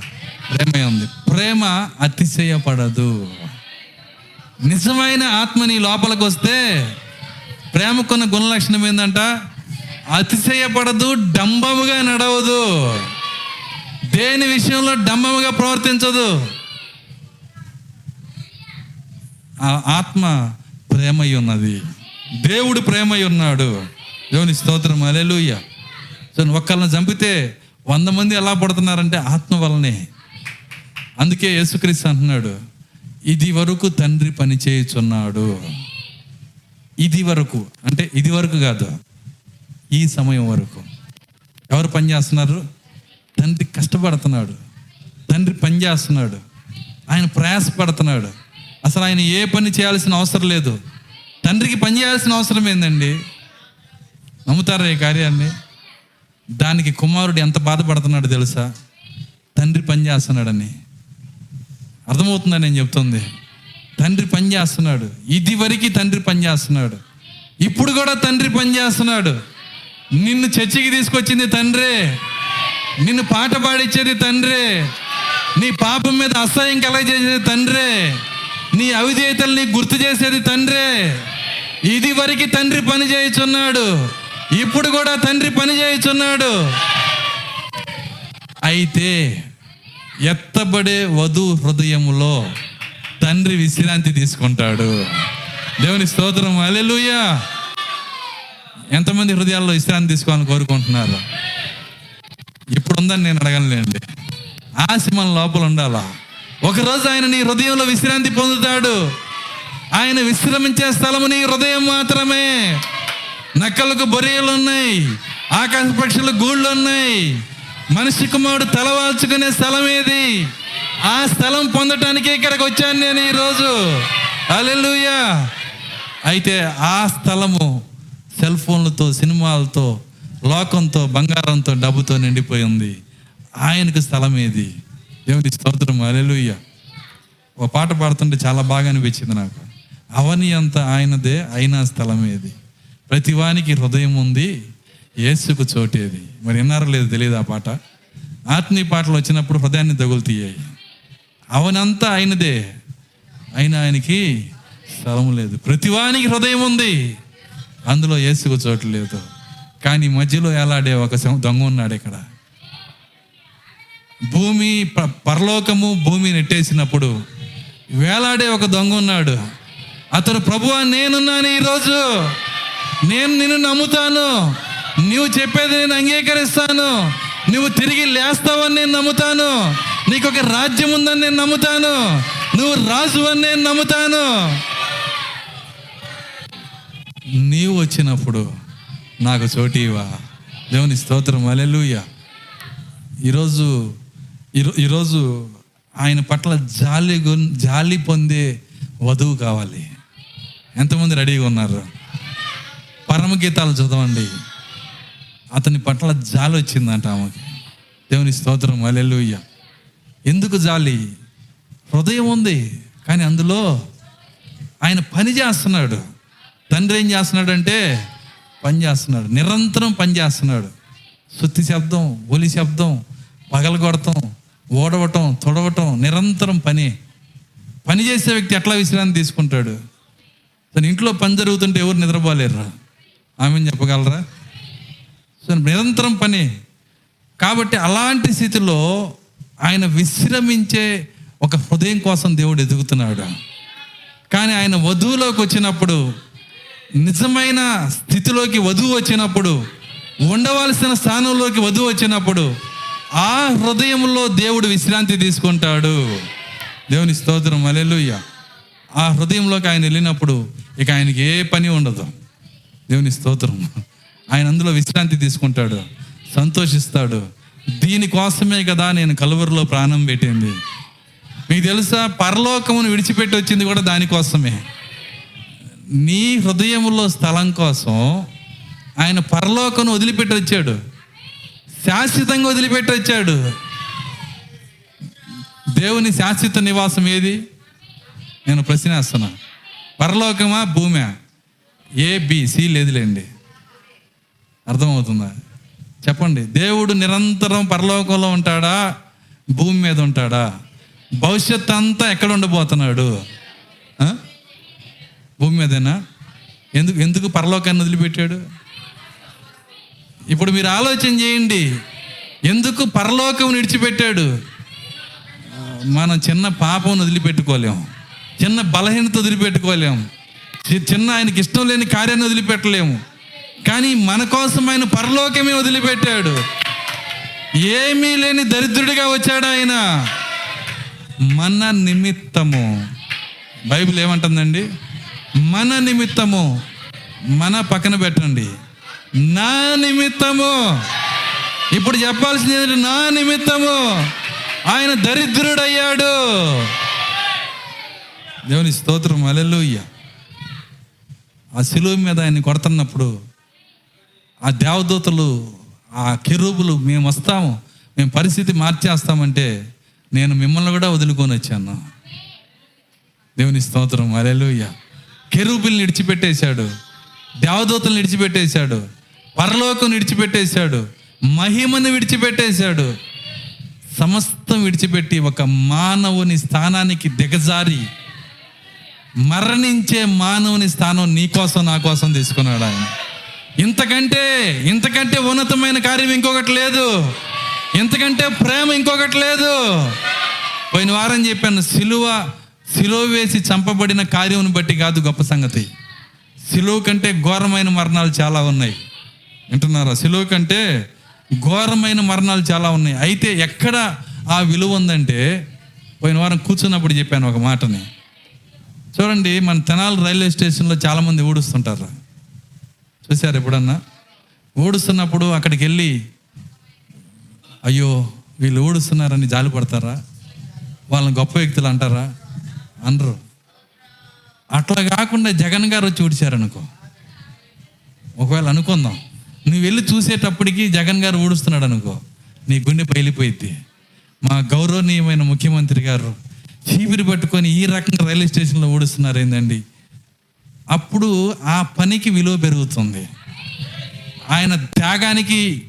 ప్రేమ ఉంది ప్రేమ అతిశయపడదు. నిజమైన ఆత్మ నీ లోపలికి వస్తే ప్రేమకున్న గుణలక్షణం ఏంటంట అతిశయపడదు డంబముగా నడవదు. దేని విషయంలో డంబముగా ప్రవర్తించదు? ఆత్మ ప్రేమై ఉన్నది. దేవుడు ప్రేమై ఉన్నాడు. దేవుని స్తోత్రం. అలెలుయ్య సో ఒక్కళ్ళని చంపితే వంద మంది ఎలా పడుతున్నారంటే ఆత్మ వల్లనే. అందుకే యేసుక్రీస్తు అంటున్నాడు ఇది వరకు తండ్రి పని చేయుచున్నాడు. ఇది వరకు అంటే ఇది వరకు కాదు ఈ సమయం వరకు. ఎవరు పని చేస్తున్నారు? తండ్రి కష్టపడుతున్నాడు. తండ్రి పని చేస్తున్నాడు. ఆయన ప్రయాసపడుతున్నాడు. అసలు ఆయన ఏ పని చేయాల్సిన అవసరం లేదు. తండ్రికి పని చేయాల్సిన అవసరం ఏందండి? నమ్ముతారా ఈ కార్యాన్ని? దానికి కుమారుడు ఎంత బాధపడుతున్నాడు తెలుసా? తండ్రి పని చేస్తున్నాడని. అర్థమవుతుందని నేను చెప్తుంది? తండ్రి పని చేస్తున్నాడు. ఇది వరకు తండ్రి పని చేస్తున్నాడు. ఇప్పుడు కూడా తండ్రి పని చేస్తున్నాడు. నిన్ను చర్చికి తీసుకొచ్చింది తండ్రే. నిన్ను పాట పాడిచ్చేది తండ్రే. నీ పాపం మీద అసహ్యం కలగజేసేది తండ్రే. నీ అవిధేయతల్ని గుర్తు చేసేది తండ్రే. ఇది వరకు తండ్రి పని చేయుచున్నాడు. ఇప్పుడు కూడా తండ్రి పని చేయుచున్నాడు. అయితే ఎత్తబడే వధు హృదయములో తండ్రి విశ్రాంతి తీసుకుంటాడు. దేవుని స్తోత్రం. అలెలుయ్యా ఎంతమంది హృదయాల్లో విశ్రాంతి తీసుకోవాలని కోరుకుంటున్నారు? ఇప్పుడు ఉందని నేను అడగనులేండి. ఆశ మన లోపల ఉండాలా? ఒకరోజు ఆయన నీ హృదయంలో విశ్రాంతి పొందుతాడు. ఆయన విశ్రమించే స్థలము నీ హృదయం మాత్రమే. నక్కలకు బొరియలు ఉన్నాయి ఆకాశ పక్షులు గూళ్ళు ఉన్నాయి. మనిషి కుమారుడు తలవాల్చుకునే స్థలం ఏది ఆ స్థలం పొందటానికి ఇక్కడికి వచ్చాను నేను ఈరోజు. అలెలుయా అయితే ఆ స్థలము సెల్ ఫోన్లతో సినిమాలతో లోకంతో బంగారంతో డబ్బుతో నిండిపోయి ఉంది. ఆయనకు స్థలం ఏది? దేవుని స్తోత్రం. అలెలుయ్య ఓ పాట పాడుతుంటే చాలా బాగా అనిపించింది నాకు. అవని అంత ఆయనదే అయినా స్థలం ఏది? ప్రతివానికి హృదయం ఉంది ఏసుకు చోటేది మరి విన్నారో లేదు తెలియదు ఆ పాట. ఆత్మీయ పాటలు వచ్చినప్పుడు హృదయాన్ని తగులుతీయాయి. అవనంతా ఆయనదే అయినా ఆయనకి స్థలం లేదు. ప్రతివానికి హృదయం ఉంది అందులో ఏసుకు చోటు లేదు. కానీ మధ్యలో ఎలాడే ఒక సం- దొంగ ఉన్నాడు ఇక్కడ. భూమి ప- పరలోకము భూమి నెట్టేసినప్పుడు వేలాడే ఒక దొంగ ఉన్నాడు. అతడు ప్రభువా నేనున్నాను ఈరోజు. నేను నిన్ను నమ్ముతాను. నువ్వు చెప్పేది నేను అంగీకరిస్తాను. నువ్వు తిరిగి లేస్తావని నేను నమ్ముతాను. నీకు ఒక రాజ్యం ఉందని నేను నమ్ముతాను. నువ్వు రాజు అని నేను నమ్ముతాను. నీవు వచ్చినప్పుడు నాకు చోటివా దేవుని స్తోత్రం. అలెలుయ్య ఈరోజు ఈరోజు ఆయన పట్ల జాలి జాలి పొందే వధువు కావాలి. ఎంతమంది రెడీగా ఉన్నారు? పరమ గీతాలు చదవండి. అతని పట్ల జాలి వచ్చిందంట ఆమెకి. దేవుని స్తోత్రం. అలెలుయ్య ఎందుకు జాలి? హృదయం ఉంది కానీ అందులో ఆయన పని చేస్తున్నాడు. తండ్రి ఏం చేస్తున్నాడంటే పని చేస్తున్నాడు నిరంతరం పని చేస్తున్నాడు శబ్దం ఒలి శబ్దం పగలగొడటం ఓడవటం తొడవటం నిరంతరం పని. పని చేసే వ్యక్తి ఎట్లా విశ్రాంతి తీసుకుంటాడు? తన ఇంట్లో పని జరుగుతుంటే ఎవరు నిద్రపోలేరురా? ఆమె చెప్పగలరా? సో నిరంతరం పని. కాబట్టి అలాంటి స్థితిలో ఆయన విశ్రమించే ఒక హృదయం కోసం దేవుడు ఎదుగుతున్నాడు. కానీ ఆయన వధువులోకి వచ్చినప్పుడు నిజమైన స్థితిలోకి వధువు వచ్చినప్పుడు ఉండవలసిన స్థానంలోకి వధువు వచ్చినప్పుడు ఆ హృదయంలో దేవుడు విశ్రాంతి తీసుకుంటాడు. దేవుని స్తోత్రం అలెలుయ్య ఆ హృదయంలోకి ఆయన వెళ్ళినప్పుడు ఇక ఆయనకి ఏ పని ఉండదు. దేవుని స్తోత్రం. ఆయన అందులో విశ్రాంతి తీసుకుంటాడు సంతోషిస్తాడు. దీనికోసమే కదా నేను కలువరిలో ప్రాణం పెట్టింది. మీకు తెలుసా పరలోకమును విడిచిపెట్టి వచ్చింది కూడా దానికోసమే. నీ హృదయంలో స్థలం కోసం ఆయన పరలోకను వదిలిపెట్టి వచ్చాడు శాశ్వతంగా వదిలిపెట్టి వచ్చాడు దేవుని శాశ్వత నివాసం ఏది? నేను ప్రశ్న వేస్తున్నా. పరలోకమా భూమా? ఏ బిసి లేదులేండి. అర్థమవుతుందా? చెప్పండి. దేవుడు నిరంతరం పరలోకంలో ఉంటాడా? భూమి మీద ఉంటాడా? భవిష్యత్ అంతా ఎక్కడ ఉండబోతున్నాడు భూమి మీదేనా? ఎందుకు ఎందుకు పరలోకాన్ని వదిలిపెట్టాడు? ఇప్పుడు మీరు ఆలోచన చేయండి. ఎందుకు పరలోకం విడిచిపెట్టాడు? మనం చిన్న పాపం వదిలిపెట్టుకోలేం. చిన్న బలహీనత వదిలిపెట్టుకోలేం. చిన్న ఆయనకి ఇష్టం లేని కార్యాన్ని వదిలిపెట్టలేము కానీ మన కోసం ఆయన పరలోకమే వదిలిపెట్టాడు. ఏమీ లేని దరిద్రుడిగా వచ్చాడు ఆయన. మన నిమిత్తము. బైబిల్ ఏమంటుందండి? మన నిమిత్తము మన పక్కన పెట్టండి. నా నిమిత్తము. ఇప్పుడు చెప్పాల్సింది ఏంటంటే నా నిమిత్తము. ఆయన దరిద్రుడయ్యాడు. దేవుని స్తోత్రం. అలెలుయ్య ఆ శిలువ మీద ఆయన్ని కొడుతున్నప్పుడు ఆ దేవదూతలు ఆ కెరూబులు మేము వస్తాము మేము పరిస్థితి మార్చేస్తామంటే నేను మిమ్మల్ని కూడా వదులుకొని వచ్చాను. దేవుని స్తోత్రం. అలెలుయ్యా కెరూబిల్ని విడిచిపెట్టేశాడు దేవదూతలు విడిచిపెట్టేశాడు పరలోకం విడిచిపెట్టేశాడు మహిమను విడిచిపెట్టేశాడు. సమస్తం విడిచిపెట్టి ఒక మానవుని స్థానానికి దిగజారి మరణించే మానవుని స్థానం నీ కోసం నా కోసం తీసుకున్నాడు ఆయన. ఇంతకంటే ఇంతకంటే ఉన్నతమైన కార్యం ఇంకొకటి లేదు. ఇంతకంటే ప్రేమ ఇంకొకటి లేదు. పోయిన వారం చెప్పాను సిలువ సిలువ వేసి చంపబడిన కార్యమును బట్టి కాదు గొప్ప సంగతి. సిలువ కంటే ఘోరమైన మరణాలు చాలా ఉన్నాయి. వింటున్నారా? సిలువ కంటే ఘోరమైన మరణాలు చాలా ఉన్నాయి. అయితే ఎక్కడ ఆ విలువ ఉందంటే పోయిన వారం కూర్చున్నప్పుడు చెప్పాను ఒక మాటని. చూడండి మన తెనాలి రైల్వే స్టేషన్లో చాలామంది ఊడుస్తుంటారు. చూశారు ఎప్పుడన్నా? ఊడుస్తున్నప్పుడు అక్కడికి వెళ్ళి అయ్యో వీళ్ళు ఊడుస్తున్నారని జాలి పడతారా వాళ్ళని గొప్ప వ్యక్తులు అంటారా? అనరు. అట్లా కాకుండా జగన్ గారు వచ్చి ఊడిచారనుకో. ఒకవేళ అనుకుందాం నువ్వు వెళ్ళి చూసేటప్పటికి జగన్ గారు ఊడుస్తున్నాడు అనుకో నీ గుండె పగిలిపోయింది మా గౌరవనీయమైన ముఖ్యమంత్రి గారు చీపిరి పట్టుకొని ఈ రకంగా రైల్వే స్టేషన్లో ఊడుస్తున్నారు ఏందండి? అప్పుడు ఆ పనికి విలువ పెరుగుతుంది. ఆయన త్యాగానికి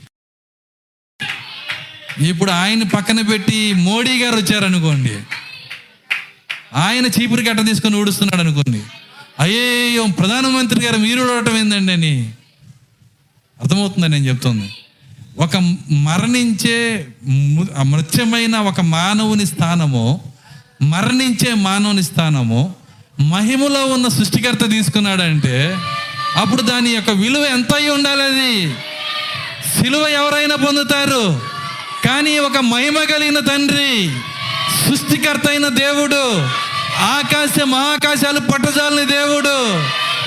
ఇప్పుడు ఆయన పక్కన పెట్టి మోడీ గారు వచ్చారనుకోండి ఆయన చీపురు గట్ట తీసుకొని ఊడుస్తున్నాడు అనుకోండి. అయ్యో ప్రధానమంత్రి గారు మీరు ఊడటం ఏందండి అని అర్థమవుతుందని నేను చెప్తుంది. ఒక మరణించే మృత్యమైన ఒక మానవుని స్థానము మరణించే మానవుని స్థానము మహిమలో ఉన్న సృష్టికర్త తీసుకున్నాడంటే అప్పుడు దాని యొక్క విలువ ఎంత అయి ఉండాలి అది సిలువ ఎవరైనా పొందుతారు? కానీ ఒక మహిమ కలిగిన తండ్రి సృష్టికర్త అయిన దేవుడు. ఆకాశ మహాకాశాలు పట్టజాలని దేవుడు.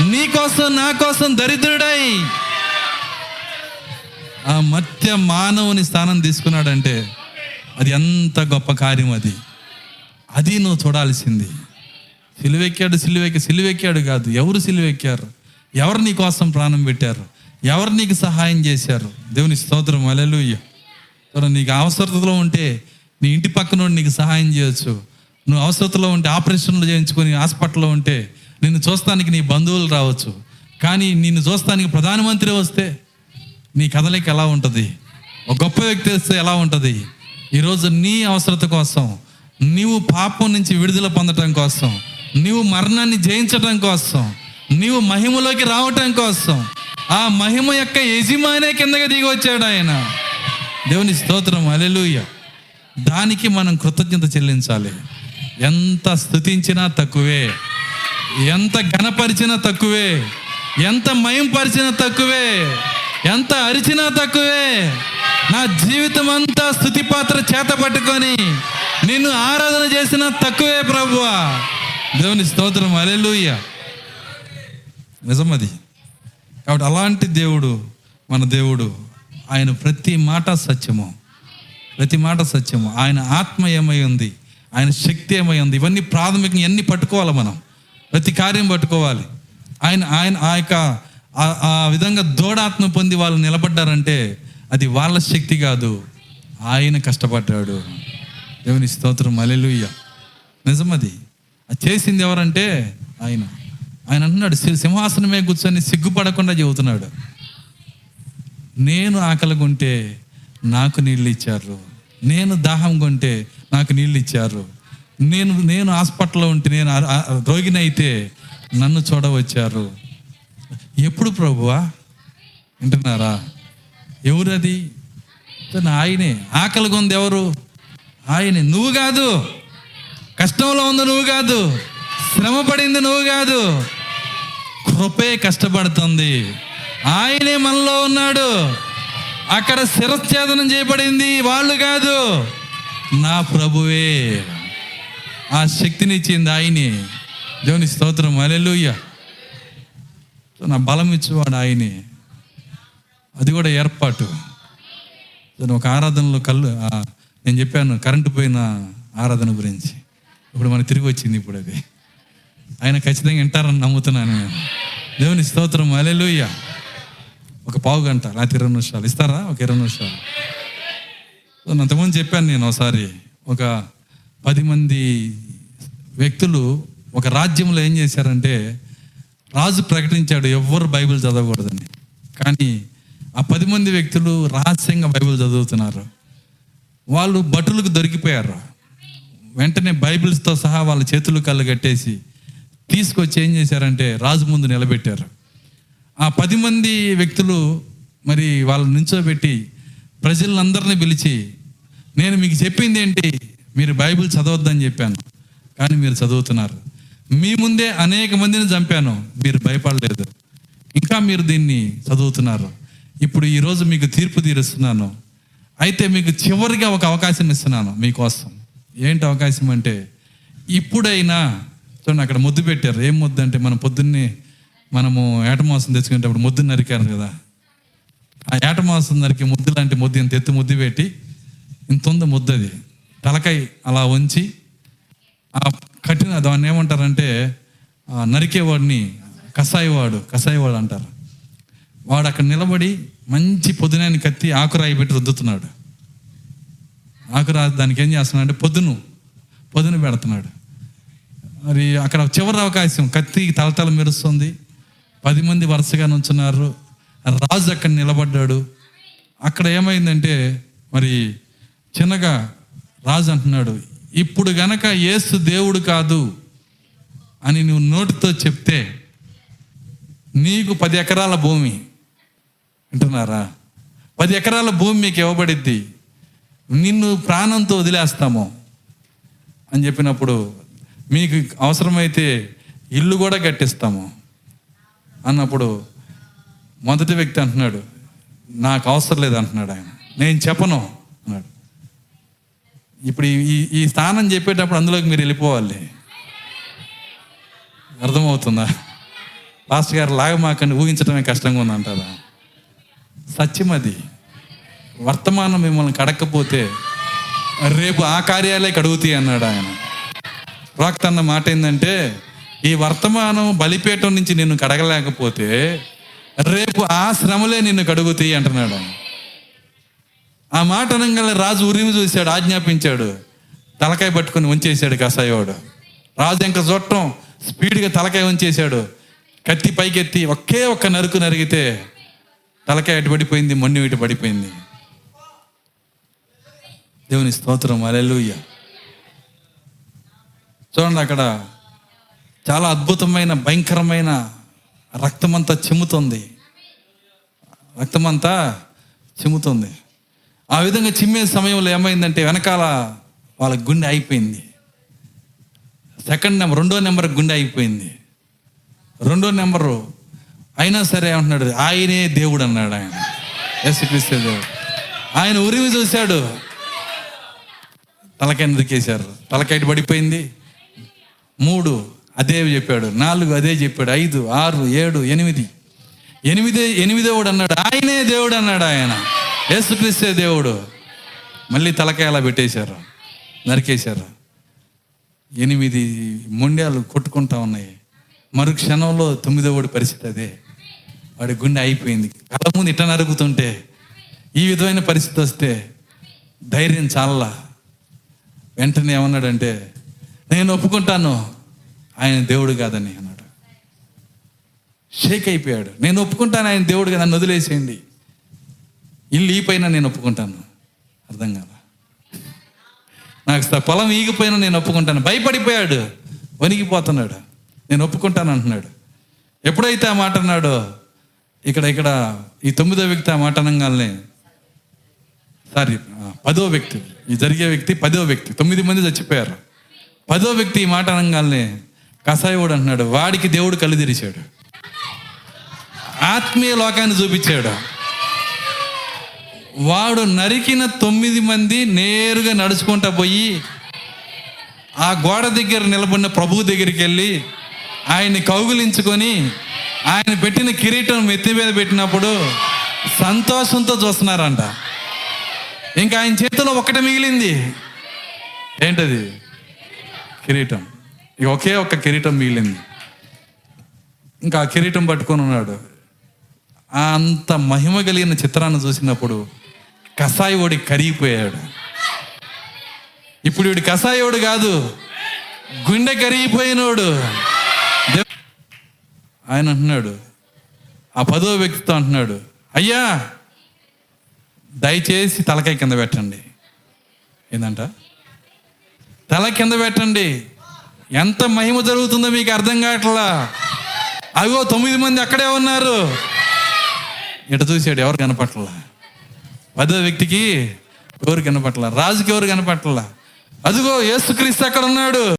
నీ కోసం నా కోసం దరిద్రుడై ఆ మధ్య మానవుని స్థానం తీసుకున్నాడంటే అది ఎంత గొప్ప కార్యం అది. అది నువ్వు చూడాల్సింది. సిలువెక్కాడు సిలువెక్కి సిలువెక్కాడు కాదు. ఎవరు సిలువెక్కారు? ఎవరు నీ కోసం ప్రాణం పెట్టారు? ఎవరు నీకు సహాయం చేశారు? దేవుని స్తోత్రం. అలెలుయ్య నీకు అవసరతలో ఉంటే నీ ఇంటి పక్కన నీకు సహాయం చేయొచ్చు. నువ్వు అవసరతలో ఉంటే ఆపరేషన్లు చేయించుకొని హాస్పిటల్లో ఉంటే నిన్ను చూస్తానికి నీ బంధువులు రావచ్చు. కానీ నిన్ను చూస్తానికి ప్రధానమంత్రి వస్తే నీ కదలిక ఎలా ఉంటుంది? ఒక గొప్ప వ్యక్తి వస్తే ఎలా ఉంటుంది? ఈరోజు నీ అవసరత కోసం నీవు పాపం నుంచి విడుదల పొందటం కోసం నీవు మరణాన్ని జయించటం కోసం నీవు మహిమలోకి రావటం కోసం ఆ మహిమ యొక్క యజమానే కిందకి దిగి వచ్చాడు ఆయన. దేవుని స్తోత్రం. అలెలుయ్య దానికి మనం కృతజ్ఞత చెల్లించాలి. ఎంత స్థుతించినా తక్కువే. ఎంత ఘనపరిచినా తక్కువే. ఎంత మయంపరిచినా తక్కువే. ఎంత అరిచినా తక్కువే. నా జీవితం అంతా స్థుతి పాత్ర చేత పట్టుకొని నిన్ను ఆరాధన చేసిన తక్కువే ప్రభువా. దేవుని స్తోత్రం. అలెలుయ్య నిజమది. కాబట్టి అలాంటి దేవుడు మన దేవుడు. ఆయన ప్రతి మాట సత్యము. ప్రతి మాట సత్యము. ఆయన ఆత్మ ఏమై ఉంది. ఆయన శక్తి ఏమై ఉంది. ఇవన్నీ ప్రాథమికంగా ఎన్ని పట్టుకోవాలి మనం? ప్రతి కార్యం పట్టుకోవాలి. ఆయన ఆయన ఆ యొక్క ఆ- విధంగా దోడాత్మ పొంది వాళ్ళు నిలబడ్డారంటే అది వాళ్ళ శక్తి కాదు. ఆయన కష్టపడ్డాడు. దేవుని స్తోత్రం. అలెలుయ్య నిజమది. అది చేసింది ఎవరంటే ఆయన. ఆయన అంటున్నాడు సింహాసనమే కూర్చొని సిగ్గుపడకుండా చెబుతున్నాడు. నేను ఆకలిగుంటే నాకు నీళ్ళు ఇచ్చారు. నేను దాహం కొంటే నాకు నీళ్ళు ఇచ్చారు. నేను నేను హాస్పిటల్లో ఉంటే నేను రోగిని అయితే నన్ను చూడవచ్చారు. ఎప్పుడు ప్రభువా? వింటున్నారా? ఎవరది? ఆయనే. ఆకలి కొంది ఎవరు? ఆయనే. నువ్వు కాదు. కష్టంలో ఉంది నువ్వు కాదు. శ్రమ పడింది నువ్వు కాదు. కృపే కష్టపడుతుంది. ఆయనే మనలో ఉన్నాడు. అక్కడ శిరచ్ఛేదనం చేయబడింది. వాళ్ళు కాదు నా ప్రభువే. ఆ శక్తిని ఇచ్చింది ఆయనే. దేవుని స్తోత్రం. అలెలుయ్య నా బలం ఇచ్చేవాడు ఆయనే. అది కూడా ఏర్పాటు. నేను ఒక ఆరాధనలో కళ్ళు నేను చెప్పాను కరెంటు పోయిన ఆరాధన గురించి. ఇప్పుడు మనకు తిరిగి వచ్చింది ఇప్పుడు అది. ఆయన ఖచ్చితంగా వింటారని నమ్ముతున్నాను నేను. దేవుని స్తోత్రం. అలెలుయ్య ఒక పావు గంట లేకపోతే ఇరవై నిమిషాలు. ఇస్తారా? ఒక ఇరవై నిమిషాలు. నేను అంతకుముందు చెప్పాను నేను ఒకసారి ఒక పది మంది వ్యక్తులు ఒక రాజ్యంలో ఏం చేశారంటే రాజు ప్రకటించాడు ఎవ్వరు బైబిల్ చదవకూడదని. కానీ ఆ పది మంది వ్యక్తులు రహస్యంగా బైబిల్ చదువుతున్నారు. వాళ్ళు భటులకు దొరికిపోయారు. వెంటనే బైబిల్స్తో సహా వాళ్ళ చేతులు కళ్ళు కట్టేసి తీసుకొచ్చి ఏం చేశారంటే రాజు ముందు నిలబెట్టారు. ఆ పది మంది వ్యక్తులు మరి వాళ్ళని నించోబెట్టి ప్రజలందరినీ పిలిచి నేను మీకు చెప్పింది ఏంటి? మీరు బైబిల్ చదవద్దని చెప్పాను కానీ మీరు చదువుతున్నారు. మీ ముందే అనేక మందిని చంపాను మీరు భయపడలేదు. ఇంకా మీరు దీన్ని చదువుతున్నారు. ఇప్పుడు ఈరోజు మీకు తీర్పు తీరుస్తున్నాను. అయితే మీకు చివరిగా ఒక అవకాశం ఇస్తున్నాను మీకోసం. ఏంటి అవకాశం అంటే ఇప్పుడైనా చూడండి అక్కడ ముద్దు పెట్టారు. ఏం ముద్దు అంటే మనం పొద్దున్నే మనము ఏటమాసం తెచ్చుకునేటప్పుడు ముద్దు నరికారు కదా. ఆ ఏటమాసం నరికి ముద్దు లాంటి ముద్దు ఇంత ఎత్తు ముద్దు పెట్టి ఇంత ఉంది ముద్దు అది. తలకాయ అలా ఉంచి ఆ కట్టిన దాన్ని ఏమంటారంటే నరికేవాడిని కషాయవాడు కషాయవాడు అంటారు. వాడు అక్కడ నిలబడి మంచి పొద్దునని కత్తి ఆకురాయి పెట్టి రుద్దుతున్నాడు. ఆకురా దానికి ఏం చేస్తున్నాడు అంటే పొద్దును పొద్దున పెడుతున్నాడు. మరి అక్కడ చివరి అవకాశం కత్తి తలతల మెరుస్తుంది. పది మంది వరుసగా నుంచున్నారు. రాజు అక్కడ నిలబడ్డాడు. అక్కడ ఏమైందంటే మరి చిన్నగా రాజు అంటున్నాడు ఇప్పుడు గనక ఏసు దేవుడు కాదు అని నువ్వు నోటితో చెప్తే నీకు పది ఎకరాల భూమి. వింటున్నారా పది ఎకరాల భూమి మీకు ఇవ్వబడిద్ది. నిన్ను ప్రాణంతో వదిలేస్తాము అని చెప్పినప్పుడు మీకు అవసరమైతే ఇల్లు కూడా కట్టిస్తాము. అన్నప్పుడు మొదటి వ్యక్తి అంటున్నాడు నాకు అవసరం లేదు అంటున్నాడు ఆయన. నేను చెప్పను అన్నాడు. ఇప్పుడు ఈ- ఈ స్థానం చెప్పేటప్పుడు అందులోకి మీరు వెళ్ళిపోవాలి. అర్థమవుతుందా? పాస్టర్ గారు లాగమాకండి ఊహించడమే కష్టంగా ఉందంటారా సత్యం అది. వర్తమానం మిమ్మల్ని కడకపోతే రేపు ఆ కార్యాలే కడుగుతాయి అన్నాడు ఆయన. ప్రవక్త అన్న మాట ఏంటంటే ఈ వర్తమానం బలిపేటం నుంచి నిన్ను కడగలేకపోతే రేపు ఆ శ్రమలే నిన్ను కడుగుతాయి అంటున్నాడు ఆ మాట అనగానే రాజు ఉరిమి చూశాడు ఆజ్ఞాపించాడు. తలకాయ పట్టుకొని ఉంచేశాడు కసాయోడు రాజు ఇంకా చూడటం స్పీడ్గా తలకాయ ఉంచేశాడు కత్తి పైకెత్తి ఒకే ఒక్క నరుకు నరిగితే తలకాయ అటు పడిపోయింది మొండి ఇటు పడిపోయింది. దేవుని స్తోత్రం అలెలుయ్య చూడండి అక్కడ చాలా అద్భుతమైన భయంకరమైన రక్తమంతా చిమ్ముతుంది. రక్తమంతా చిమ్ముతుంది. ఆ విధంగా చిమ్మే సమయంలో ఏమైందంటే వెనకాల వాళ్ళ గుండె అయిపోయింది సెకండ్ నెంబర్ రెండో నెంబర్ గుండె అయిపోయింది రెండో నెంబరు అయినా సరే అంటున్నాడు ఆయనే దేవుడు అన్నాడు ఆయన. యేసుక్రీస్తే దేవుడు. ఆయన ఉరివి చూశాడు. తలకాయ నరికేశారు తలకాయ పడిపోయింది. మూడు అదే చెప్పాడు. నాలుగు అదే చెప్పాడు. ఐదు ఆరు ఏడు ఎనిమిది. ఎనిమిదే ఎనిమిదేవుడు అన్నాడు. ఆయనే దేవుడు అన్నాడు ఆయన. యేసుక్రీస్తే దేవుడు. మళ్ళీ తలకాయలా పెట్టేశారు. నరికేశారు. ఎనిమిది మొండ్యాలు కొట్టుకుంటా ఉన్నాయి. మరు క్షణంలో పరిస్థితి అదే. వాడి గుండె అయిపోయింది. కళ్ళ ముందు ఇట్ట నరుగుతుంటే ఈ విధమైన పరిస్థితి వస్తే ధైర్యం చాలా వెంటనే ఏమన్నాడంటే నేను ఒప్పుకుంటాను. ఆయన దేవుడు కాదని అన్నాడు. షేక్ అయిపోయాడు. నేను ఒప్పుకుంటాను ఆయన దేవుడు కదా నన్ను వదిలేసేయండి. ఇల్లు ఈ పైన నేను ఒప్పుకుంటాను. అర్థం కాదా? నాకు పొలం ఈగిపోయినా నేను ఒప్పుకుంటాను. భయపడిపోయాడు. వణిగిపోతున్నాడు నేను ఒప్పుకుంటాను అంటున్నాడు. ఎప్పుడైతే ఆ మాట అన్నాడో ఇక్కడ ఇక్కడ ఈ తొమ్మిదో వ్యక్తి ఆ మాట అనగానే సారీ పదో వ్యక్తి ఈ జరిగే వ్యక్తి పదో వ్యక్తి తొమ్మిది మంది చచ్చిపోయారు. పదో వ్యక్తి ఈ మాట అనగానే కసాయోడు అంటున్నాడు వాడికి దేవుడు కళ్ళు తెరిచాడు. ఆత్మీయ లోకాన్ని చూపించాడు. వాడు నరికిన తొమ్మిది మంది నేరుగా నడుచుకుంటా పోయి ఆ గోడ దగ్గర నిలబడిన ప్రభువు దగ్గరికి వెళ్ళి ఆయన్ని కౌగులించుకొని ఆయన పెట్టిన కిరీటం మెత్తి మీద పెట్టినప్పుడు సంతోషంతో చూస్తున్నారంట. ఇంకా ఆయన చేతిలో ఒకటి మిగిలింది. ఏంటది? కిరీటం. ఇక ఒకే ఒక్క కిరీటం మిగిలింది ఇంకా ఆ కిరీటం పట్టుకొని ఉన్నాడు. ఆ అంత మహిమ కలిగిన చిత్రాన్ని చూసినప్పుడు కసాయోడి కరిగిపోయాడు. ఇప్పుడు వీడు కషాయోడు కాదు గుండె కరిగిపోయినోడు. ఆయన అంటున్నాడు ఆ పదో వ్యక్తితో అంటున్నాడు అయ్యా దయచేసి తలకాయ కింద పెట్టండి. ఏందంట? తల కింద పెట్టండి. ఎంత మహిమ జరుగుతుందో మీకు అర్థం కావట్లా? అగో తొమ్మిది మంది అక్కడే ఉన్నారు. ఇట చూశాడు ఎవరు కనపట్ల పదో వ్యక్తికి ఎవరు కనపట్ల రాజుకి ఎవరు కనపట్ల అదిగో యేసుక్రీస్తు అక్కడ ఉన్నాడు.